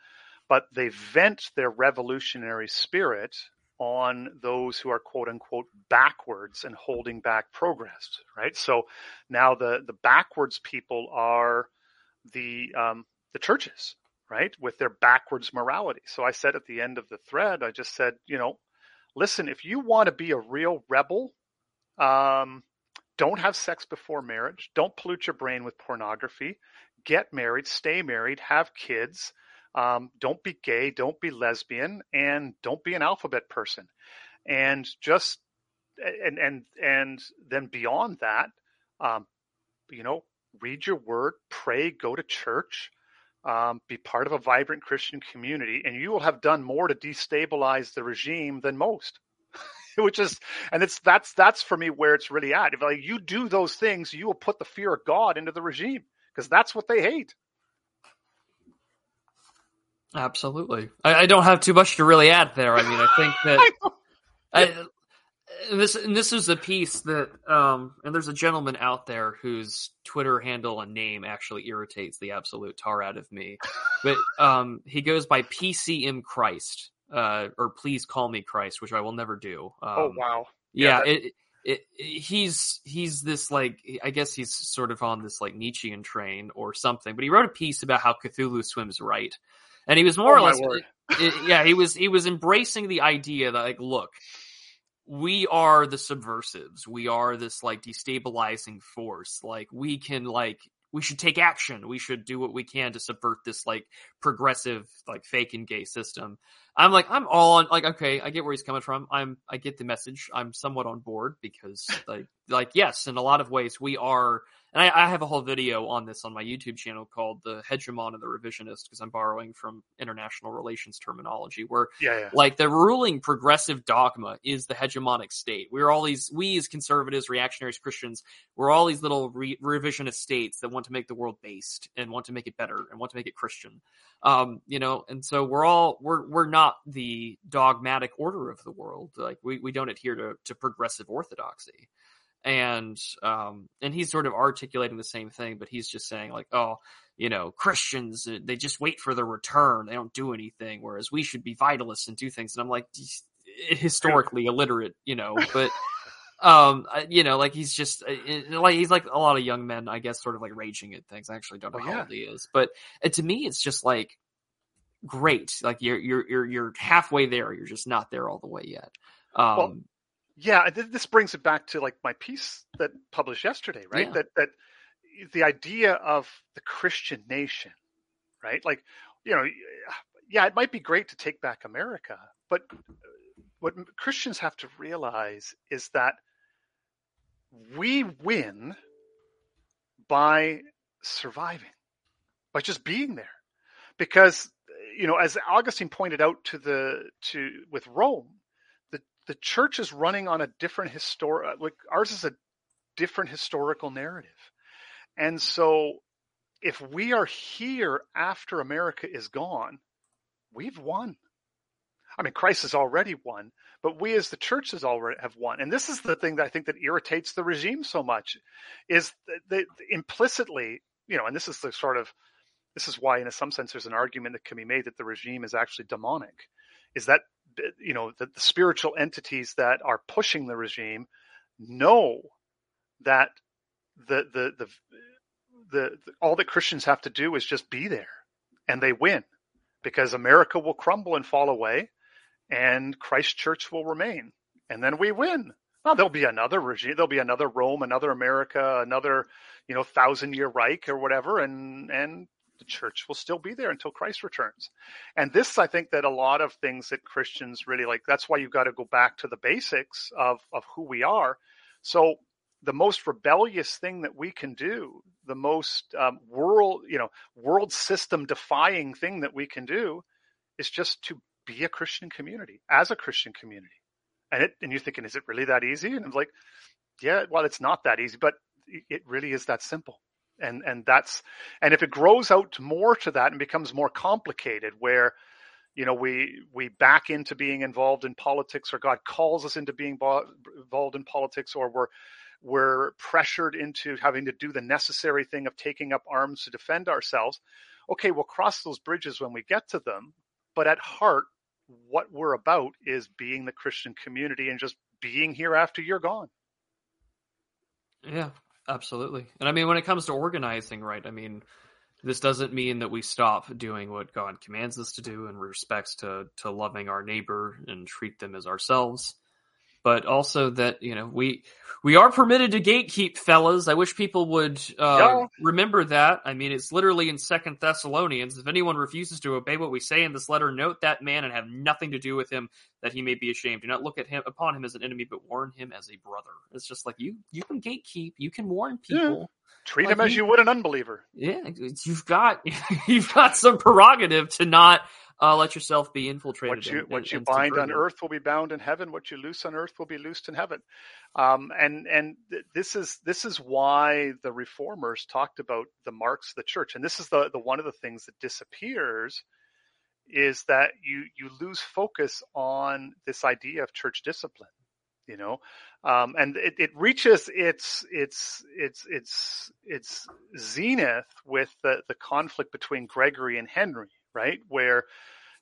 But they vent their revolutionary spirit on those who are quote unquote backwards and holding back progress. Right. So now the the backwards people are the um, the churches right with their backwards morality so i said at the end of the thread i just said you know listen, if you want to be a real rebel, um, don't have sex before marriage. Don't pollute your brain with pornography. Get married, stay married, have kids. Um, don't be gay, don't be lesbian, and don't be an alphabet person. And just and and and then beyond that, um, you know, read your word, pray, go to church, um, be part of a vibrant Christian community, and you will have done more to destabilize the regime than most. Which is, and it's that's that's for me where it's really at. If like you do those things, you will put the fear of God into the regime because that's what they hate. Absolutely, I, I, don't have too much to really add there. I mean, I think that I, this and this is a piece that um and there's a gentleman out there whose Twitter handle and name actually irritates the absolute tar out of me. But um he goes by PCM Christ. Uh or please call me Christ, which I will never do. Oh, um, oh wow. Yeah, yeah it, it, it, he's he's this like I guess he's sort of on this like Nietzschean train or something. But he wrote a piece about how Cthulhu swims right, and he was more oh, or less yeah he was he was embracing the idea that like look we are the subversives we are this like destabilizing force like we can like we should take action. We should do what we can to subvert this like progressive, like fake and gay system. I'm like, I'm all on like, okay, I get where he's coming from. I'm, I get the message. I'm somewhat on board because like, like, yes, in a lot of ways we are, and I, I have a whole video on this on my YouTube channel called the hegemon and the revisionist because I'm borrowing from international relations terminology where yeah, yeah. like the ruling progressive dogma is the hegemonic state. We're all these, we as conservatives, reactionaries, Christians, we're all these little re- revisionist states that want to make the world based and want to make it better and want to make it Christian. Um, you know, and so we're all, we're, we're not the dogmatic order of the world. Like we, we don't adhere to, to progressive orthodoxy. And um and he's sort of articulating the same thing, but he's just saying like, oh, you know, Christians uh, they just wait for the return, they don't do anything, whereas we should be vitalists and do things. And I'm like, historically illiterate, you know, but um you know like he's just uh, like he's like a lot of young men i guess sort of like raging at things i actually don't know well, how yeah. old he is but uh, to me it's just like great. Like you're you're you're you're halfway there. You're just not there all the way yet. Um, well, yeah, this brings it back to like my piece that published yesterday, right? Yeah. That that the idea of the Christian nation, right? Like, you know, yeah, it might be great to take back America, but what Christians have to realize is that we win by surviving, by just being there. Because you know, as Augustine pointed out to the to with Rome, the the church is running on a different historic uh, like ours is a different historical narrative. And so if we are here after America is gone, we've won. I mean, Christ has already won, but we as the church has already have won. And this is the thing that I think that irritates the regime so much is that implicitly, you know, and this is the sort of this is why, in some sense, there's an argument that can be made that the regime is actually demonic. Is that you know that the spiritual entities that are pushing the regime know that the the the the, the all that Christians have to do is just be there, and they win because America will crumble and fall away, and Christ Church will remain, and then we win. Now there'll be another regime, there'll be another Rome, another America, another you know thousand year Reich or whatever, and and the church will still be there until Christ returns. And this, I think that a lot of things that Christians really like, that's why you've got to go back to the basics of, of who we are. So the most rebellious thing that we can do, the most um, world, you know, world system defying thing that we can do is just to be a Christian community as a Christian community. And it, and you're thinking, is it really that easy? And I'm like, yeah, well, it's not that easy, but it really is that simple and and that's and if it grows out more to that and becomes more complicated where you know we we back into being involved in politics or god calls us into being involved in politics or we're we're pressured into having to do the necessary thing of taking up arms to defend ourselves okay we'll cross those bridges when we get to them but at heart what we're about is being the christian community and just being here after you're gone yeah Absolutely. And I mean, when it comes to organizing, right, I mean, this doesn't mean that we stop doing what God commands us to do in respects to, to loving our neighbor and treat them as ourselves but also that you know we we are permitted to gatekeep, fellas. I wish people would uh, yeah. remember that. I mean, it's literally in Second Thessalonians. If anyone refuses to obey what we say in this letter, note that man and have nothing to do with him, that he may be ashamed. Do not look at him upon him as an enemy, but warn him as a brother. It's just like you you can gatekeep, you can warn people. Yeah. Treat like him as you, you would an unbeliever. Yeah, you've got you've got some prerogative to not uh, let yourself be infiltrated. What you, and, what and, you and bind on earth will be bound in heaven. What you loose on earth will be loosed in heaven. Um, and and th- this is this is why the reformers talked about the marks of the church. And this is the, the one of the things that disappears is that you you lose focus on this idea of church discipline you know um, and it, it, reaches its its its its its zenith with the the conflict between gregory and henry right? Where,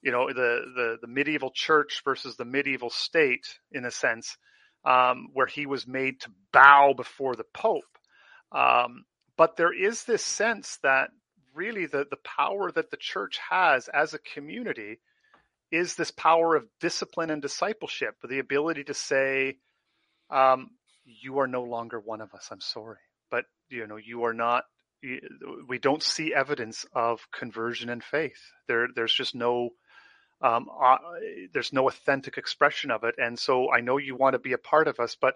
you know, the, the, the medieval church versus the medieval state, in a sense, um, where he was made to bow before the Pope. Um, but there is this sense that really the, the power that the church has as a community is this power of discipline and discipleship, the ability to say, um, you are no longer one of us. I'm sorry, but you know, you are not, we don't see evidence of conversion and faith. There, there's just no, um, uh, there's no authentic expression of it. And so I know you want to be a part of us, but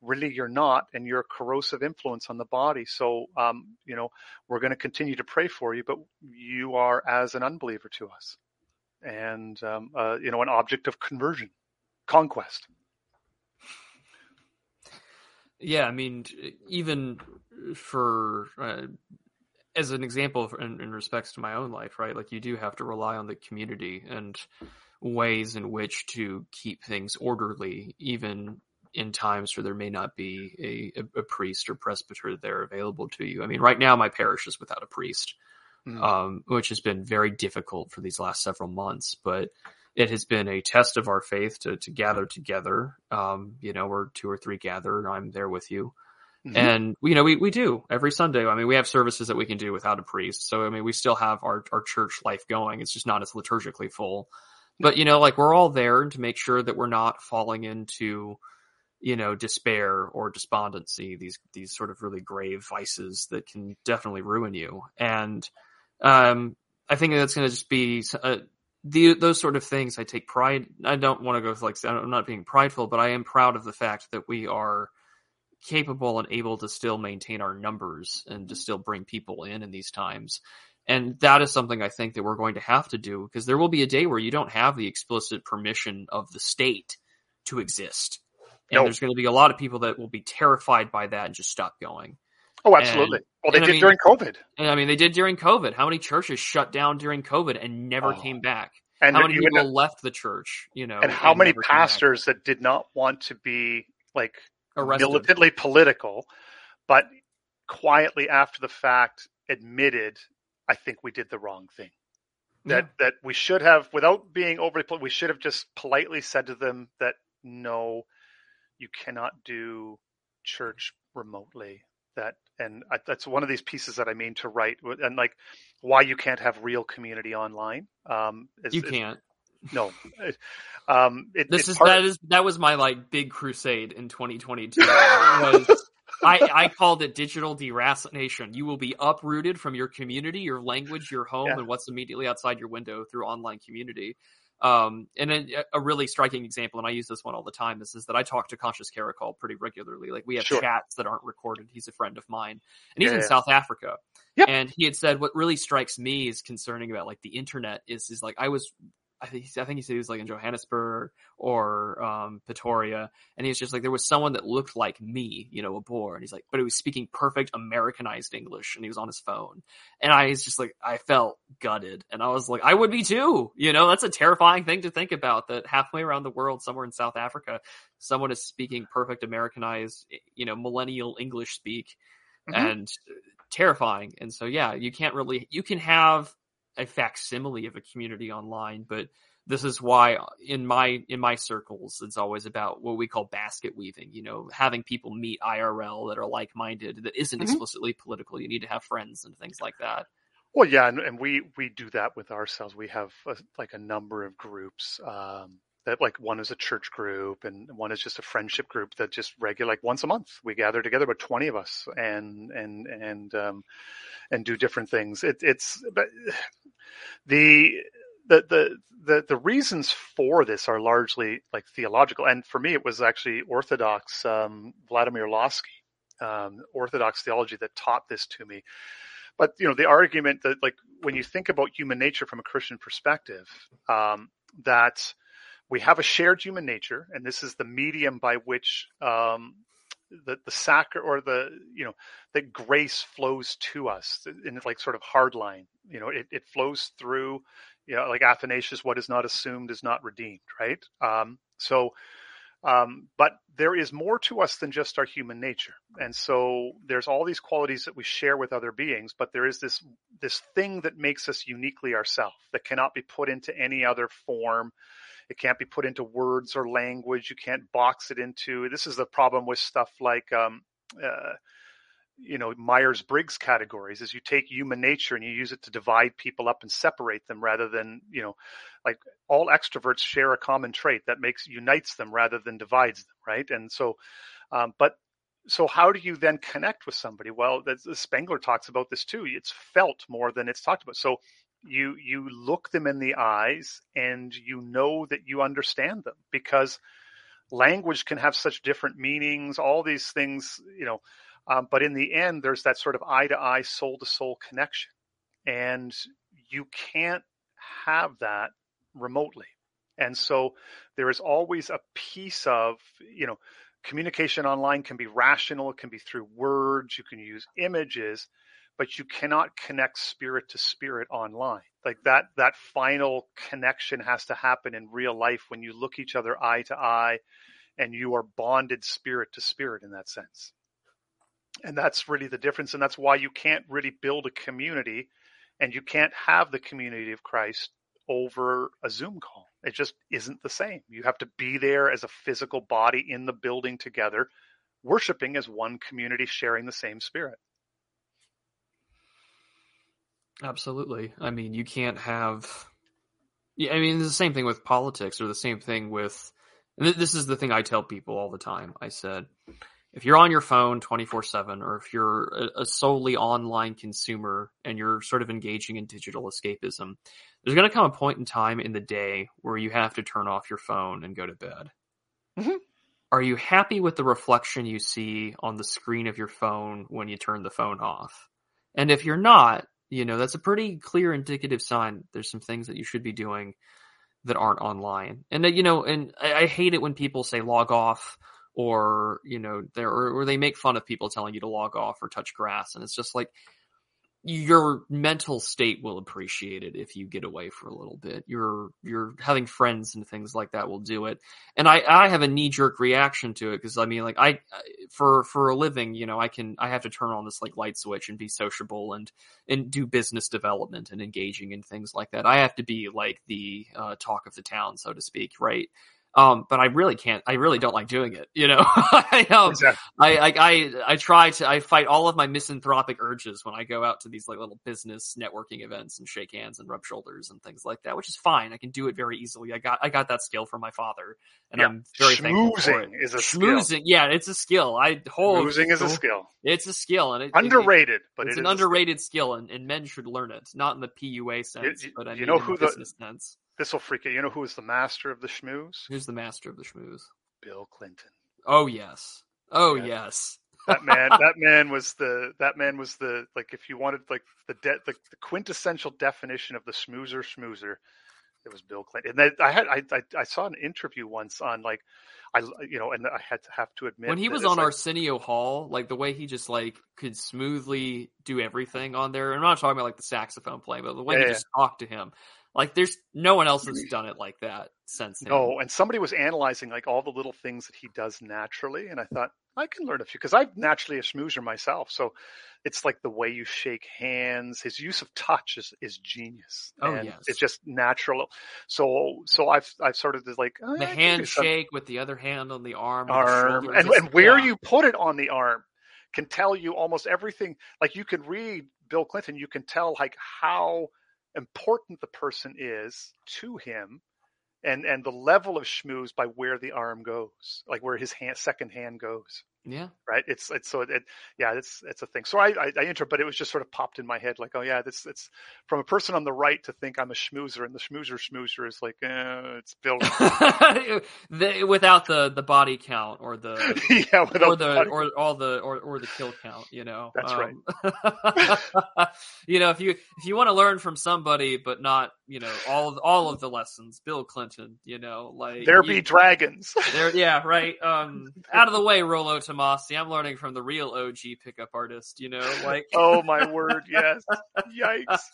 really you're not, and you're a corrosive influence on the body. So, um, you know, we're going to continue to pray for you, but you are as an unbeliever to us and, um, uh, you know, an object of conversion, conquest. Yeah, I mean, even for uh, as an example in, in respects to my own life, right? Like you do have to rely on the community and ways in which to keep things orderly, even in times where there may not be a, a, priest or presbyter there available to you. I mean, right now my parish is without a priest, mm. um, which has been very difficult for these last several months. But it has been a test of our faith to to gather together. Um, you know, we're two or three gather, I'm there with you. Mm-hmm. And you know, we, we do every Sunday. I mean, we have services that we can do without a priest. So I mean, we still have our, our church life going. It's just not as liturgically full. But you know, like we're all there to make sure that we're not falling into, you know, despair or despondency, these these sort of really grave vices that can definitely ruin you. And um, I think that's going to just be a, the those sort of things I take pride. I don't want to go like I'm not being prideful, but I am proud of the fact that we are capable and able to still maintain our numbers and to mm-hmm. still bring people in in these times. And that is something I think that we're going to have to do because there will be a day where you don't have the explicit permission of the state to exist. And nope. there's going to be a lot of people that will be terrified by that and just stop going. Oh, absolutely. And, well, they did I mean, during COVID. And I mean, they did during COVID. How many churches shut down during COVID and never oh. came back? And how many people left the church? You know, and how and many pastors that did not want to be like Arrested. militantly political, but quietly after the fact admitted, "I think we did the wrong thing." That yeah. that we should have, without being overly, we should have just politely said to them that no, you cannot do church remotely that and I, that's one of these pieces that I mean to write and like why you can't have real community online. Um, is, you can't. No, um, it, this is part... that is that was my like big crusade in 2022. was, I, I called it digital deracination. You will be uprooted from your community, your language, your home, yeah. and what's immediately outside your window through online community. Um, and a, a, really striking example, and I use this one all the time, is, is that I talk to Conscious Caracol pretty regularly. Like we have sure. chats that aren't recorded. He's a friend of mine, and he's yeah, in yeah. South Africa. Yep. And he had said what really strikes me is concerning about like the internet is is like I was I think I think he said he was like in Johannesburg or um, Pretoria, and he's just like there was someone that looked like me, you know, a Boer, and he's like, but it was speaking perfect Americanized English, and he was on his phone, and I was just like, I felt gutted, and I was like, I would be too, you know, that's a terrifying thing to think about. That halfway around the world, somewhere in South Africa, someone is speaking perfect Americanized, you know, millennial English speak, mm-hmm. and terrifying. And so, yeah, you can't really, you can have a facsimile of a community online, but this is why in my in my circles it's always about what we call basket weaving you know having people meet irl that are like-minded that isn't mm-hmm. explicitly political. You need to have friends and things like that. Well yeah and, and we we do that with ourselves. We have a, like a number of groups um, that like one is a church group and one is just a friendship group that just regular like once a month we gather together about 20 of us and and and um and do different things. It, it's but the the the the the reasons for this are largely like theological. And for me it was actually orthodox um vladimir lossky um orthodox theology that taught this to me. But you know the argument that like when you think about human nature from a christian perspective um that we have a shared human nature, and this is the medium by which um, the the sacrament or the you know that grace flows to us in like sort of hard line. You know, it, it flows through. You know, like Athanasius, what is not assumed is not redeemed, right? Um, so, um, but there is more to us than just our human nature, and so there's all these qualities that we share with other beings. But there is this this thing that makes us uniquely ourselves that cannot be put into any other form It can't be put into words or language. You can't box it into. This is the problem with stuff like, um, uh, you know, Myers Briggs categories. Is you take human nature and you use it to divide people up and separate them, rather than you know, like all extroverts share a common trait that makes unites them rather than divides them, right? And so, um, but so how do you then connect with somebody? Well, Spengler talks about this too. It's felt more than it's talked about. So you you look them in the eyes and you know that you understand them because language can have such different meanings all these things you know um, but in the end there's that sort of eye to eye soul to soul connection. And you can't have that remotely. And so there is always a piece of you know communication online can be rational it can be through words you can use images but you cannot connect spirit to spirit online. Like that, that final connection has to happen in real life when you look each other eye to eye and you are bonded spirit to spirit in that sense. And that's really the difference. And that's why you can't really build a community and you can't have the community of Christ over a Zoom call. It just isn't the same. You have to be there as a physical body in the building together, worshiping as one community, sharing the same spirit. Absolutely. I mean, you can't have. Yeah, I mean, it's the same thing with politics, or the same thing with. this is the thing I tell people all the time. I said, if you're on your phone 24 7, or if you're a, a solely online consumer and you're sort of engaging in digital escapism, there's going to come a point in time in the day where you have to turn off your phone and go to bed. Mm-hmm. Are you happy with the reflection you see on the screen of your phone when you turn the phone off? And if you're not, you know that's a pretty clear indicative sign there's some things that you should be doing that aren't online. And you know and I, I hate it when people say log off or you know or, or they make fun of people telling you to log off or touch grass. And it's just like your mental state will appreciate it if you get away for a little bit. You're you're having friends and things like that will do it. And I I have a knee jerk reaction to it because I mean like I for for a living, you know, I can I have to turn on this like light switch and be sociable and and do business development and engaging in things like that. I have to be like the uh, talk of the town, so to speak, right? Um, but I really can't. I really don't like doing it. You know, I, um, exactly. I, I, I, I try to. I fight all of my misanthropic urges when I go out to these like little business networking events and shake hands and rub shoulders and things like that, which is fine. I can do it very easily. I got, I got that skill from my father, and yeah. I'm very Schmoozing thankful for it. Is a Schmoozing, skill. yeah, it's a skill. I hold. Schmoozing is a skill. It's a skill, and it, underrated, it, but it's an underrated skill, and, and men should learn it. Not in the PUA sense, you, but I mean, you know who the business sense this will freak you. You know who is the master of the schmooze? Who's the master of the schmooze? Bill Clinton. Oh yes. Oh yeah. yes. that man. That man was the. That man was the. Like, if you wanted like the de- the, the quintessential definition of the schmoozer schmoozer, it was Bill Clinton. And then I had I, I, I saw an interview once on like I you know and I had to have to admit when he was on like, Arsenio Hall, like the way he just like could smoothly do everything on there. I'm not talking about like the saxophone playing, but the way yeah, he just talked to him. Like there's no one else has done it like that since him. No, and somebody was analyzing like all the little things that he does naturally, and I thought I can learn a few because I'm naturally a schmoozer myself. So it's like the way you shake hands, his use of touch is, is genius. Oh and yes, it's just natural. So so I've I've sort of like oh, the handshake with the other hand on the arm, arm, and, and where yeah. you put it on the arm can tell you almost everything. Like you can read Bill Clinton, you can tell like how important the person is to him and and the level of schmooze by where the arm goes like where his hand second hand goes yeah. Right. It's it's so it yeah it's it's a thing. So I I, I enter, but it was just sort of popped in my head like oh yeah this it's from a person on the right to think I'm a schmoozer and the schmoozer schmoozer is like eh, it's built the, without the the body count or the yeah or the or all the or or the kill count. You know. That's um, right. you know if you if you want to learn from somebody but not you know all of, all of the lessons Bill Clinton you know like there be dragons there yeah right um out of the way Rollo Tomassi I'm learning from the real OG pickup artist, you know, like Oh my word, yes. Yikes.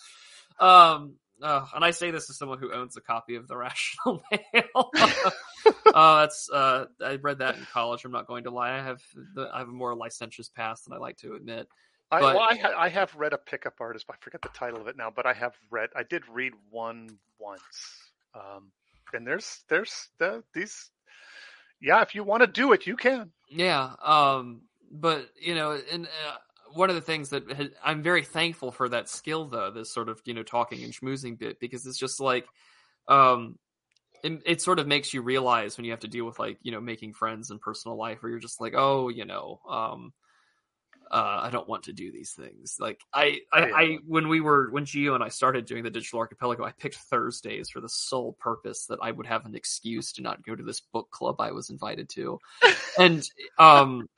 Um uh, and I say this as someone who owns a copy of the Rational Male. uh, that's uh, I read that in college. I'm not going to lie. I have the, I have a more licentious past than I like to admit. I, but, well, I, ha- I, have read a pickup artist. I forget the title of it now, but I have read. I did read one once. Um, and there's there's the, these. Yeah, if you want to do it, you can. Yeah, um, but you know, and uh, one of the things that has, I'm very thankful for that skill, though, this sort of you know talking and schmoozing bit, because it's just like, um, it, it sort of makes you realize when you have to deal with like you know making friends in personal life, where you're just like, oh, you know, um, uh, I don't want to do these things. Like I, I. I, when we were when Gio and I started doing the digital archipelago, I picked Thursdays for the sole purpose that I would have an excuse to not go to this book club I was invited to, and um,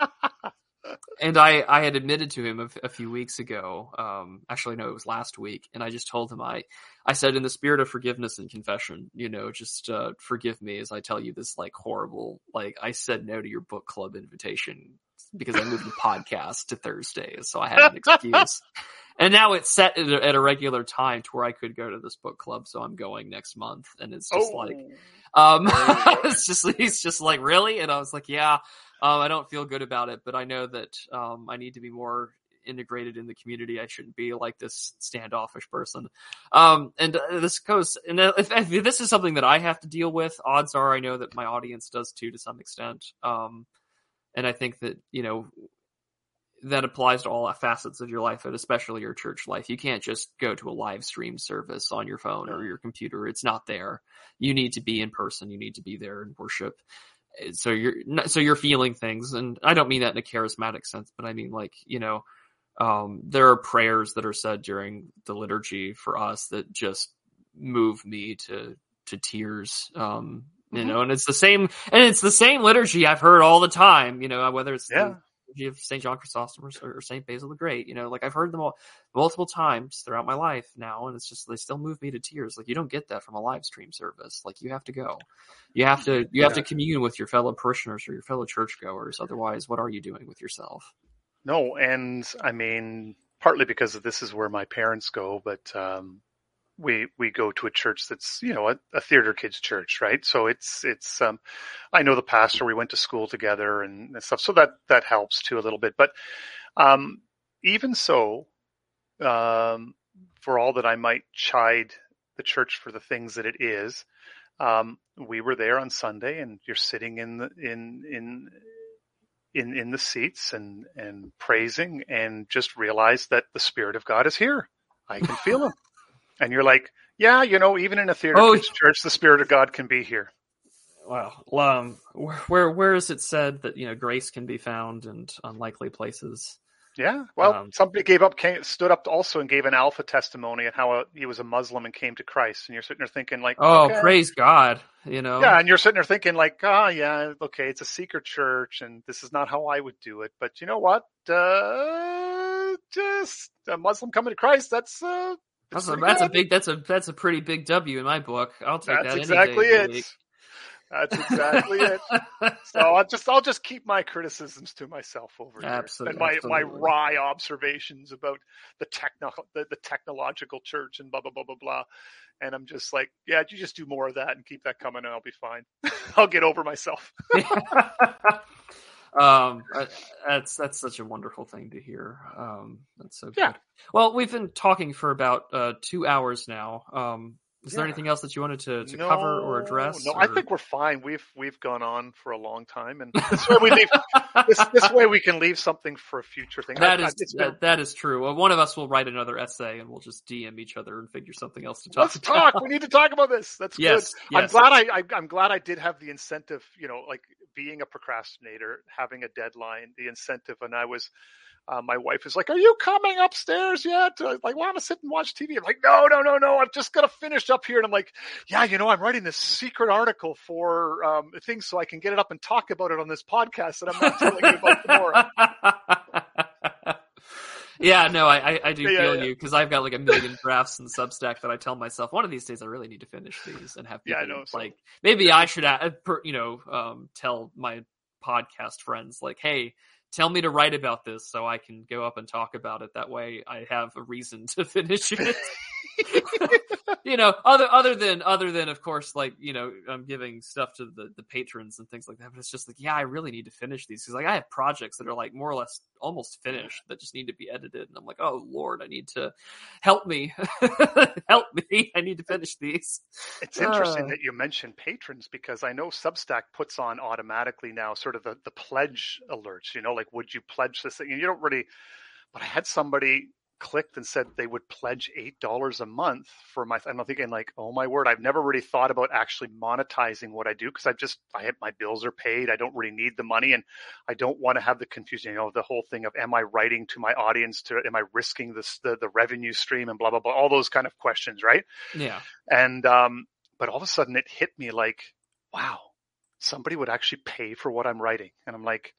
and I, I had admitted to him a few weeks ago. Um, actually, no, it was last week, and I just told him I, I said in the spirit of forgiveness and confession, you know, just uh, forgive me as I tell you this like horrible, like I said no to your book club invitation because I moved the podcast to Thursdays, so I had an excuse. And now it's set at a, at a regular time to where I could go to this book club, so I'm going next month, and it's just oh, like, um, it's just he's just like really, and I was like, yeah, um, I don't feel good about it, but I know that um, I need to be more integrated in the community. I shouldn't be like this standoffish person. Um, and uh, this goes, and uh, if, if this is something that I have to deal with, odds are I know that my audience does too to some extent. Um, and I think that you know that applies to all facets of your life, but especially your church life. You can't just go to a live stream service on your phone or your computer. It's not there. You need to be in person. You need to be there and worship. So you're so you're feeling things, and I don't mean that in a charismatic sense, but I mean like you know, um, there are prayers that are said during the liturgy for us that just move me to to tears. Um, you Mhm. know, and it's the same, and it's the same liturgy I've heard all the time. You know, whether it's the Yeah. liturgy of Saint John Chrysostom or, or Saint Basil the Great. You know, like I've heard them all multiple times throughout my life now, and it's just they still move me to tears. Like you don't get that from a live stream service. Like you have to go, you have to you have to commune with your fellow parishioners or your fellow churchgoers. Otherwise, what are you doing with yourself? No, and I mean, partly because this is where my parents go, but um, we we go to a church that's you know a, a theater kids church, right? So it's it's um, I know the pastor. We went to school together and, and stuff, so that that helps too a little bit. But um, even so, um, for all that I might chide the church for the things that it is, um, we were there on Sunday, and you're sitting in the in in in in the seats and and praising and just realize that the spirit of God is here. I can feel him. And you're like, yeah, you know, even in a theater Oh. church, the spirit of God can be here. Well, um, where where is it said that you know grace can be found in unlikely places? Yeah. Well, Um, somebody gave up, came, stood up also and gave an alpha testimony and how uh he was a Muslim and came to Christ. And you're sitting there thinking like, Oh, okay. praise God! You know, Yeah, and you're sitting there thinking like, ah, yeah, okay, it's a seeker church, and this is not how I would do it. But you know what? Uh, just a Muslim coming to Christ. That's uh, that's a that's a big that's a that's a pretty big W in my book. I'll take That's that. exactly any day of the it. That's exactly it. So I'll just I'll just keep my criticisms to myself over here, Absolute- and my my wry observations about the techno the, the technological church and blah blah blah blah blah. And I'm just like, yeah, you just do more of that and keep that coming, and I'll be fine. I'll get over myself. um, that's that's such a wonderful thing to hear. Um, that's so Yeah. good. Well, we've been talking for about uh, two hours now. Um, is there anything else that you wanted to, to cover or address? No, I think we're fine. We've we've gone on for a long time, and this way we leave. this, this way we can leave something for a future thing. That I- I- is it's been- that, that is true. Well, one of us will write another essay, and we'll just DM each other and figure something else to talk. Let's talk. We need to talk about this. That's Yes, good. I'm glad I, I I'm glad I did have the incentive. You know, like being a procrastinator, having a deadline, the incentive, and I was. Uh, my wife is like, "Are you coming upstairs yet?" Uh, like, want to sit and watch TV? I'm like, "No, no, no, no. I'm just gonna finish up here." And I'm like, "Yeah, you know, I'm writing this secret article for um, things so I can get it up and talk about it on this podcast that I'm not telling you about tomorrow." yeah, no, I I, I do Yeah, feel yeah. you because I've got like a million drafts in Substack that I tell myself one of these days I really need to finish these and have Yeah, I people know, so- like maybe I should you know um, tell my podcast friends like hey tell me to write about this so I can go up and talk about it. That way I have a reason to finish it you know, other other than other than of course, like you know, I'm giving stuff to the the patrons and things like that. But it's just like, yeah, I really need to finish these because like I have projects that are like more or less almost finished that just need to be edited, and I'm like, oh lord, I need to help me, help me. I need to finish these. It's interesting uh, that you mentioned patrons because I know Substack puts on automatically now sort of the the pledge alerts. You know, like would you pledge this thing? And you don't really. But I had somebody clicked and said they would pledge eight dollars a month for my and I'm thinking like oh my word I've never really thought about actually monetizing what I do because I've just I have my bills are paid I don't really need the money and I don't want to have the confusion you know the whole thing of am I writing to my audience to am I risking this the, the revenue stream and blah blah blah all those kind of questions right? Yeah. And um but all of a sudden it hit me like wow somebody would actually pay for what I'm writing and I'm like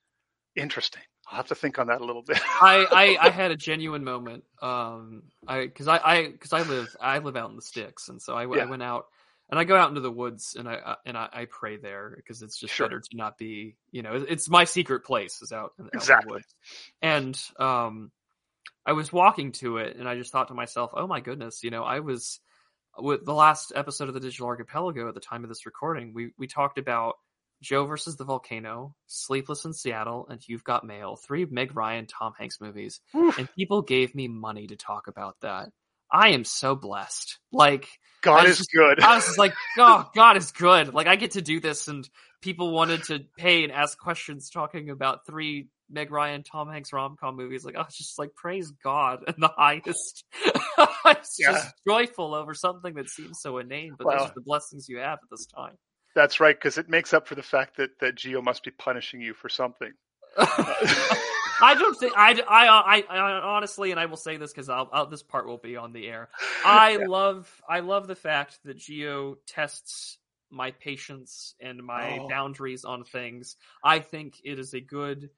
interesting I'll have to think on that a little bit. I, I, I had a genuine moment. Um, I because I I because I live I live out in the sticks, and so I, yeah. I went out and I go out into the woods and I and I, I pray there because it's just sure. better to not be you know it's my secret place is out, out exactly. in the woods. And um, I was walking to it and I just thought to myself, oh my goodness, you know, I was with the last episode of the Digital Archipelago at the time of this recording, we we talked about Joe versus the Volcano, Sleepless in Seattle, and You've Got Mail, three Meg Ryan, Tom Hanks movies. Oof. And people gave me money to talk about that. I am so blessed. Like God is just, good. I was just like, oh, God is good. Like I get to do this, and people wanted to pay and ask questions talking about three Meg Ryan, Tom Hanks rom com movies. Like I was just like, praise God in the highest. I'm yeah. just joyful over something that seems so inane, but well, those are the blessings you have at this time. That's right, because it makes up for the fact that that Geo must be punishing you for something. I don't think I, I, I, I, honestly, and I will say this because I'll, I'll, this part will be on the air. I yeah. love I love the fact that Geo tests my patience and my oh. boundaries on things. I think it is a good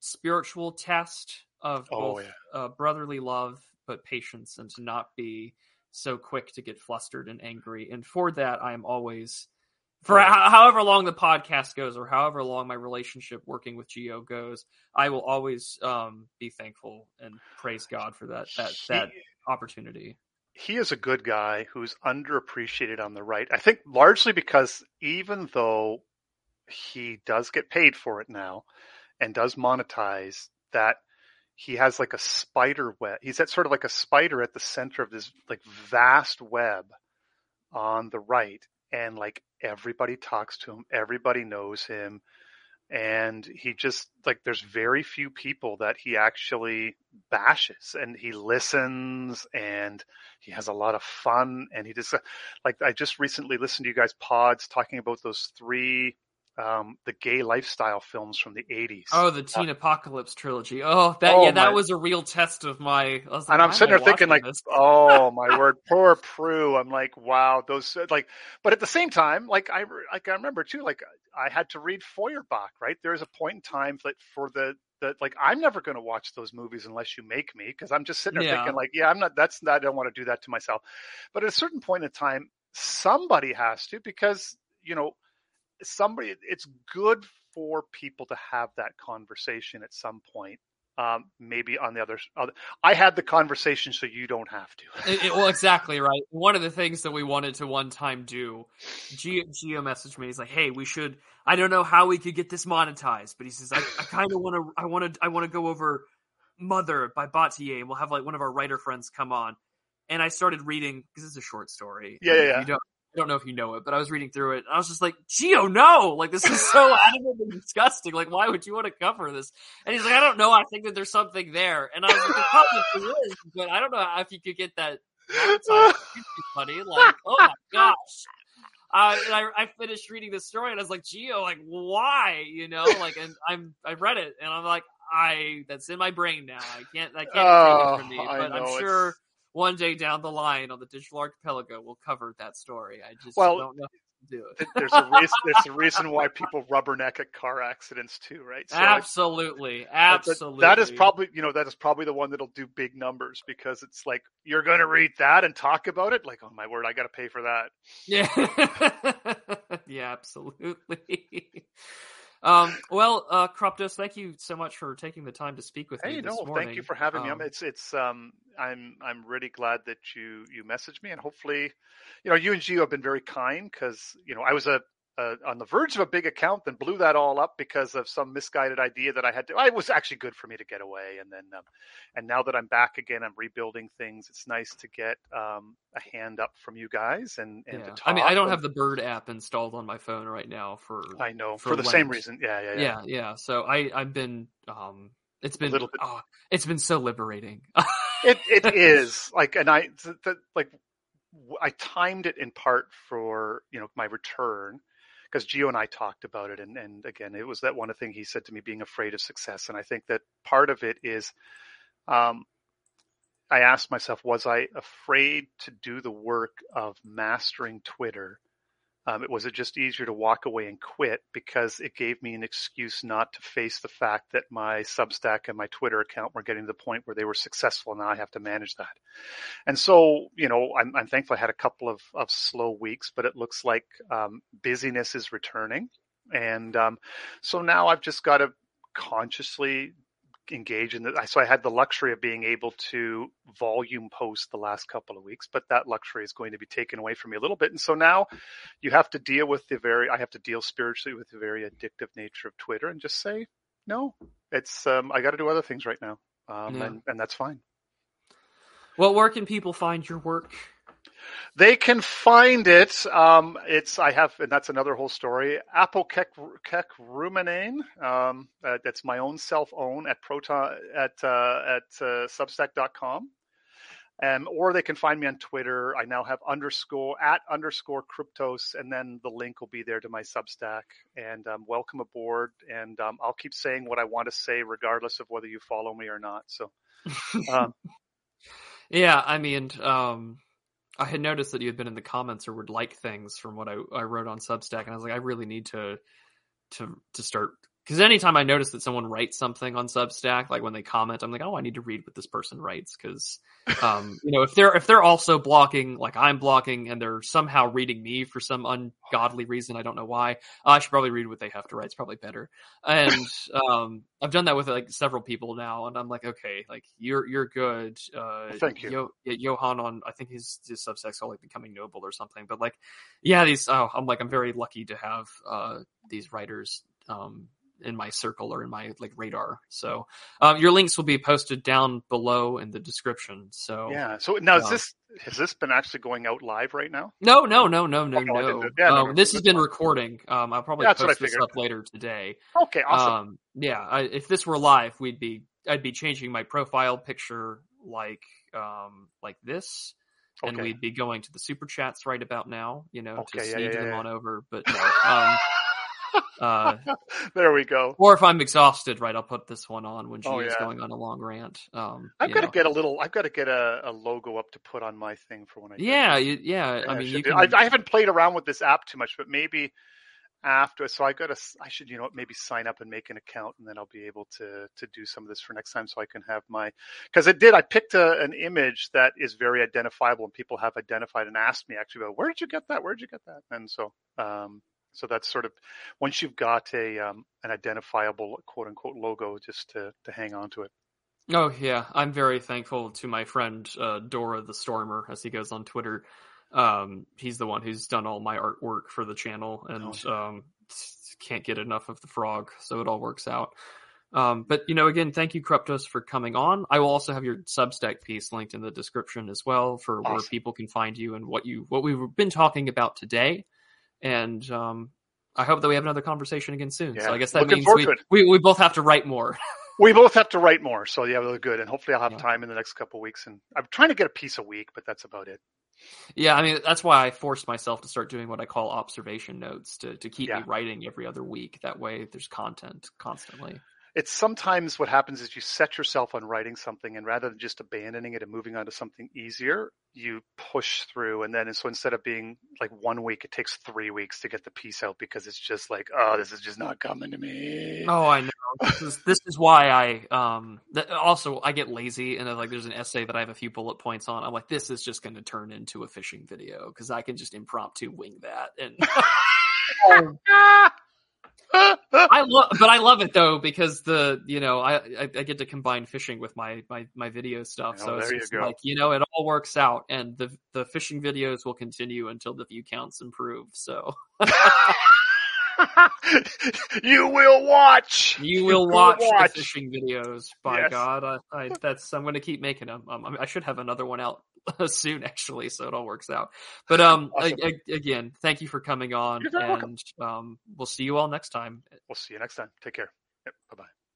spiritual test of oh, both yeah. uh, brotherly love, but patience, and to not be so quick to get flustered and angry. And for that, I am always for however long the podcast goes or however long my relationship working with Geo goes, I will always um, be thankful and praise God for that that he, that opportunity. He is a good guy who's underappreciated on the right. I think largely because even though he does get paid for it now and does monetize that he has like a spider web. He's at sort of like a spider at the center of this like vast web on the right and like everybody talks to him, everybody knows him, and he just like there's very few people that he actually bashes and he listens and he has a lot of fun and he just like I just recently listened to you guys pods talking about those three um, the gay lifestyle films from the 80s. Oh, the Teen uh, Apocalypse trilogy. Oh, that oh, yeah, that my. was a real test of my. Like, and I'm sitting there thinking, like, oh my word, poor Prue. I'm like, wow, those like, but at the same time, like I like I remember too, like I had to read Feuerbach. Right, there's a point in time that for the that like I'm never going to watch those movies unless you make me because I'm just sitting there yeah. thinking like, yeah, I'm not. That's not. I don't want to do that to myself. But at a certain point in time, somebody has to because you know somebody it's good for people to have that conversation at some point um, maybe on the other, other i had the conversation so you don't have to it, it, well exactly right one of the things that we wanted to one time do geo, geo messaged me he's like hey we should i don't know how we could get this monetized but he says i, I kind of want to i want to i want to go over mother by Bataille and we'll have like one of our writer friends come on and i started reading because it's a short story yeah, yeah, yeah. you don't I don't know if you know it, but I was reading through it. I was just like, Geo, no! Like, this is so adamant and disgusting. Like, why would you want to cover this? And he's like, I don't know. I think that there's something there. And I was like, probably is, but I don't know if you could get that funny. Like, oh my gosh. Uh, and I, I finished reading the story and I was like, Geo, like, why? You know, like, and I'm, I read it and I'm like, I, that's in my brain now. I can't, I can't oh, take it from me, but I'm sure. It's one day down the line on the digital archipelago we'll cover that story. I just well, don't know do it. there's a reason. There's a reason why people rubberneck at car accidents too, right? So absolutely, like, absolutely. That is probably you know that is probably the one that'll do big numbers because it's like you're going to read that and talk about it. Like, oh my word, I got to pay for that. Yeah, yeah, absolutely. Um, well, uh, Kruptos, thank you so much for taking the time to speak with hey, me this no, morning. thank you for having um, me. It's it's um I'm I'm really glad that you you messaged me and hopefully, you know, you and Gio have been very kind because you know I was a uh, on the verge of a big account, then blew that all up because of some misguided idea that I had to. It was actually good for me to get away, and then, um, and now that I'm back again, I'm rebuilding things. It's nice to get um, a hand up from you guys, and and yeah. to I mean, I don't and, have the Bird app installed on my phone right now for. I know for, for, the same reason. Yeah, yeah, yeah. Yeah, yeah. So I I've been um it's been a little bit- oh, it's been so liberating. It it is like, and I th- th- like I timed it in part for you know my return because Gio and I talked about it, and and again, it was that one thing he said to me, being afraid of success, and I think that part of it is, um, I asked myself, was I afraid to do the work of mastering Twitter? Um, it was it just easier to walk away and quit because it gave me an excuse not to face the fact that my Substack and my Twitter account were getting to the point where they were successful. and Now I have to manage that. And so, you know, I'm, I'm thankful I had a couple of, of slow weeks, but it looks like um, busyness is returning. And um, so now I've just got to consciously engage in it. So I had the luxury of being able to volume post the last couple of weeks, but that luxury is going to be taken away from me a little bit. And so now you have to deal with the very, I have to deal spiritually with the very addictive nature of Twitter and just say, no, it's, um, I got to do other things right now. Um, Yeah. and, and that's fine. well, where can people find your work? They can find it. Um, it's I have, and that's another whole story. Apple Kek, Kek Ruminane. Um, uh, that's my own self own at proton at uh, at uh, Substack.com. Um, or they can find me on Twitter. I now have underscore at underscore Kruptos, and then the link will be there to my Substack. And um, welcome aboard. And um, I'll keep saying what I want to say, regardless of whether you follow me or not. So, um, Yeah, I mean, um, I had noticed that you had been in the comments or would like things from what I, I wrote on Substack, and I was like, I really need to to to start because anytime I notice that someone writes something on Substack, like when they comment, I'm like, oh, I need to read what this person writes because, um, you know, if they're if they're also blocking like I'm blocking and they're somehow reading me for some ungodly reason, I don't know why. I should probably read what they have to write. It's probably better. And um, I've done that with like several people now, and I'm like, okay, like you're you're good. Uh, Thank you. Yo, yeah, Johan on I think his his Substack's called like becoming noble or something, but like, yeah, these. Oh, I'm like I'm very lucky to have uh these writers um in my circle or in my like radar. So um, your links will be posted down below in the description. So yeah. So now is Um, this has this been actually going out live right now? no, no, no, no, no, Okay, well, no. yeah, um, no, this has been recording. Um, I'll probably that's post this up later today. Okay, awesome. Um, yeah, I, if this were live, we'd be I'd be changing my profile picture like um like this. And we'd be going to the super chats right about now, you know, to Okay, yeah, sneak yeah, them yeah. on over. But no, um, uh, there we go. or if I'm exhausted, right, I'll put this one on when Oh, Gio's yeah. going on a long rant. Um, I've got to get a little. I've got to get a, a logo up to put on my thing for when I. Yeah, you, yeah. Yeah, I mean, you can. I, I haven't played around with this app too much, but maybe after. So I got to. I should, you know, maybe sign up and make an account, and then I'll be able to to do some of this for next time, so I can have my. Because it did. I picked a, an image that is very identifiable, and people have identified and asked me actually about where did you get that? Where did you get that? And so. um so that's sort of once you've got a um, an identifiable quote unquote logo, just to to hang on to it. Oh yeah, I'm very thankful to my friend uh, Dora the Stormer, as he goes on Twitter. Um, he's the one who's done all my artwork for the channel, and um, can't get enough of the frog, so it all works out. Um, but you know, again, thank you, Kruptos, for coming on. I will also have your Substack piece linked in the description as well for where people can find you and what you what we've been talking about today. And um, I hope that we have another conversation again soon. So Yeah, I guess that looking means we, we we both have to write more. We both have to write more, so yeah, really good. And hopefully, I'll have Yeah. time in the next couple of weeks. And I'm trying to get a piece a week, but that's about it. Yeah, I mean that's why I forced myself to start doing what I call observation notes to to keep Yeah. me writing every other week. That way, there's content constantly. It's sometimes what happens is you set yourself on writing something, and rather than just abandoning it and moving on to something easier, you push through. And then, so instead of being like one week, it takes three weeks to get the piece out because it's just like, oh, this is just not coming to me. Oh, I know. This is this is why I um. That, also, I get lazy and then, like there's an essay that I have a few bullet points on. I'm like, this is just going to turn into a fishing video because I can just impromptu wing that and. I love, but I love it though because the you know I, I, I get to combine fishing with my my my video stuff. Oh, so it's there you just like you know it all works out, and the the fishing videos will continue until the view counts improve. So you will watch. you will will watch, watch. the fishing videos. By Yes. God, I, I that's I'm going to keep making them. Um, I should have another one out soon actually, so it all works out. But um, Awesome. a- a- again, thank you for coming on, very welcome. and um, we'll see you all next time. We'll see you next time. Take care. Yep. Bye bye.